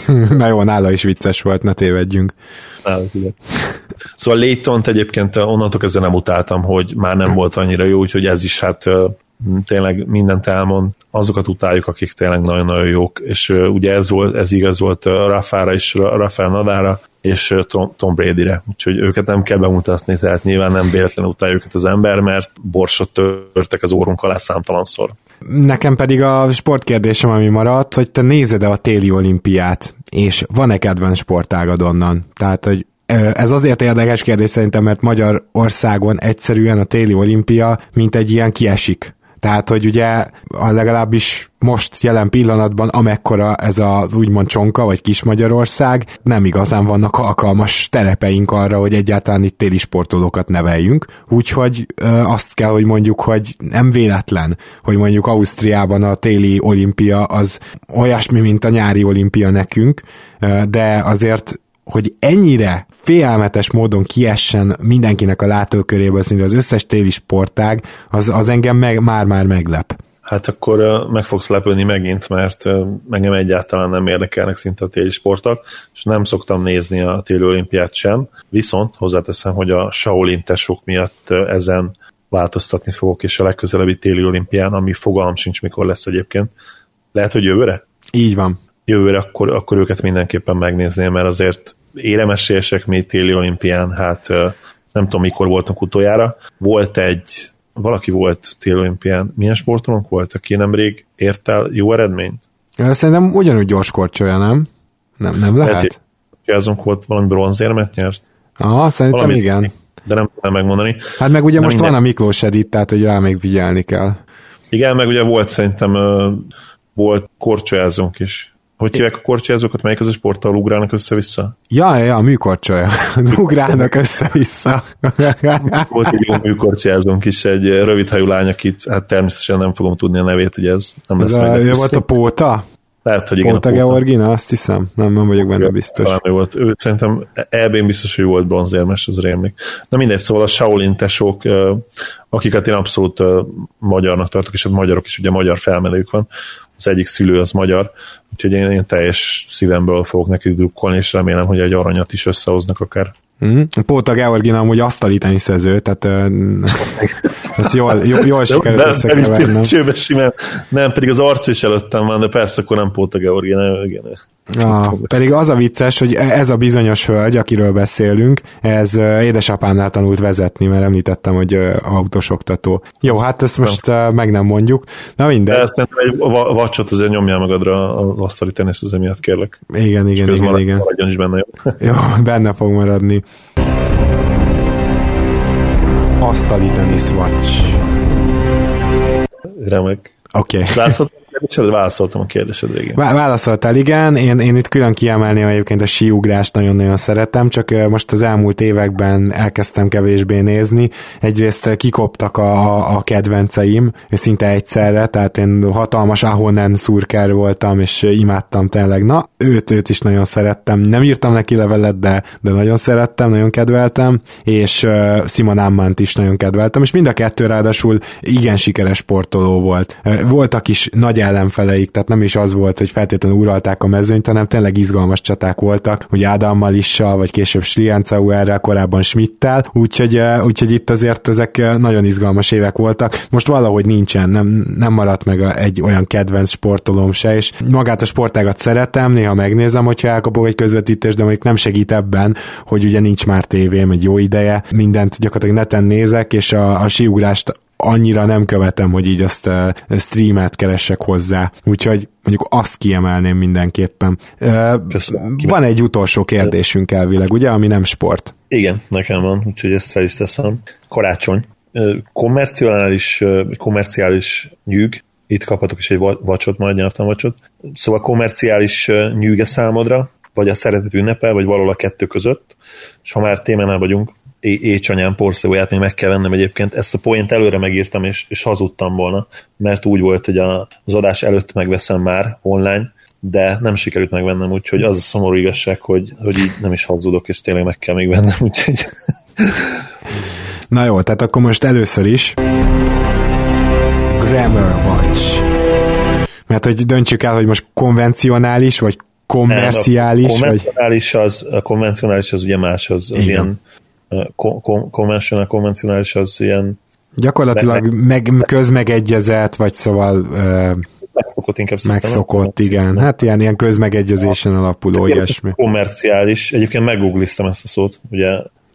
Na jó, nála is vicces volt, ne tévedjünk. Szóval layton egyébként onnantól kezdve nem utáltam, hogy már nem volt annyira jó, úgyhogy ez is hát tényleg mindent elmond, azokat utáljuk, akik tényleg nagyon-nagyon jók, és ugye ez, volt, ez igaz volt Raffára is, Rafael Nadára, és Tom, Brady-re, úgyhogy őket nem kell bemutatni, tehát nyilván nem véletlenül utáljuk őket az ember, mert borsot törtek az órunk alá számtalanszor. Nekem pedig a sportkérdésem, ami maradt, hogy te nézed-e a téli olimpiát, és van-e kedvenc sportágad onnan? Tehát, hogy ez azért érdekes kérdés szerintem, mert Magyarországon egyszerűen a téli olimpia mint egy ilyen kiesik. Tehát, hogy ugye a legalábbis most jelen pillanatban, amekkora ez az úgymond csonka, vagy kis Magyarország, nem igazán vannak alkalmas terepeink arra, hogy egyáltalán itt téli sportolókat neveljünk. Úgyhogy ö, azt kell, hogy mondjuk, hogy nem véletlen, hogy mondjuk Ausztriában a téli olimpia az olyasmi, mint a nyári olimpia nekünk, de azért hogy ennyire félelmetes módon kiessen mindenkinek a látóköréből szinte az összes téli sportág, az, az engem meg, már-már meglep. Hát akkor meg fogsz lepődni megint, mert engem egyáltalán nem érdekelnek szinte a téli sportok, és nem szoktam nézni a téli olimpiát sem, viszont hozzáteszem, hogy a Shaolin tesók miatt ezen változtatni fogok, és a legközelebbi téli olimpián, ami fogalm sincs, mikor lesz egyébként. Lehet, hogy jövőre? Így van jövőre akkor, akkor őket mindenképpen megnézném, mert azért éremesélyesek még téli olimpián, hát nem tudom mikor voltunk utoljára. Volt egy, valaki volt téli olimpián, milyen sportolónk volt, aki nemrég ért el jó eredményt? Szerintem ugyanúgy gyors korcsolya, nem? Nem, nem lehet? Lehet, volt valami bronzérmet nyert? Aha, szerintem valami, igen. De nem tudom megmondani. Hát meg ugye nem most minden... van a Miklós Edit, tehát hogy rá még vigyelni kell. Igen, meg ugye volt szerintem volt korcsolyázónk is. Hogy hívják a korcsázókat, melyik az a sporttal ugrálnak össze-vissza? Ja, ja, ja, a műkorcsolya. Ugrálnak össze-vissza. Volt egy jó műkorcsázónk is, egy rövidhajú lány, akit hát természetesen nem fogom tudni a nevét, ugye ez nem lesz ez Ő volt a Póta? Lehet, hogy igen. Póta Georgina, azt hiszem. Nem, nem vagyok benne biztos. Ő volt. Ő szerintem eb biztos, hogy volt bronzérmes, az rémlik. Na mindegy, szóval a Shaolin tesók, akiket én abszolút magyarnak tartok, és a magyarok is, ugye magyar felmenők van, az egyik szülő az magyar, úgyhogy én, én teljes szívemből fogok neki drukkolni, és remélem, hogy egy aranyat is összehoznak akár. Mm. Póta Georgina amúgy asztali teniszező, tehát ezt jól, jól, jól sikerült összekevernem. simán, nem, pedig az arc is előttem van, de persze akkor nem Póta Georgina, igen. Ah, pedig az a vicces, hogy ez a bizonyos hölgy, akiről beszélünk, ez édesapámnál tanult vezetni, mert említettem, hogy autós oktató. Jó, hát ezt most meg nem mondjuk. Na mindegy. De szerintem egy vacsot azért nyomjál magadra az asztali tenisz, azért miatt kérlek. Igen, igen, igen. Marad, igen. Maradjon is benne. Jó. jó, benne fog maradni. Asztali tenisz watch. Remek. Oké. Okay. Látszott, kérdésed, válaszoltam a kérdésed igen. Válaszoltál, igen. Én, én itt külön kiemelném egyébként a síugrást, nagyon-nagyon szeretem, csak most az elmúlt években elkezdtem kevésbé nézni. Egyrészt kikoptak a, a kedvenceim, szinte egyszerre, tehát én hatalmas Ahonen szurker voltam, és imádtam tényleg. Na, őt, őt is nagyon szerettem. Nem írtam neki levelet, de, de nagyon szerettem, nagyon kedveltem, és uh, Simon Ammant is nagyon kedveltem, és mind a kettő ráadásul igen sikeres sportoló volt. Voltak is nagy ellenfeleik, tehát nem is az volt, hogy feltétlenül uralták a mezőnyt, hanem tényleg izgalmas csaták voltak, hogy Ádámmal is, vagy később Sliancauerrel, korábban Schmidtel, úgyhogy, úgyhogy itt azért ezek nagyon izgalmas évek voltak. Most valahogy nincsen, nem, nem maradt meg egy olyan kedvenc sportolóm se, és magát a sportágat szeretem, néha megnézem, hogyha elkapok egy közvetítést, de mondjuk nem segít ebben, hogy ugye nincs már tévém egy jó ideje, mindent gyakorlatilag neten nézek, és a, a síugrást annyira nem követem, hogy így azt uh, streamet keresek hozzá, úgyhogy mondjuk azt kiemelném mindenképpen. Uh, van egy utolsó kérdésünk elvileg, ugye, ami nem sport. Igen, nekem van, úgyhogy ezt fel is teszem. Karácsony. Kommerciális, kommerciális nyűg, itt kaphatok is egy vacsot, majd nyertem vacsot. Szóval kommerciális nyűge számodra, vagy a szeretet ünnepe, vagy valahol a kettő között, és ha már témánál vagyunk, écsanyám porszívóját még meg kell vennem egyébként. Ezt a poént előre megírtam, és, és hazudtam volna, mert úgy volt, hogy a, az adás előtt megveszem már online, de nem sikerült megvennem, úgyhogy az a szomorú igazság, hogy, hogy így nem is hazudok, és tényleg meg kell még vennem, úgyhogy... Na jó, tehát akkor most először is Grammar Watch. Mert hogy döntsük el, hogy most konvencionális, vagy kommerciális? Nem, a konvencionális, vagy? az, a konvencionális az ugye más, az, az ilyen konvencionális, konvencionális az ilyen Gyakorlatilag meg, közmegegyezett, vagy szóval megszokott inkább Megszokott, igen. Hát ilyen, ilyen közmegegyezésen alapuló ilyesmi. Kommerciális. Egyébként meggoogliztam ezt a szót, ugye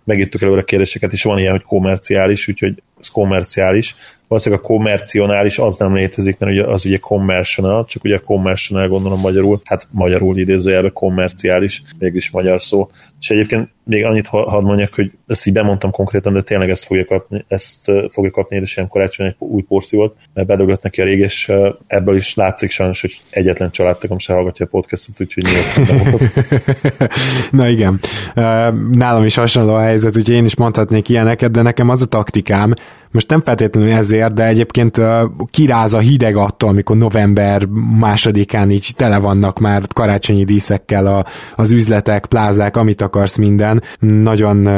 megírtuk előre kérdéseket, és van ilyen, hogy kommerciális, úgyhogy ez kommerciális valószínűleg a kommercionális az nem létezik, mert ugye az ugye commercial, csak ugye a commercial gondolom magyarul, hát magyarul idézőjelben kommerciális, mégis magyar szó. És egyébként még annyit hadd mondjak, hogy ezt így bemondtam konkrétan, de tényleg ezt fogja kapni, ezt fogja kapni édesem karácsony egy új porciót, mert bedögött neki a rég, és ebből is látszik sajnos, hogy egyetlen családtagom se hallgatja a podcastot, úgyhogy nyilván Na igen, nálam is hasonló a helyzet, úgyhogy én is mondhatnék ilyeneket, de nekem az a taktikám, most nem feltétlenül ezért, de egyébként kiráz a hideg attól, amikor november másodikán így tele vannak már karácsonyi díszekkel a, az üzletek, plázák, amit akarsz minden. Nagyon,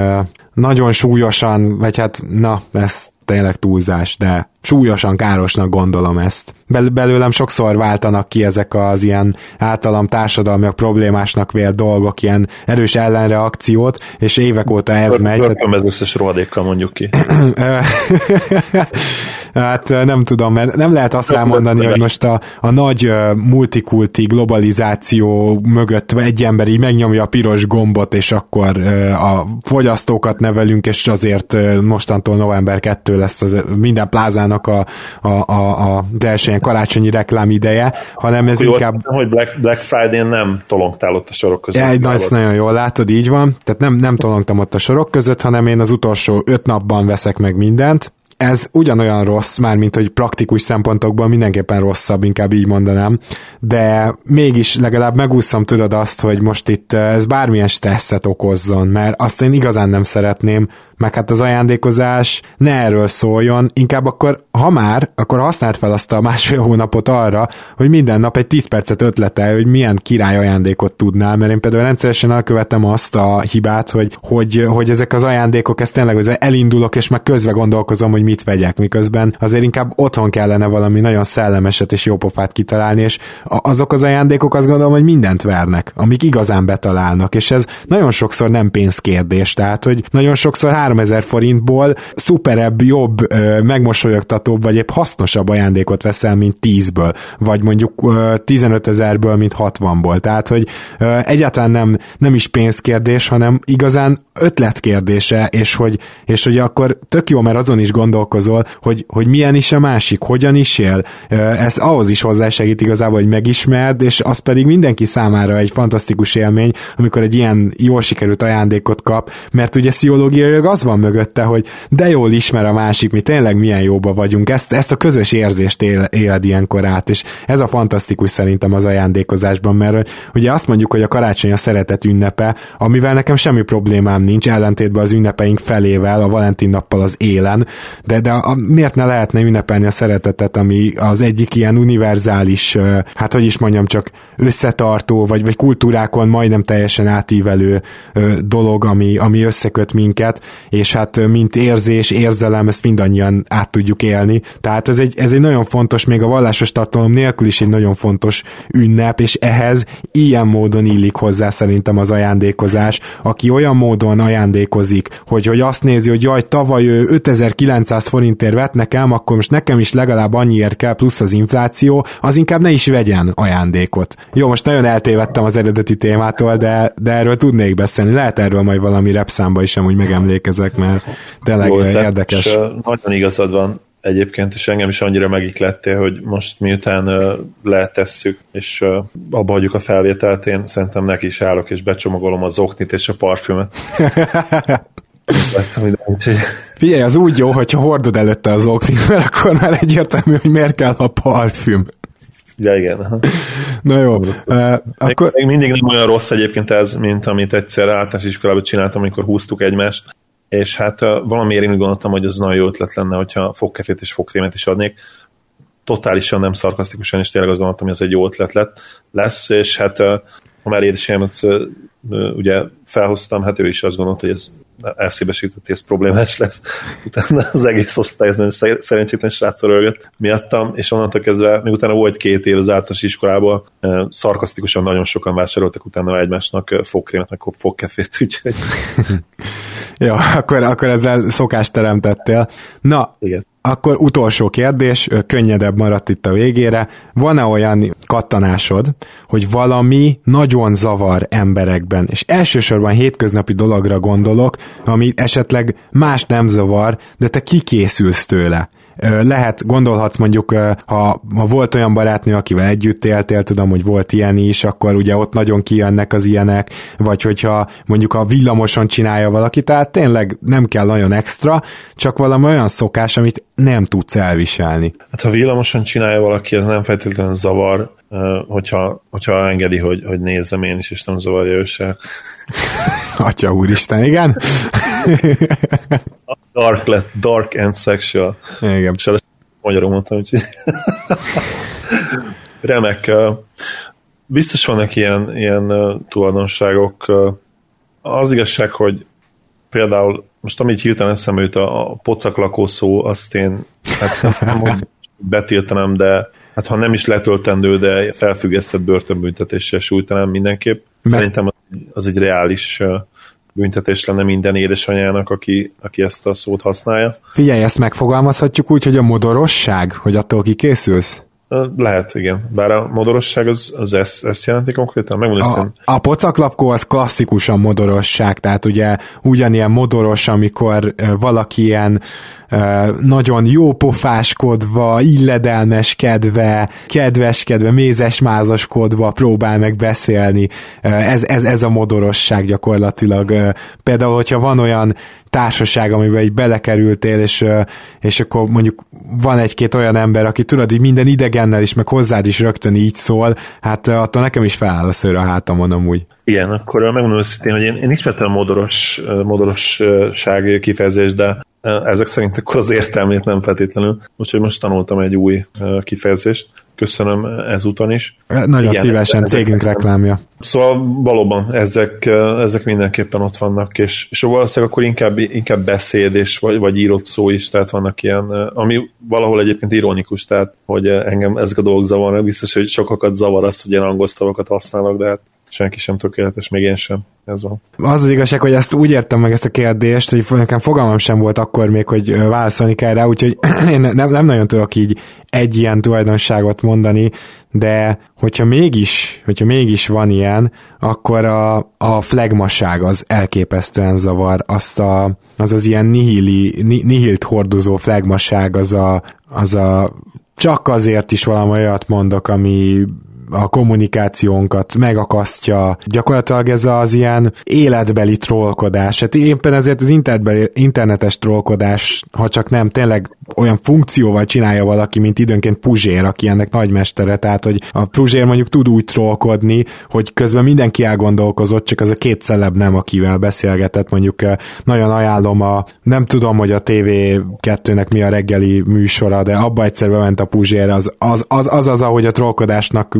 nagyon súlyosan, vagy hát na, ez tényleg túlzás, de súlyosan károsnak gondolom ezt. Bel- belőlem sokszor váltanak ki ezek az ilyen általam társadalmiak problémásnak vélt dolgok, ilyen erős ellenreakciót, és évek óta ez megy. Rögtön az összes rohadékkal mondjuk ki. Hát nem tudom, mert nem lehet azt elmondani, hogy most a, a nagy multikulti globalizáció mögött egy ember így megnyomja a piros gombot, és akkor a fogyasztókat nevelünk, és azért mostantól november 2 lesz az minden plázának a, a, a, a az első ilyen karácsonyi reklám ideje, hanem ez Jó, inkább... hogy Black, Black Friday-n nem tolongtál ott a sorok között. Ja, nagy, nagyon jól látod, így van. Tehát nem, nem tolongtam ott a sorok között, hanem én az utolsó öt napban veszek meg mindent, ez ugyanolyan rossz, már mint hogy praktikus szempontokból mindenképpen rosszabb, inkább így mondanám, de mégis legalább megúszom tudod azt, hogy most itt ez bármilyen stresszet okozzon, mert azt én igazán nem szeretném, meg hát az ajándékozás ne erről szóljon, inkább akkor, ha már, akkor használt fel azt a másfél hónapot arra, hogy minden nap egy 10 percet ötletel, hogy milyen király ajándékot tudnál, mert én például rendszeresen elkövetem azt a hibát, hogy, hogy, hogy ezek az ajándékok, ez tényleg hogy elindulok, és meg közbe gondolkozom, hogy mit vegyek, miközben azért inkább otthon kellene valami nagyon szellemeset és jópofát kitalálni, és azok az ajándékok azt gondolom, hogy mindent vernek, amik igazán betalálnak, és ez nagyon sokszor nem pénzkérdés, tehát hogy nagyon sokszor 3000 forintból szuperebb, jobb, megmosolyogtatóbb, vagy épp hasznosabb ajándékot veszel, mint 10-ből, vagy mondjuk 15 ezerből, mint 60-ból. Tehát, hogy egyáltalán nem, nem is pénzkérdés, hanem igazán ötletkérdése, és hogy, és hogy akkor tök jó, mert azon is gondolkozol, hogy, hogy milyen is a másik, hogyan is él. Ez ahhoz is hozzásegít igazából, hogy megismerd, és az pedig mindenki számára egy fantasztikus élmény, amikor egy ilyen jól sikerült ajándékot kap, mert ugye pszichológiailag az van mögötte, hogy de jól ismer a másik, mi tényleg milyen jóba vagyunk, ezt, ezt a közös érzést él, éled ilyenkor át, és ez a fantasztikus szerintem az ajándékozásban, mert ugye azt mondjuk, hogy a karácsony a szeretet ünnepe, amivel nekem semmi problémám nincs, ellentétben az ünnepeink felével, a Valentin nappal az élen, de, de a, a, miért ne lehetne ünnepelni a szeretetet, ami az egyik ilyen univerzális, hát hogy is mondjam, csak összetartó, vagy, vagy kultúrákon majdnem teljesen átívelő dolog, ami, ami összeköt minket, és hát mint érzés, érzelem, ezt mindannyian át tudjuk élni. Tehát ez egy, ez egy nagyon fontos, még a vallásos tartalom nélkül is egy nagyon fontos ünnep, és ehhez ilyen módon illik hozzá szerintem az ajándékozás. Aki olyan módon ajándékozik, hogy, hogy azt nézi, hogy jaj, tavaly 5900 800 forintért vett nekem, akkor most nekem is legalább annyiért kell plusz az infláció, az inkább ne is vegyen ajándékot. Jó, most nagyon eltévedtem az eredeti témától, de, de erről tudnék beszélni. Lehet erről majd valami repszámba is amúgy megemlékezek, mert tényleg Jó, érdekes. És, nagyon igazad van egyébként, és engem is annyira megiklettél, hogy most miután uh, letesszük, és uh, abba hagyjuk a felvételt, én szerintem neki is állok, és becsomagolom az oknit és a parfümöt. Figyelj, az úgy jó, hogyha hordod előtte az oknit, mert akkor már egyértelmű, hogy miért kell a parfüm. Ja, igen. Na jó. Uh, akkor... még mindig nem olyan rossz egyébként ez, mint amit egyszer általános iskolában csináltam, amikor húztuk egymást, és hát valamiért én úgy gondoltam, hogy ez nagyon jó ötlet lenne, hogyha fogkefét és fogkrémet is adnék. Totálisan nem szarkasztikusan, és tényleg azt gondoltam, hogy ez egy jó ötlet lett, lesz, és hát ha már édesanyámat ugye felhoztam, hát ő is azt gondolta, hogy ez elszébesített, hogy ez problémás lesz. Utána az egész osztály ez nem szerencsétlen srácor ölgött miattam, és onnantól kezdve, még utána volt két év az általános iskolában, szarkasztikusan nagyon sokan vásároltak utána egymásnak fogkrémet, meg fogkefét, úgyhogy... Jó, akkor, akkor ezzel szokást teremtettél. Na, Igen. Akkor utolsó kérdés, könnyedebb maradt itt a végére. Van-e olyan kattanásod, hogy valami nagyon zavar emberekben, és elsősorban hétköznapi dologra gondolok, ami esetleg más nem zavar, de te kikészülsz tőle? Lehet, gondolhatsz mondjuk, ha, ha volt olyan barátnő, akivel együtt éltél, tudom, hogy volt ilyen is, akkor ugye ott nagyon kijönnek az ilyenek, vagy hogyha mondjuk a villamoson csinálja valaki, tehát tényleg nem kell nagyon extra, csak valami olyan szokás, amit nem tudsz elviselni. Hát ha villamoson csinálja valaki, ez nem feltétlenül zavar, hogyha, hogyha engedi, hogy, hogy nézzem én is, és nem zavarja ő se. Atya úristen, igen. dark lett, dark and sexual. Igen. És magyarul mondtam, úgyhogy remek. Biztos vannak ilyen, ilyen tulajdonságok. Az igazság, hogy például most amit hirtelen eszembe jut, a, pocak lakó szó, azt én hát nem betiltanám, de hát ha nem is letöltendő, de felfüggesztett börtönbüntetéssel sújtanám mindenképp. Mert... Szerintem az egy reális büntetés lenne minden édesanyának, aki, aki ezt a szót használja. Figyelj, ezt megfogalmazhatjuk úgy, hogy a modorosság, hogy attól kkészülsz? Lehet, igen. Bár a modorosság az, az ezt, ezt jelenti konkrétan? Megmondom, a, a pocaklapkó az klasszikusan modorosság, tehát ugye ugyanilyen modoros, amikor valaki ilyen nagyon jó pofáskodva, illedelmeskedve, kedveskedve, mézesmázaskodva próbál meg beszélni. Ez, ez, ez a modorosság gyakorlatilag. Például, hogyha van olyan társaság, amiben így belekerültél, és, és akkor mondjuk van egy-két olyan ember, aki tudod, hogy minden idegennel is, meg hozzád is rögtön így szól, hát attól nekem is feláll a szőr a hátamon amúgy. Igen, akkor megmondom őszintén, hogy én, én ismertem a modoros, modorosság kifejezést, de ezek szerint akkor az értelmét nem feltétlenül. Úgyhogy most tanultam egy új kifejezést. Köszönöm ezúton is. Nagyon Igen, szívesen, cégünk reklámja. Szóval valóban ezek, ezek mindenképpen ott vannak, és, és valószínűleg akkor inkább, inkább beszéd és vagy, vagy írott szó is, tehát vannak ilyen, ami valahol egyébként ironikus, tehát hogy engem ezek a dolgok zavarnak, biztos, hogy sokakat zavar az, hogy ilyen angol szavakat használok, de hát senki sem tökéletes, még én sem. Ez van. Az az igazság, hogy ezt úgy értem meg ezt a kérdést, hogy nekem fogalmam sem volt akkor még, hogy válaszolni kell rá, úgyhogy én nem, nem nagyon tudok így egy ilyen tulajdonságot mondani, de hogyha mégis, hogyha mégis van ilyen, akkor a, a flagmaság az elképesztően zavar, azt a, az az ilyen nihili, nihilt hordozó flagmaság az a, az a csak azért is valami olyat mondok, ami a kommunikációnkat megakasztja. Gyakorlatilag ez az ilyen életbeli trollkodás. Hát éppen ezért az internetes trollkodás, ha csak nem tényleg olyan funkcióval csinálja valaki, mint időnként Puzsér, aki ennek nagymestere, tehát hogy a Puzsér mondjuk tud úgy trollkodni, hogy közben mindenki elgondolkozott, csak az a két celeb nem, akivel beszélgetett, mondjuk eh, nagyon ajánlom a, nem tudom, hogy a TV2-nek mi a reggeli műsora, de abba egyszer bement a Puzsér, az az, az, az, az ahogy a trollkodásnak,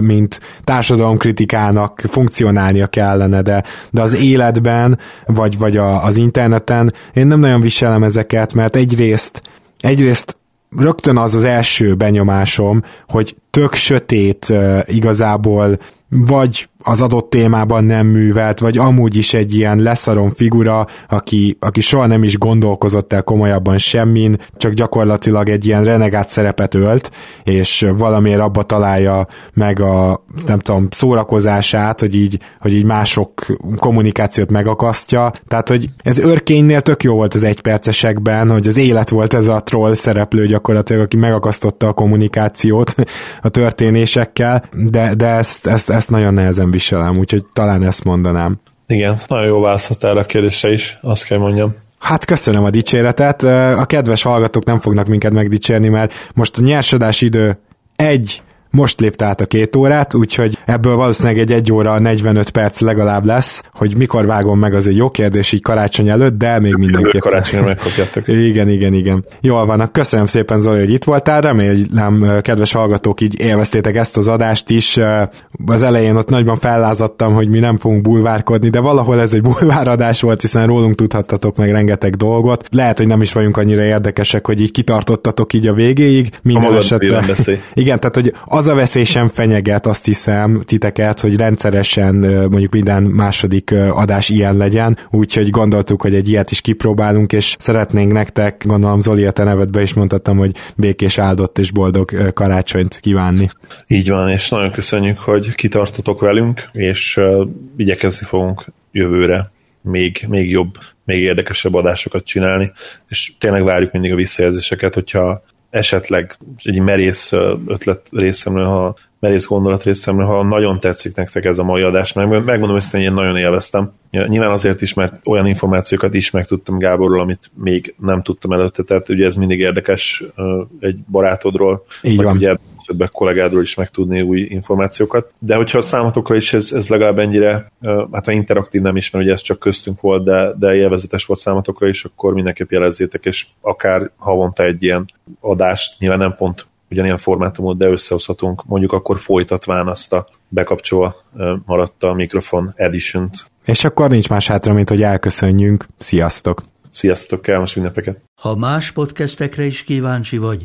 mint társadalomkritikának funkcionálnia kellene, de, de az életben, vagy, vagy a, az interneten én nem nagyon viselem ezeket, mert egyrészt egyrészt rögtön az az első benyomásom, hogy tök sötét igazából, vagy az adott témában nem művelt, vagy amúgy is egy ilyen leszarom figura, aki, aki soha nem is gondolkozott el komolyabban semmin, csak gyakorlatilag egy ilyen renegát szerepet ölt, és valamiért abba találja meg a, nem tudom, szórakozását, hogy így, hogy így mások kommunikációt megakasztja. Tehát, hogy ez örkénynél tök jó volt az egypercesekben, hogy az élet volt ez a troll szereplő gyakorlatilag, aki megakasztotta a kommunikációt a történésekkel, de, de ezt, ezt, ezt nagyon nehezen viselem, úgyhogy talán ezt mondanám. Igen, nagyon jó válaszoltál a kérdésre is, azt kell mondjam. Hát köszönöm a dicséretet. A kedves hallgatók nem fognak minket megdicsérni, mert most a nyersadás idő egy most lépte át a két órát, úgyhogy ebből valószínűleg egy 1 óra 45 perc legalább lesz, hogy mikor vágom meg, az egy jó kérdés így karácsony előtt, de még mindenképpen. Karácsonyra megkapjátok. Igen, igen, igen. Jól van, köszönöm szépen Zoli, hogy itt voltál, remélem, kedves hallgatók, így élveztétek ezt az adást is. Az elején ott nagyban fellázadtam, hogy mi nem fogunk bulvárkodni, de valahol ez egy bulváradás volt, hiszen rólunk tudhattatok meg rengeteg dolgot. Lehet, hogy nem is vagyunk annyira érdekesek, hogy így kitartottatok így a végéig. Minden esetre. Igen, tehát hogy az a veszély sem fenyeget, azt hiszem, titeket, hogy rendszeresen mondjuk minden második adás ilyen legyen, úgyhogy gondoltuk, hogy egy ilyet is kipróbálunk, és szeretnénk nektek, gondolom Zoli a te nevedbe is mondhattam, hogy békés áldott és boldog karácsonyt kívánni. Így van, és nagyon köszönjük, hogy kitartotok velünk, és igyekezni fogunk jövőre még, még jobb, még érdekesebb adásokat csinálni, és tényleg várjuk mindig a visszajelzéseket, hogyha esetleg egy merész ötlet részemről, ha merész gondolat részemről, ha nagyon tetszik nektek ez a mai adás, meg megmondom hogy én nagyon élveztem. Nyilván azért is, mert olyan információkat is megtudtam Gáborról, amit még nem tudtam előtte, tehát ugye ez mindig érdekes egy barátodról, Így vagy van. ugye többek kollégádról is megtudni új információkat. De hogyha a számotokra is ez, ez legalább ennyire, hát ha interaktív nem is, mert ugye ez csak köztünk volt, de, de élvezetes volt számotokra is, akkor mindenképp jelezzétek, és akár havonta egy ilyen adást, nyilván nem pont ugyanilyen formátumot, de összehozhatunk, mondjuk akkor folytatván azt a bekapcsolva maradt a mikrofon edition-t. És akkor nincs más hátra, mint hogy elköszönjünk. Sziasztok! Sziasztok, kellemes ünnepeket! Ha más podcastekre is kíváncsi vagy,